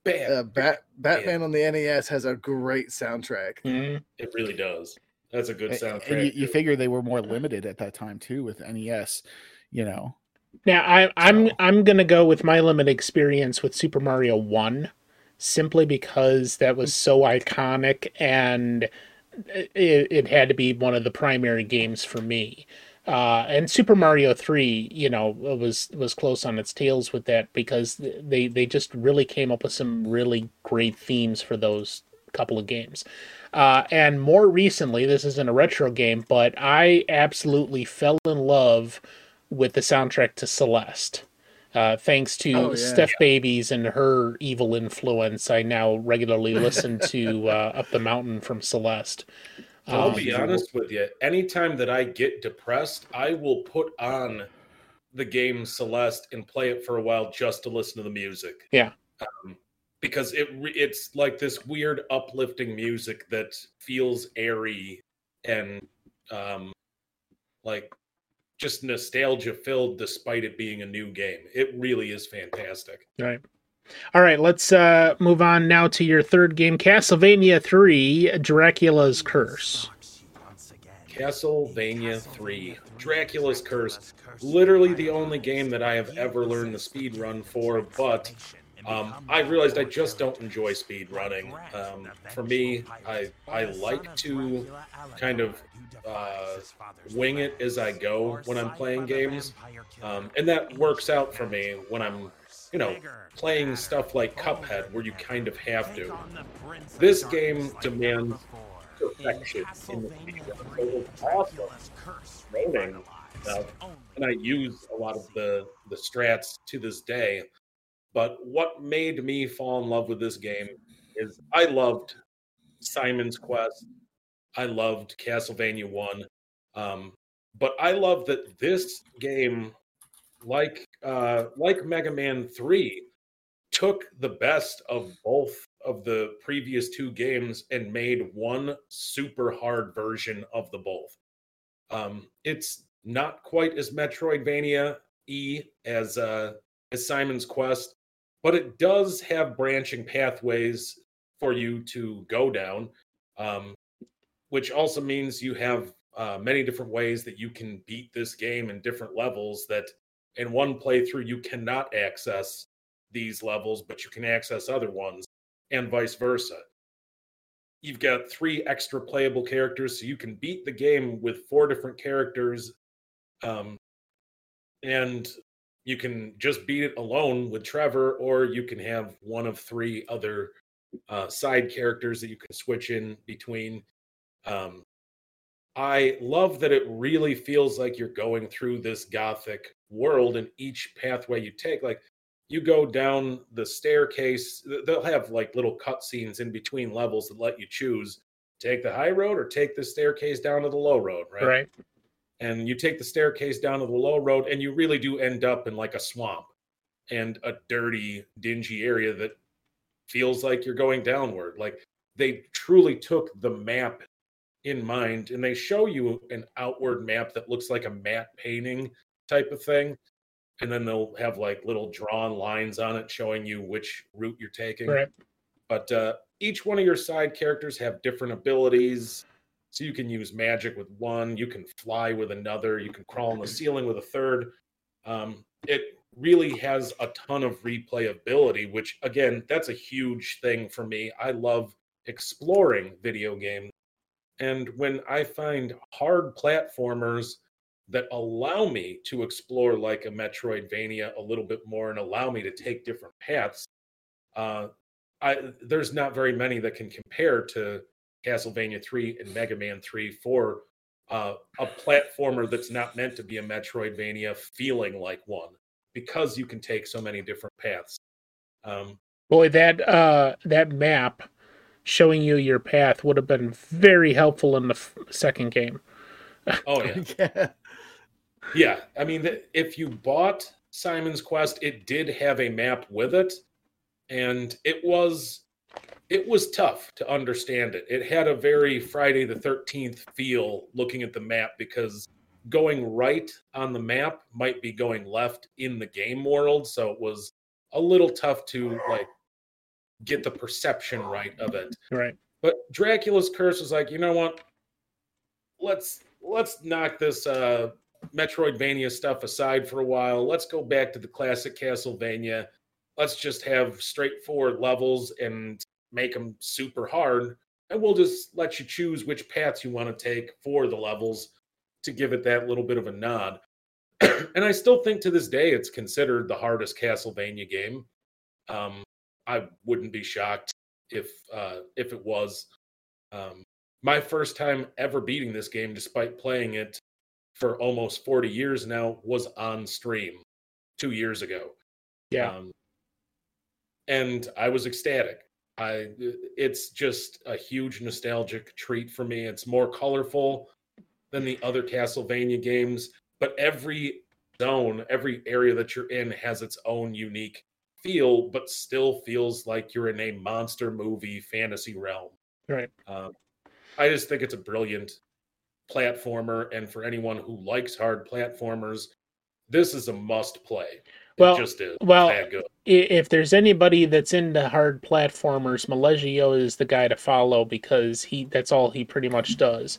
Speaker 3: Bam.
Speaker 2: uh, Bat Batman on the NES has a great soundtrack.
Speaker 1: Mhm.
Speaker 3: It really does. That's a good
Speaker 5: A-
Speaker 3: soundtrack.
Speaker 5: And you, you figure they were more limited at that time too with NES, you know.
Speaker 1: Now I, I'm
Speaker 5: So-
Speaker 1: I'm gonna go with my limited experience with Super Mario One, simply because that was so iconic and it, it had to be one of the primary games for me. Uh, and Super Mario Three, you know, was was close on its tails with that because they they just really came up with some really great themes for those couple of games. Uh, and more recently, this isn't a retro game, but I absolutely fell in love with the soundtrack to Celeste. Uh, thanks to
Speaker 2: Oh, yeah.
Speaker 1: Steph Babies and her evil influence, I now regularly listen to uh, Up the Mountain from Celeste.
Speaker 3: I'll
Speaker 1: Um,
Speaker 3: be honest with you. Anytime that I get depressed, I will put on the game Celeste and play it for a while just to listen to the music.
Speaker 1: Yeah.
Speaker 3: Um, because it it's like this weird uplifting music that feels airy and um, like just nostalgia filled despite it being a new game. It really is fantastic.
Speaker 1: Right. All right, let's uh, move on now to your third game, Castlevania 3 Dracula's Curse.
Speaker 3: Castlevania 3 Dracula's Curse. Literally the only game that I have ever learned the speed run for, but um, I realized I just don't enjoy speed running. Um, for me, I I like to kind of uh, wing it as I go when I'm playing games, um, and that works out for me when I'm, you know, playing stuff like Cuphead, where you kind of have to. This game demands perfection in the speed. So awesome learning stuff, and I use a lot of the the strats to this day. But what made me fall in love with this game is I loved Simon's Quest. I loved Castlevania 1. Um, but I love that this game, like uh, like Mega Man 3, took the best of both of the previous two games and made one super hard version of the both. Um, it's not quite as Metroidvania e as uh, as Simon's Quest, but it does have branching pathways for you to go down, um, which also means you have uh, many different ways that you can beat this game in different levels. That in one playthrough you cannot access these levels, but you can access other ones, and vice versa. You've got three extra playable characters, so you can beat the game with four different characters. Um, and you can just beat it alone with Trevor, or you can have one of three other uh, side characters that you can switch in between. Um, I love that it really feels like you're going through this gothic world, and each pathway you take, like you go down the staircase, they'll have like little cutscenes in between levels that let you choose take the high road or take the staircase down to the low road, right?
Speaker 1: Right.
Speaker 3: And you take the staircase down to the low road and you really do end up in like a swamp and a dirty dingy area that feels like you're going downward like they truly took the map in mind and they show you an outward map that looks like a matte painting type of thing and then they'll have like little drawn lines on it showing you which route you're taking
Speaker 1: Right.
Speaker 3: but uh, each one of your side characters have different abilities so you can use magic with one you can fly with another you can crawl on the ceiling with a third. Um, it really has a ton of replayability which again that's a huge thing for me. I love exploring video games. And when i find hard platformers that allow me to explore like a metroidvania a little bit more and allow me to take different paths uh, I, there's not very many that can compare to Castlevania 3 and Mega Man 3 for uh, a platformer that's not meant to be a Metroidvania feeling like one because you can take so many different paths. Um,
Speaker 1: Boy, that uh, that map showing you your path would have been very helpful in the f- second game.
Speaker 3: oh, yeah.
Speaker 2: yeah.
Speaker 3: Yeah. I mean, if you bought Simon's Quest, it did have a map with it. And it was it was tough to understand it. It had a very Friday the 13th feel looking at the map because going right on the map might be going left in the game world. So it was a little tough to like get the perception right of it.
Speaker 1: Right.
Speaker 3: But Dracula's curse was like, you know what? Let's let's knock this uh Metroidvania stuff aside for a while. Let's go back to the classic Castlevania. Let's just have straightforward levels and make them super hard. And we'll just let you choose which paths you want to take for the levels to give it that little bit of a nod. and I still think to this day it's considered the hardest Castlevania game. Um, I wouldn't be shocked if uh, if it was. Um, my first time ever beating this game, despite playing it for almost 40 years now, was on stream two years ago.
Speaker 1: Yeah.
Speaker 3: Um, and I was ecstatic. I it's just a huge nostalgic treat for me. It's more colorful than the other Castlevania games, but every zone, every area that you're in has its own unique feel, but still feels like you're in a monster movie fantasy realm.
Speaker 1: Right.
Speaker 3: Um, I just think it's a brilliant platformer, and for anyone who likes hard platformers, this is a must play.
Speaker 1: Well-
Speaker 3: just is
Speaker 1: well,
Speaker 3: that good.
Speaker 1: I- If there's anybody that's into hard platformers, Maleggio is the guy to follow because he that's all he pretty much does.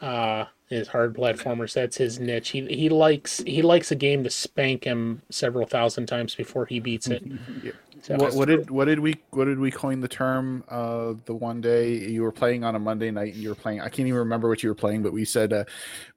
Speaker 1: Uh is hard platformers. That's his niche. He he likes he likes a game to spank him several thousand times before he beats it.
Speaker 5: Yeah.
Speaker 1: So,
Speaker 5: What, what did what did we what did we coin the term? Uh, the one day you were playing on a Monday night and you were playing. I can't even remember what you were playing, but we said uh,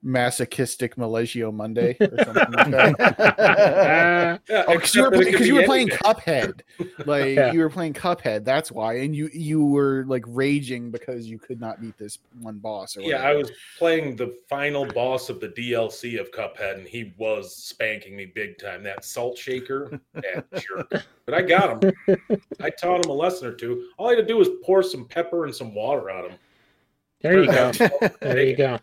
Speaker 5: masochistic Malaysia Monday or something like that.
Speaker 1: Uh,
Speaker 5: Oh, because you were
Speaker 3: except
Speaker 5: playing, you were playing. Cuphead, like
Speaker 1: Yeah.
Speaker 5: you were playing Cuphead. That's why, and you you were like raging because you could not beat this one boss. Or
Speaker 3: Yeah. I was playing the final boss of the DLC of Cuphead, and he was spanking me big time. That salt shaker, that jerk. But I got him. I taught him a lesson or two. All I had to do was pour some pepper and some water on him.
Speaker 1: There you go. There you go.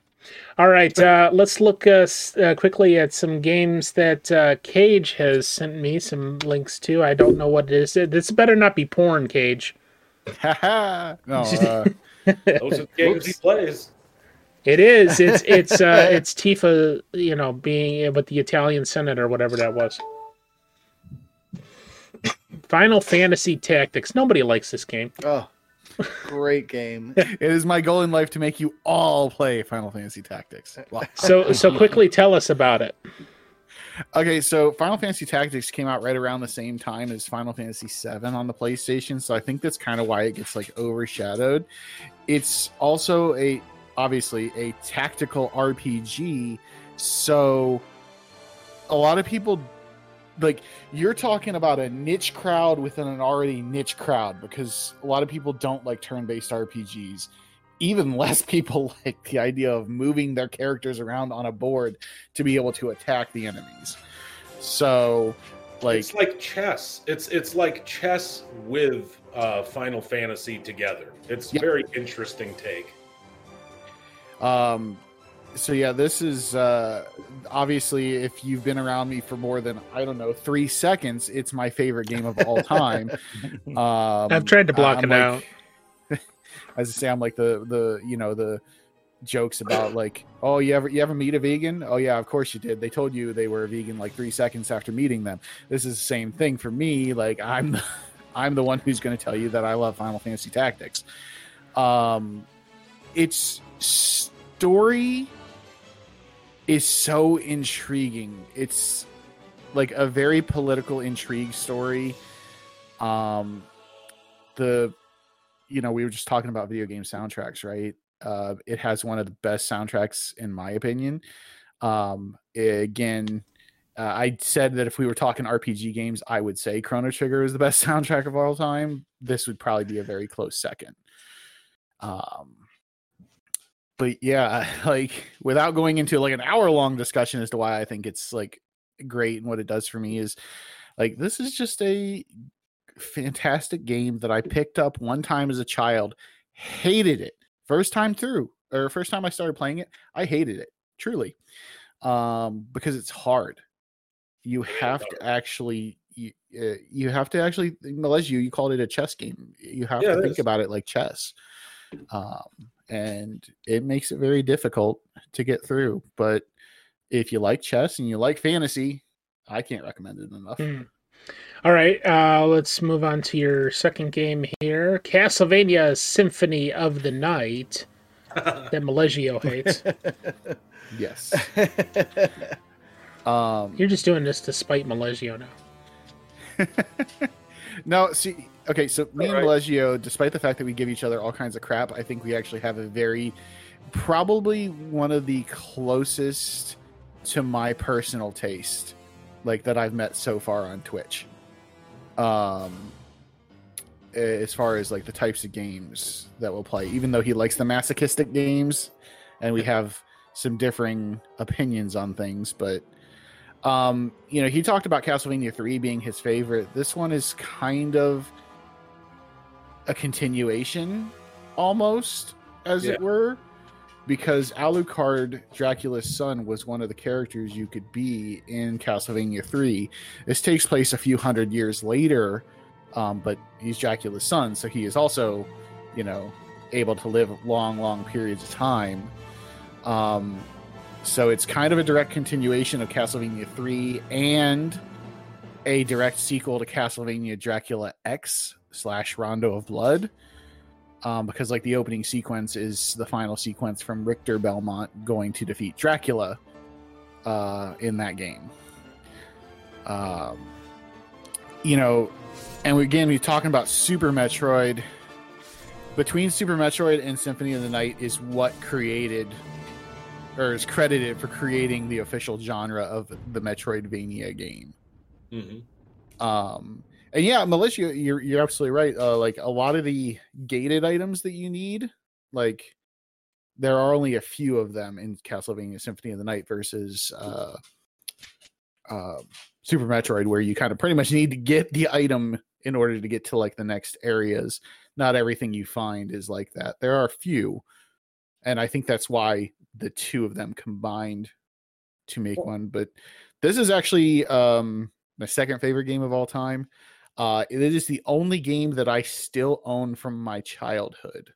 Speaker 1: All right, uh, let's look uh, uh, quickly at some games that uh, Cage has sent me some links to. I don't know what it is. This better not be porn, Cage.
Speaker 5: no, uh,
Speaker 3: Those are the games he plays.
Speaker 1: It is. It's it's uh, it's Tifa, you know, being with the Italian Senate or whatever that was. Final Fantasy Tactics. Nobody likes this game.
Speaker 2: Oh, great game.
Speaker 5: it is my goal in life to make you all play Final Fantasy Tactics. Well,
Speaker 1: So so quickly tell us about it.
Speaker 5: Okay, so Final Fantasy Tactics came out right around the same time as Final Fantasy VII on the PlayStation, so I think that's kind of why it gets like overshadowed. It's also a obviously a tactical RPG, so a lot of people like you're talking about a niche crowd within an already niche crowd because a lot of people don't like turn-based RPGs. Even less people like the idea of moving their characters around on a board to be able to attack the enemies. So, like,
Speaker 3: it's like chess. It's it's like chess with uh, Final Fantasy together. It's
Speaker 5: Yeah.
Speaker 3: very interesting take.
Speaker 5: um, so yeah, this is uh, obviously if you've been around me for more than I don't know three seconds, it's my favorite game of all time. um,
Speaker 1: I've tried to block
Speaker 5: I'm
Speaker 1: it
Speaker 5: like-
Speaker 1: out.
Speaker 5: as I say, I'm like the the you know the jokes about like, oh, you ever you ever meet a vegan? Oh yeah, of course you did. They told you they were a vegan like three seconds after meeting them. This is the same thing for me. Like I'm the, I'm the one who's going to tell you that I love Final Fantasy Tactics. Um, its story is so intriguing. It's like a very political intrigue story. Um, the you know, we were just talking about video game soundtracks, right? Uh, it has one of the best soundtracks in my opinion. Um, again, uh, I said that if we were talking RPG games, I would say Chrono Trigger is the best soundtrack of all time. This would probably be a very close second. Um, but yeah, like without going into like an hour long discussion as to why I think it's like great and what it does for me is like this is just a fantastic game that I picked up one time as a child, hated it. First time through, or first time I started playing it, I hated it truly. Um, because it's hard. You have to actually you, uh, you have to actually Melez you you called it a chess game. You have
Speaker 3: Yeah,
Speaker 5: to think
Speaker 3: is.
Speaker 5: about it like chess. Um, and it makes it very difficult to get through. But if you like chess and you like fantasy, I can't recommend it enough.
Speaker 1: Hmm. All right, uh, let's move on to your second game here Castlevania Symphony of the Night that Malegio hates.
Speaker 5: Yes. Um,
Speaker 1: You're just doing this to spite Malegio now.
Speaker 5: No, see, okay, so me and
Speaker 3: Alright.
Speaker 5: Malegio, despite the fact that we give each other all kinds of crap, I think we actually have a very, probably one of the closest to my personal taste, like that I've met so far on Twitch. Um, as far as like the types of games that we'll play, even though he likes the masochistic games, and we have some differing opinions on things, but um, you know, he talked about Castlevania 3 being his favorite. This one is kind of a continuation almost, as
Speaker 3: Yeah.
Speaker 5: it were, because Alucard, Dracula's son, was one of the characters you could be in Castlevania 3. This takes place a few hundred years later, um, but he's Dracula's son, so he is also, you know, able to live long, long periods of time. Um, so it's kind of a direct continuation of Castlevania 3 and a direct sequel to Castlevania Dracula X slash Rondo of Blood. Um, because like the opening sequence is the final sequence from Richter Belmont going to defeat Dracula uh, in that game. Um, you know, and we, again, we're talking about Super Metroid. Between Super Metroid and Symphony of the Night is what created or is credited for creating the official genre of the Metroidvania game.
Speaker 3: hmm
Speaker 5: Um, and yeah, militia, you're you're absolutely right. Uh, like a lot of the gated items that you need, like there are only a few of them in Castlevania Symphony of the Night versus uh, uh, Super Metroid, where you kind of pretty much need to get the item in order to get to like the next areas. Not everything you find is like that. There are a few, and I think that's why the two of them combined to make one. But this is actually um my second favorite game of all time. Uh, it is the only game that I still own from my childhood.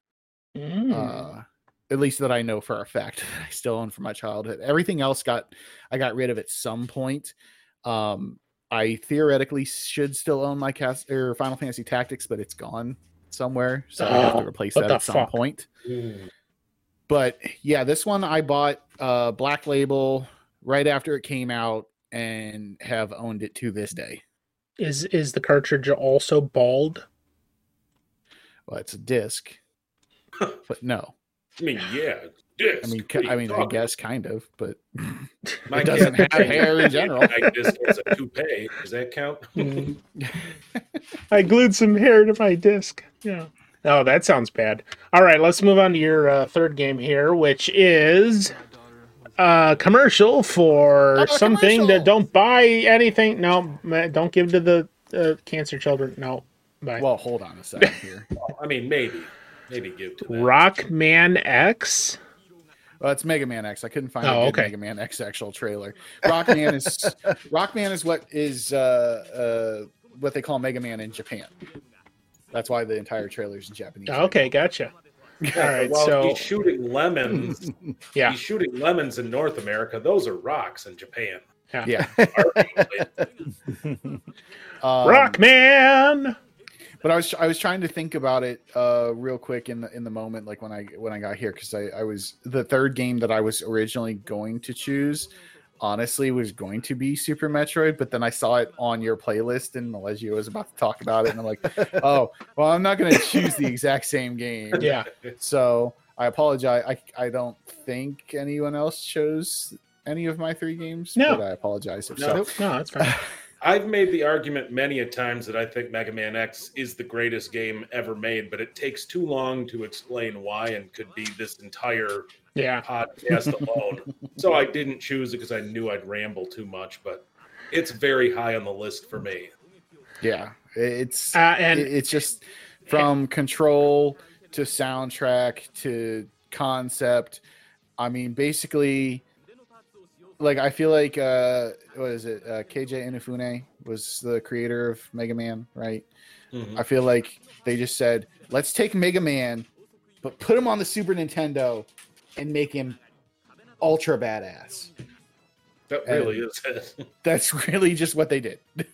Speaker 1: Mm.
Speaker 5: Uh, at least that I know for a fact that I still own from my childhood. Everything else got I got rid of at some point. Um, I theoretically should still own my cast or Final Fantasy Tactics, but it's gone somewhere, so I have
Speaker 1: Oh,
Speaker 5: to replace that at some
Speaker 1: fuck?
Speaker 5: point. But yeah, this one I bought uh, Black Label right after it came out and have owned it to this day.
Speaker 1: Is is the cartridge also bald?
Speaker 5: Well, it's a disc, but no.
Speaker 3: I mean, yeah. Disc.
Speaker 5: I mean,
Speaker 3: What
Speaker 5: ki-
Speaker 3: are you
Speaker 5: I mean, I
Speaker 3: talking
Speaker 5: guess kind of, but
Speaker 3: My
Speaker 5: it doesn't
Speaker 3: cat-
Speaker 5: have hair in general.
Speaker 3: My disc has a toupee. Does that count?
Speaker 1: I glued some hair to my disc. Yeah. Oh, that sounds bad. All right, let's move on to your uh, third game here, which is a commercial for
Speaker 5: Oh, a
Speaker 1: something
Speaker 5: commercial.
Speaker 1: that don't buy anything. No, don't give to the uh, cancer children. No, bye.
Speaker 5: well, hold on a second here.
Speaker 3: I mean, maybe. Maybe give to that.
Speaker 1: Rockman X.
Speaker 5: Well, it's Mega Man X. I couldn't find
Speaker 1: Oh,
Speaker 5: a good
Speaker 1: okay.
Speaker 5: Mega Man X actual trailer. Rockman is Rockman is what is uh, uh, what they call Mega Man in Japan. That's why the entire trailer is in Japanese.
Speaker 1: Okay, gotcha. All right,
Speaker 3: well,
Speaker 1: so
Speaker 3: he's shooting lemons.
Speaker 1: yeah,
Speaker 3: He's shooting lemons in North America. Those are rocks in Japan.
Speaker 5: Yeah.
Speaker 3: Arguably.
Speaker 5: Um,
Speaker 1: Rockman.
Speaker 5: but I was I was trying to think about it uh real quick in the in the moment like when I when I got here because I I was the third game that I was originally going to choose honestly was going to be Super Metroid but then I saw it on your playlist and Alessio was about to talk about it and I'm like oh well I'm not going to choose the exact same game
Speaker 1: Yeah,
Speaker 5: so I apologize I I don't think anyone else chose any of my three games
Speaker 1: No.
Speaker 5: but I apologize if
Speaker 3: No.
Speaker 5: so
Speaker 1: no, that's fine.
Speaker 3: I've made the argument many a times that I think Mega Man X is the greatest game ever made, but it takes too long to explain why and could be this entire
Speaker 1: Yeah,
Speaker 3: podcast alone. So I didn't choose it because I knew I'd ramble too much, but it's very high on the list for me.
Speaker 5: yeah it's
Speaker 1: uh, and
Speaker 5: it's just from control to soundtrack to concept i mean basically like i feel like uh what is it uh Keiji Inafune was the creator of mega man right
Speaker 3: Mhm.
Speaker 5: i feel like they just said let's take mega man but put him on the super nintendo and make him ultra badass
Speaker 3: That really is it.
Speaker 5: that's really just what they did.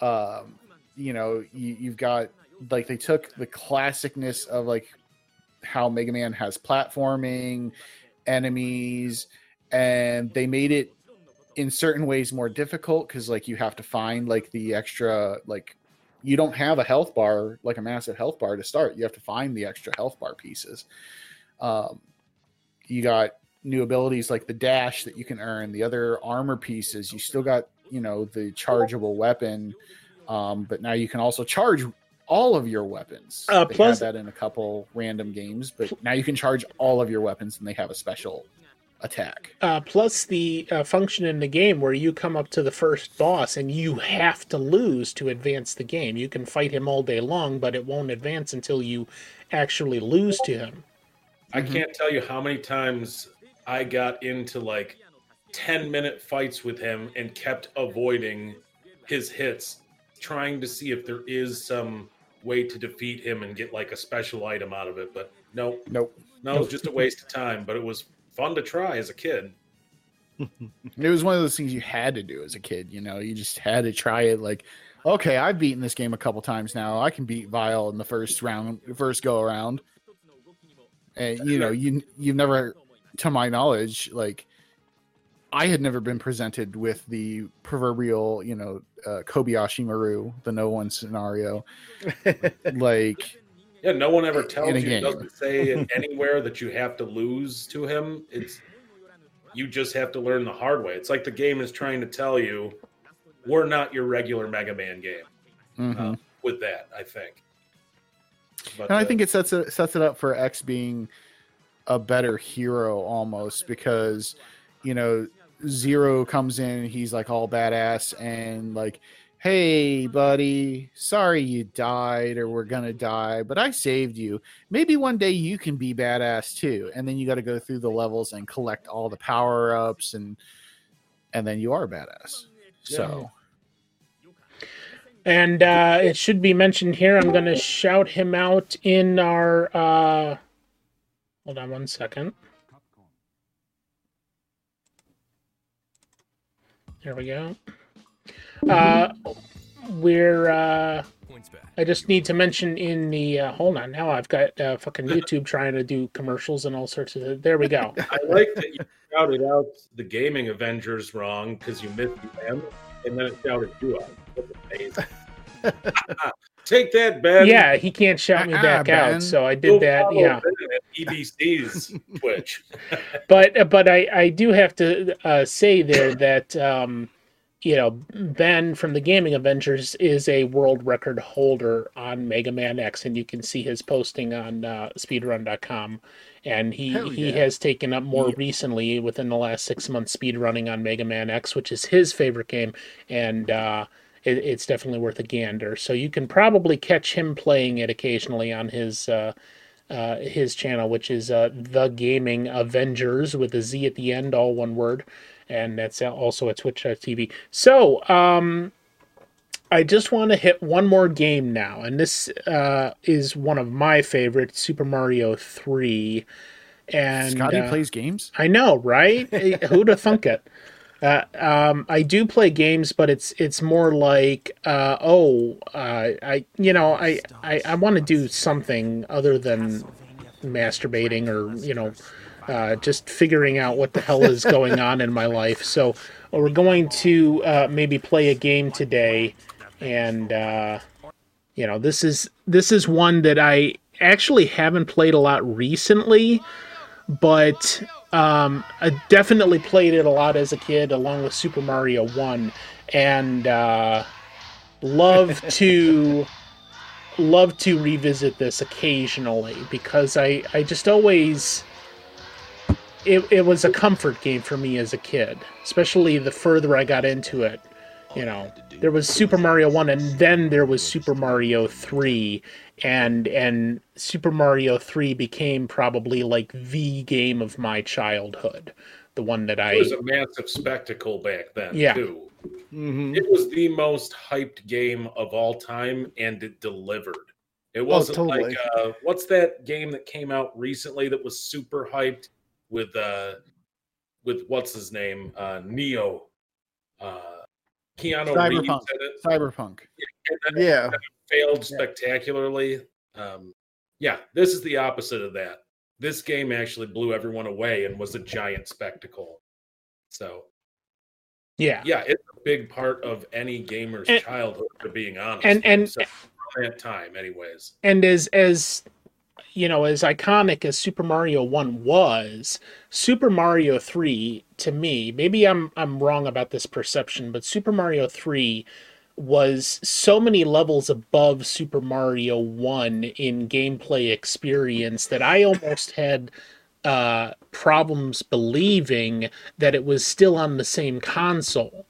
Speaker 5: um, you know, you, you've got like they took the classicness of like how Mega Man has platforming, enemies, and they made it in certain ways more difficult because like you have to find like the extra like you don't have a health bar like a massive health bar to start. You have to find the extra health bar pieces. Um, you got new abilities like the dash that you can earn, the other armor pieces. You still got, you know, the chargeable weapon, um, but now you can also charge all of your weapons.
Speaker 1: Uh,
Speaker 5: they
Speaker 1: plus-
Speaker 5: that in a couple random games, but now you can charge all of your weapons and they have a special attack.
Speaker 1: uh, plus the uh, function in the game where you come up to the first boss and you have to lose to advance the game. You can fight him all day long, but it won't advance until you actually lose to him.
Speaker 3: I
Speaker 5: Mhm.
Speaker 3: can't tell you how many times I got into like 10 minute fights with him and kept avoiding his hits, trying to see if there is some way to defeat him and get like a special item out of it. But no,
Speaker 5: Nope.
Speaker 3: no, it was just a waste of time. But it was fun to try as a kid.
Speaker 5: It was one of those things you had to do as a kid, you know, you just had to try it like, okay, I've beaten this game a couple times now. I can beat Vile in the first round, first go around. And you know, you you've never to my knowledge, like I had never been presented with the proverbial, you know, uh, Kobayashi Maru, the no one scenario. like
Speaker 3: Yeah, no one ever tells you,
Speaker 5: game.
Speaker 3: doesn't say it anywhere that you have to lose to him. It's you just have to learn the hard way. It's like the game is trying to tell you we're not your regular Mega Man game
Speaker 5: Mhm.
Speaker 3: uh, with that. I think. But,
Speaker 5: and I
Speaker 3: uh,
Speaker 5: think it sets it sets it up for X being a better hero almost because you know Zero comes in, he's like all badass and like, hey buddy, sorry you died or we're gonna die, but I saved you. Maybe one day you can be badass too. And then you got to go through the levels and collect all the power ups and and then you are badass. So
Speaker 1: And uh, it should be mentioned here. I'm going to shout him out in our. Uh, hold on one second. There we go. Uh, we're. Uh, I just need to mention in the. Uh, hold on. Now I've got uh, fucking YouTube trying to do commercials and all sorts of. There we go.
Speaker 3: I like that you shouted out the gaming Avengers wrong because you missed them, and then it shouted you out. That's amazing. Take that, Ben.
Speaker 1: Yeah, he can't shout me
Speaker 5: Ah,
Speaker 1: back
Speaker 5: Ben.
Speaker 1: out, so I
Speaker 3: Go
Speaker 1: did that. Yeah.
Speaker 3: EBC's Twitch.
Speaker 1: but but I I do have to uh, say there that um, you know Ben from the Gaming Avengers is a world record holder on Mega Man X, and you can see his posting on uh, Speedrun.com. And he
Speaker 2: Hell
Speaker 1: he has taken up more
Speaker 5: Yeah.
Speaker 1: recently within the last six months speedrunning on Mega Man X, which is his favorite game, and uh, it, it's definitely worth a gander. So you can probably catch him playing it occasionally on his. Uh, uh, his channel, which is uh, The Gaming Avengers with a Z at the end, all one word. And that's also at twitch.tv. So, um, I just want to hit one more game now. And this uh, is one of my favorites Super Mario 3. And
Speaker 5: Scotty
Speaker 1: uh,
Speaker 5: plays games.
Speaker 1: I know, right? Who'd have thunk it? Uh, um, I do play games, but it's it's more like, uh, oh, uh, I you know, I I, I want to do something other than masturbating or you know, uh, just figuring out what the hell is going on in my life. So we're going to uh, maybe play a game today, and uh, you know, this is this is one that I actually haven't played a lot recently but um, I definitely played it a lot as a kid, along with Super Mario One, and uh, love to love to revisit this occasionally because I I just always it it was a comfort game for me as a kid, especially the further I got into it. You know, there was Super Mario One, and then there was Super Mario Three, and and Super Mario 3 became probably like the game of my childhood. The one that I
Speaker 3: It was a massive spectacle back then,
Speaker 1: Yeah.
Speaker 3: too.
Speaker 2: Mhm.
Speaker 3: It was the most hyped game of all time, and it delivered. It wasn't
Speaker 2: totally.
Speaker 3: like uh, what's that game that came out recently that was super hyped with uh with what's his name uh Neo, uh Keanu
Speaker 5: Cyberpunk.
Speaker 3: it,
Speaker 5: Cyberpunk.
Speaker 3: and then
Speaker 2: Yeah.
Speaker 3: failed spectacularly. Um, yeah, this is the opposite of that. This game actually blew everyone away and was a giant spectacle. So
Speaker 1: yeah.
Speaker 3: yeah, it's a big part of any gamer's
Speaker 1: And-
Speaker 3: childhood, to being honest.
Speaker 1: and- and-
Speaker 3: so, from that time, anyways.
Speaker 1: And as as you know, as iconic as Super Mario 1 was, Super Mario 3 to me, maybe I'm I'm wrong about this perception, but Super Mario 3 was so many levels above Super Mario 1 in gameplay experience that I almost had uh, problems believing that it was still on the same console.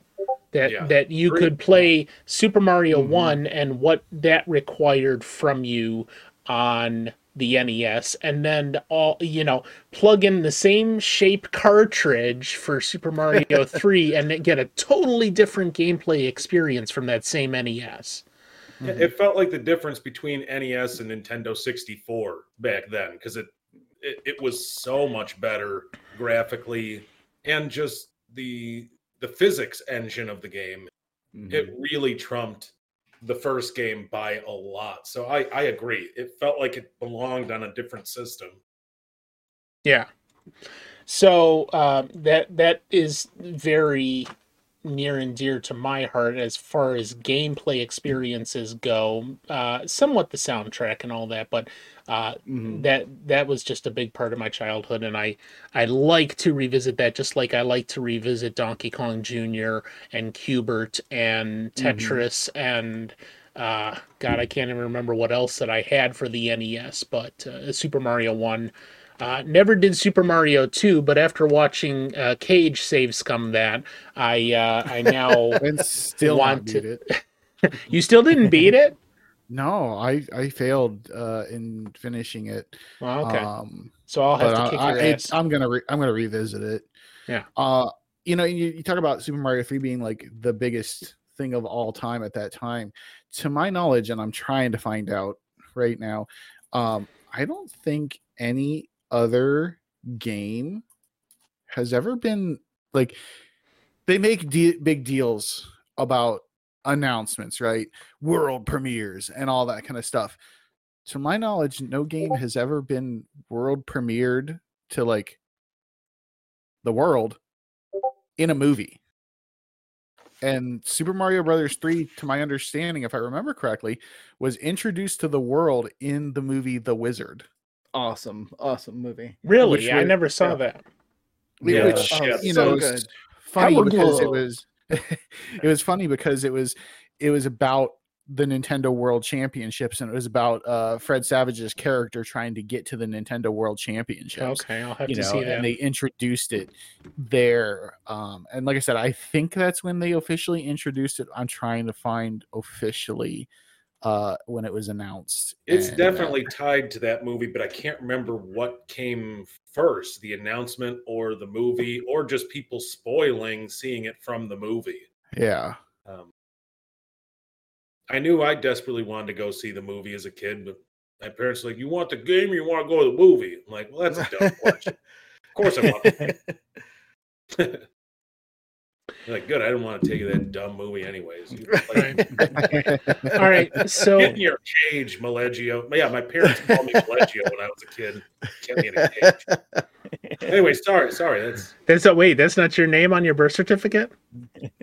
Speaker 1: That
Speaker 3: Yeah.
Speaker 1: that you
Speaker 3: Great
Speaker 1: could play Super Mario
Speaker 5: Mhm.
Speaker 1: 1 and what that required from you on the NES and then all you know plug in the same shape cartridge for Super Mario 3 and get a totally different gameplay experience from that same NES.
Speaker 3: Yeah, mm-hmm. It felt like the difference between NES and Nintendo 64 back then because it, it it was so much better graphically and just the the physics engine of the game. It mm-hmm. really trumped the first game by a lot. So I I agree. It felt like it belonged on a different system.
Speaker 1: Yeah. So uh, that that is very near and dear to my heart as far as gameplay experiences go. Uh, somewhat the soundtrack and all that, but uh,
Speaker 5: Mhm.
Speaker 1: that that was just a big part of my childhood, and I I like to revisit that, just like I like to revisit Donkey Kong Jr. and Q*bert and Tetris and. Uh, God, I can't even remember what else that I had for the NES, but uh, Super Mario One. Uh, never did Super Mario 2, but after watching uh, Cage save scum that, I uh, I now
Speaker 5: still
Speaker 1: Want to-
Speaker 5: it.
Speaker 1: you still didn't beat it.
Speaker 5: No, I I failed uh, in finishing it.
Speaker 1: Well, okay,
Speaker 5: Um,
Speaker 1: so I'll have to
Speaker 5: I,
Speaker 1: kick
Speaker 5: I,
Speaker 1: your
Speaker 5: it's,
Speaker 1: ass.
Speaker 5: I'm gonna re- I'm gonna revisit it.
Speaker 1: Yeah.
Speaker 5: Uh, you know, you, you talk about Super Mario 3 being like the biggest thing of all time at that time. To my knowledge, and I'm trying to find out right now, um, I don't think any other game has ever been like they make de- big deals about announcements, right? World premieres and all that kind of stuff. To my knowledge, no game has ever been world premiered to like the world in a movie. And Super Mario Brothers 3, to my understanding, if I remember correctly, was introduced to the world in the movie The Wizard.
Speaker 2: Awesome, awesome movie.
Speaker 1: really,
Speaker 5: which
Speaker 1: I never saw
Speaker 2: yeah.
Speaker 1: that.
Speaker 3: Yeah,
Speaker 5: which
Speaker 2: Oh,
Speaker 5: you
Speaker 2: so
Speaker 5: know,
Speaker 2: good.
Speaker 5: is funny
Speaker 2: Howard
Speaker 5: because it was it was funny because it was it was about the Nintendo World Championships and it was about uh Fred Savage's character trying to get to the Nintendo World Championships.
Speaker 1: Okay, I'll have
Speaker 5: You
Speaker 1: to
Speaker 5: know,
Speaker 1: see that.
Speaker 5: and they introduced it there. Um, and like I said, I think that's when they officially introduced it. I'm trying to find officially uh when it was announced.
Speaker 3: It's
Speaker 5: And, uh,
Speaker 3: definitely tied to that movie, but I can't remember what came first the announcement or the movie, or just people spoiling seeing it from the movie.
Speaker 5: yeah.
Speaker 3: Um, I knew I desperately wanted to go see the movie as a kid, but my parents were like, "You want the game, or you want to go to the movie?" I'm like, "Well, that's a dumb question. Of course, I want." The They're like, good. I didn't want to take you that dumb movie, anyways. Like,
Speaker 1: All right, so
Speaker 3: Get in your cage, Maleggio. Yeah, my parents called me Maleggio when I was a kid. Get me in a cage. Anyway, sorry, sorry. That's
Speaker 1: that's a wait. That's not your name on your birth certificate.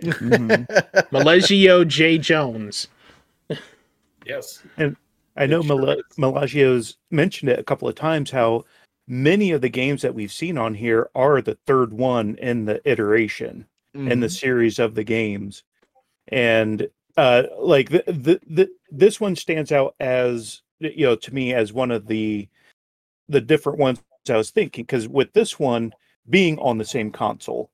Speaker 5: Mhm.
Speaker 1: Malegio J Jones.
Speaker 3: yes.
Speaker 4: And I know
Speaker 3: It sure
Speaker 4: Mala-
Speaker 3: is.
Speaker 4: Malagio's mentioned it a couple of times how many of the games that we've seen on here are the third one in the iteration in the series of the games. And uh like the, the, the this one stands out as you know to me as one of the the different ones I was thinking because with this one being on the same console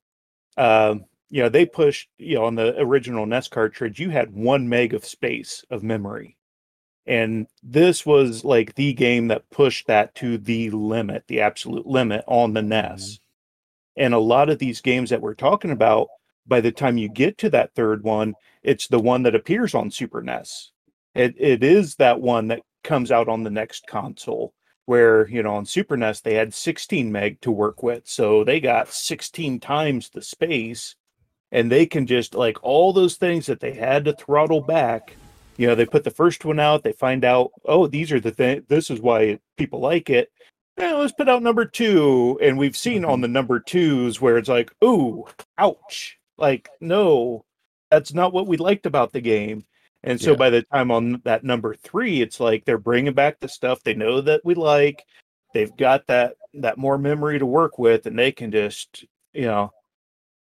Speaker 4: um you know they pushed you know on the original NES cartridge you had 1 meg of space of memory. And this was like the game that pushed that to the limit the absolute limit on the NES and a lot of these games that we're talking about by the time you get to that third one it's the one that appears on Super NES it it is that one that comes out on the next console where you know on Super NES they had 16 meg to work with. So they got 16 times the space. And they can just like all those things that they had to throttle back you know they put the first one out they find out oh these are the thing this is why people like it yeah, let's put out number two and we've seen on the number twos where it's like ooh ouch. Like no that's not what we liked about the game. And so
Speaker 5: Yeah.
Speaker 4: by the time on that number three it's like they're bringing back the stuff they know that we like. They've got that that more memory to work with and they can just you know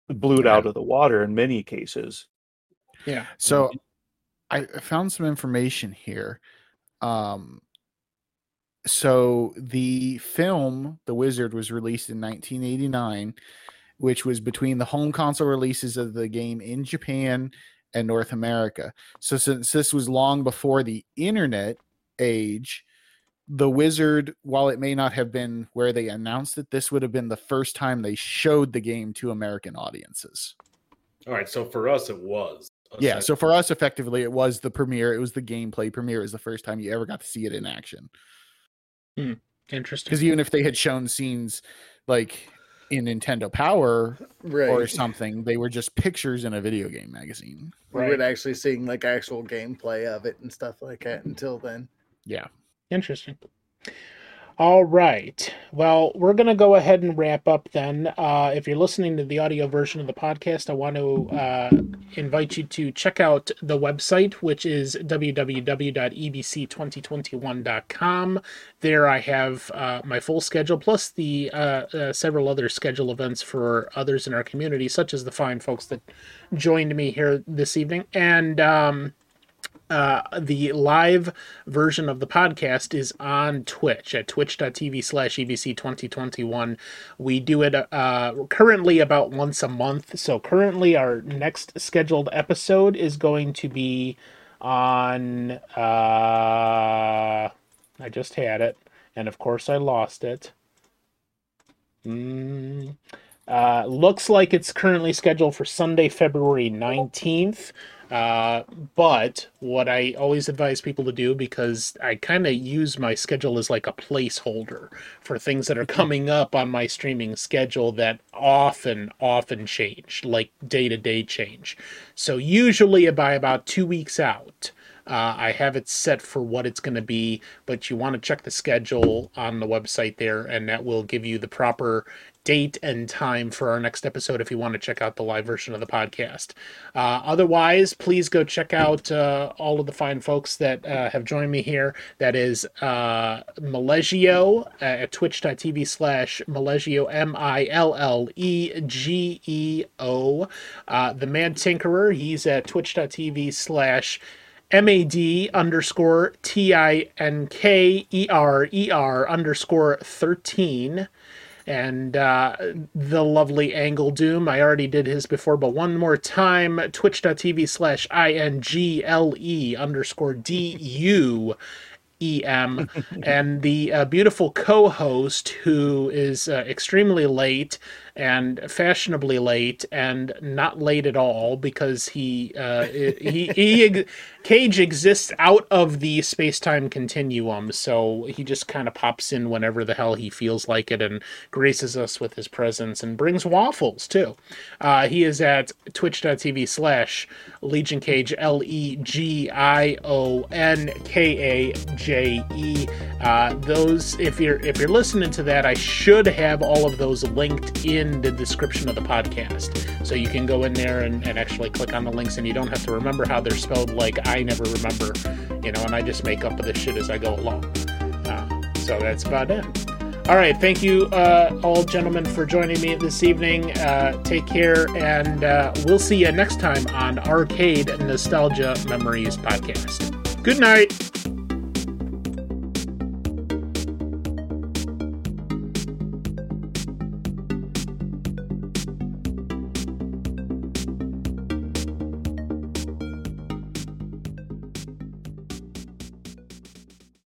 Speaker 4: blew it out of the water in many cases.
Speaker 1: Yeah.
Speaker 5: So I I found some information here. Um so the film The Wizard was released in 1989, which was between the home console releases of the game in Japan and North America. So since this was long before the internet age, The Wizard, while it may not have been where they announced it, this would have been the first time they showed the game to American audiences.
Speaker 3: All right. So for us, it was.
Speaker 5: Yeah, so for us, effectively, it was the premiere. It was the gameplay premiere. It was the first time you ever got to see it in action. Hmm.
Speaker 1: Interesting.
Speaker 5: Because even if they had shown scenes like in Nintendo Power
Speaker 2: right.
Speaker 5: or something, they were just pictures in a video game magazine.
Speaker 2: we
Speaker 1: Right.
Speaker 2: would actually seeing like actual gameplay of it and stuff like that until then.
Speaker 5: Yeah.
Speaker 1: Interesting. All right. Well, we're going to go ahead and wrap up then. Uh, if you're listening to the audio version of the podcast, I want to uh, invite you to check out the website, which is www.ebc2021.com. There I have uh, my full schedule, plus the uh, uh, several other schedule events for others in our community, such as the fine folks that joined me here this evening. And. Um, uh, the live version of the podcast is on Twitch at twitch.tv slash EVC2021. We do it uh, currently about once a month. So, currently, our next scheduled episode is going to be on. Uh, I just had it, and of course, I lost it. Mm, uh, looks like it's currently scheduled for Sunday, February 19th. Uh, but what I always advise people to do, because I kind of use my schedule as like a placeholder for things that are coming up on my streaming schedule that often, often change, like day to day change. So usually by about two weeks out, uh, I have it set for what it's going to be, but you want to check the schedule on the website there, and that will give you the proper date and time for our next episode if you want to check out the live version of the podcast. Uh, otherwise, please go check out uh, all of the fine folks that uh, have joined me here. That is uh, at twitch.tv slash Millegio, M I L L E G E O. Uh, the Mad Tinkerer, he's at twitch.tv slash MAD underscore T I N K E R E R underscore 13 and uh, the lovely Ingle Doom. I already did his before, but one more time twitch.tv slash INGLE underscore DU. EM and the uh, beautiful co-host who is uh, extremely late and fashionably late and not late at all because he uh, he he Cage exists out of the space time continuum, so he just kind of pops in whenever the hell he feels like it and graces us with his presence and brings waffles too. Uh, he is at twitch.tv slash Legion Cage L E G I O N K A J E. Uh, those if you're if you're listening to that, I should have all of those linked in in the description of the podcast. So you can go in there and, and actually click on the links and you don't have to remember how they're spelled like I never remember, you know, and I just make up this shit as I go along. Uh, so that's about it. All right. Thank you, uh, all gentlemen, for joining me this evening. Uh, take care, and uh, we'll see you next time on Arcade Nostalgia Memories Podcast. Good night.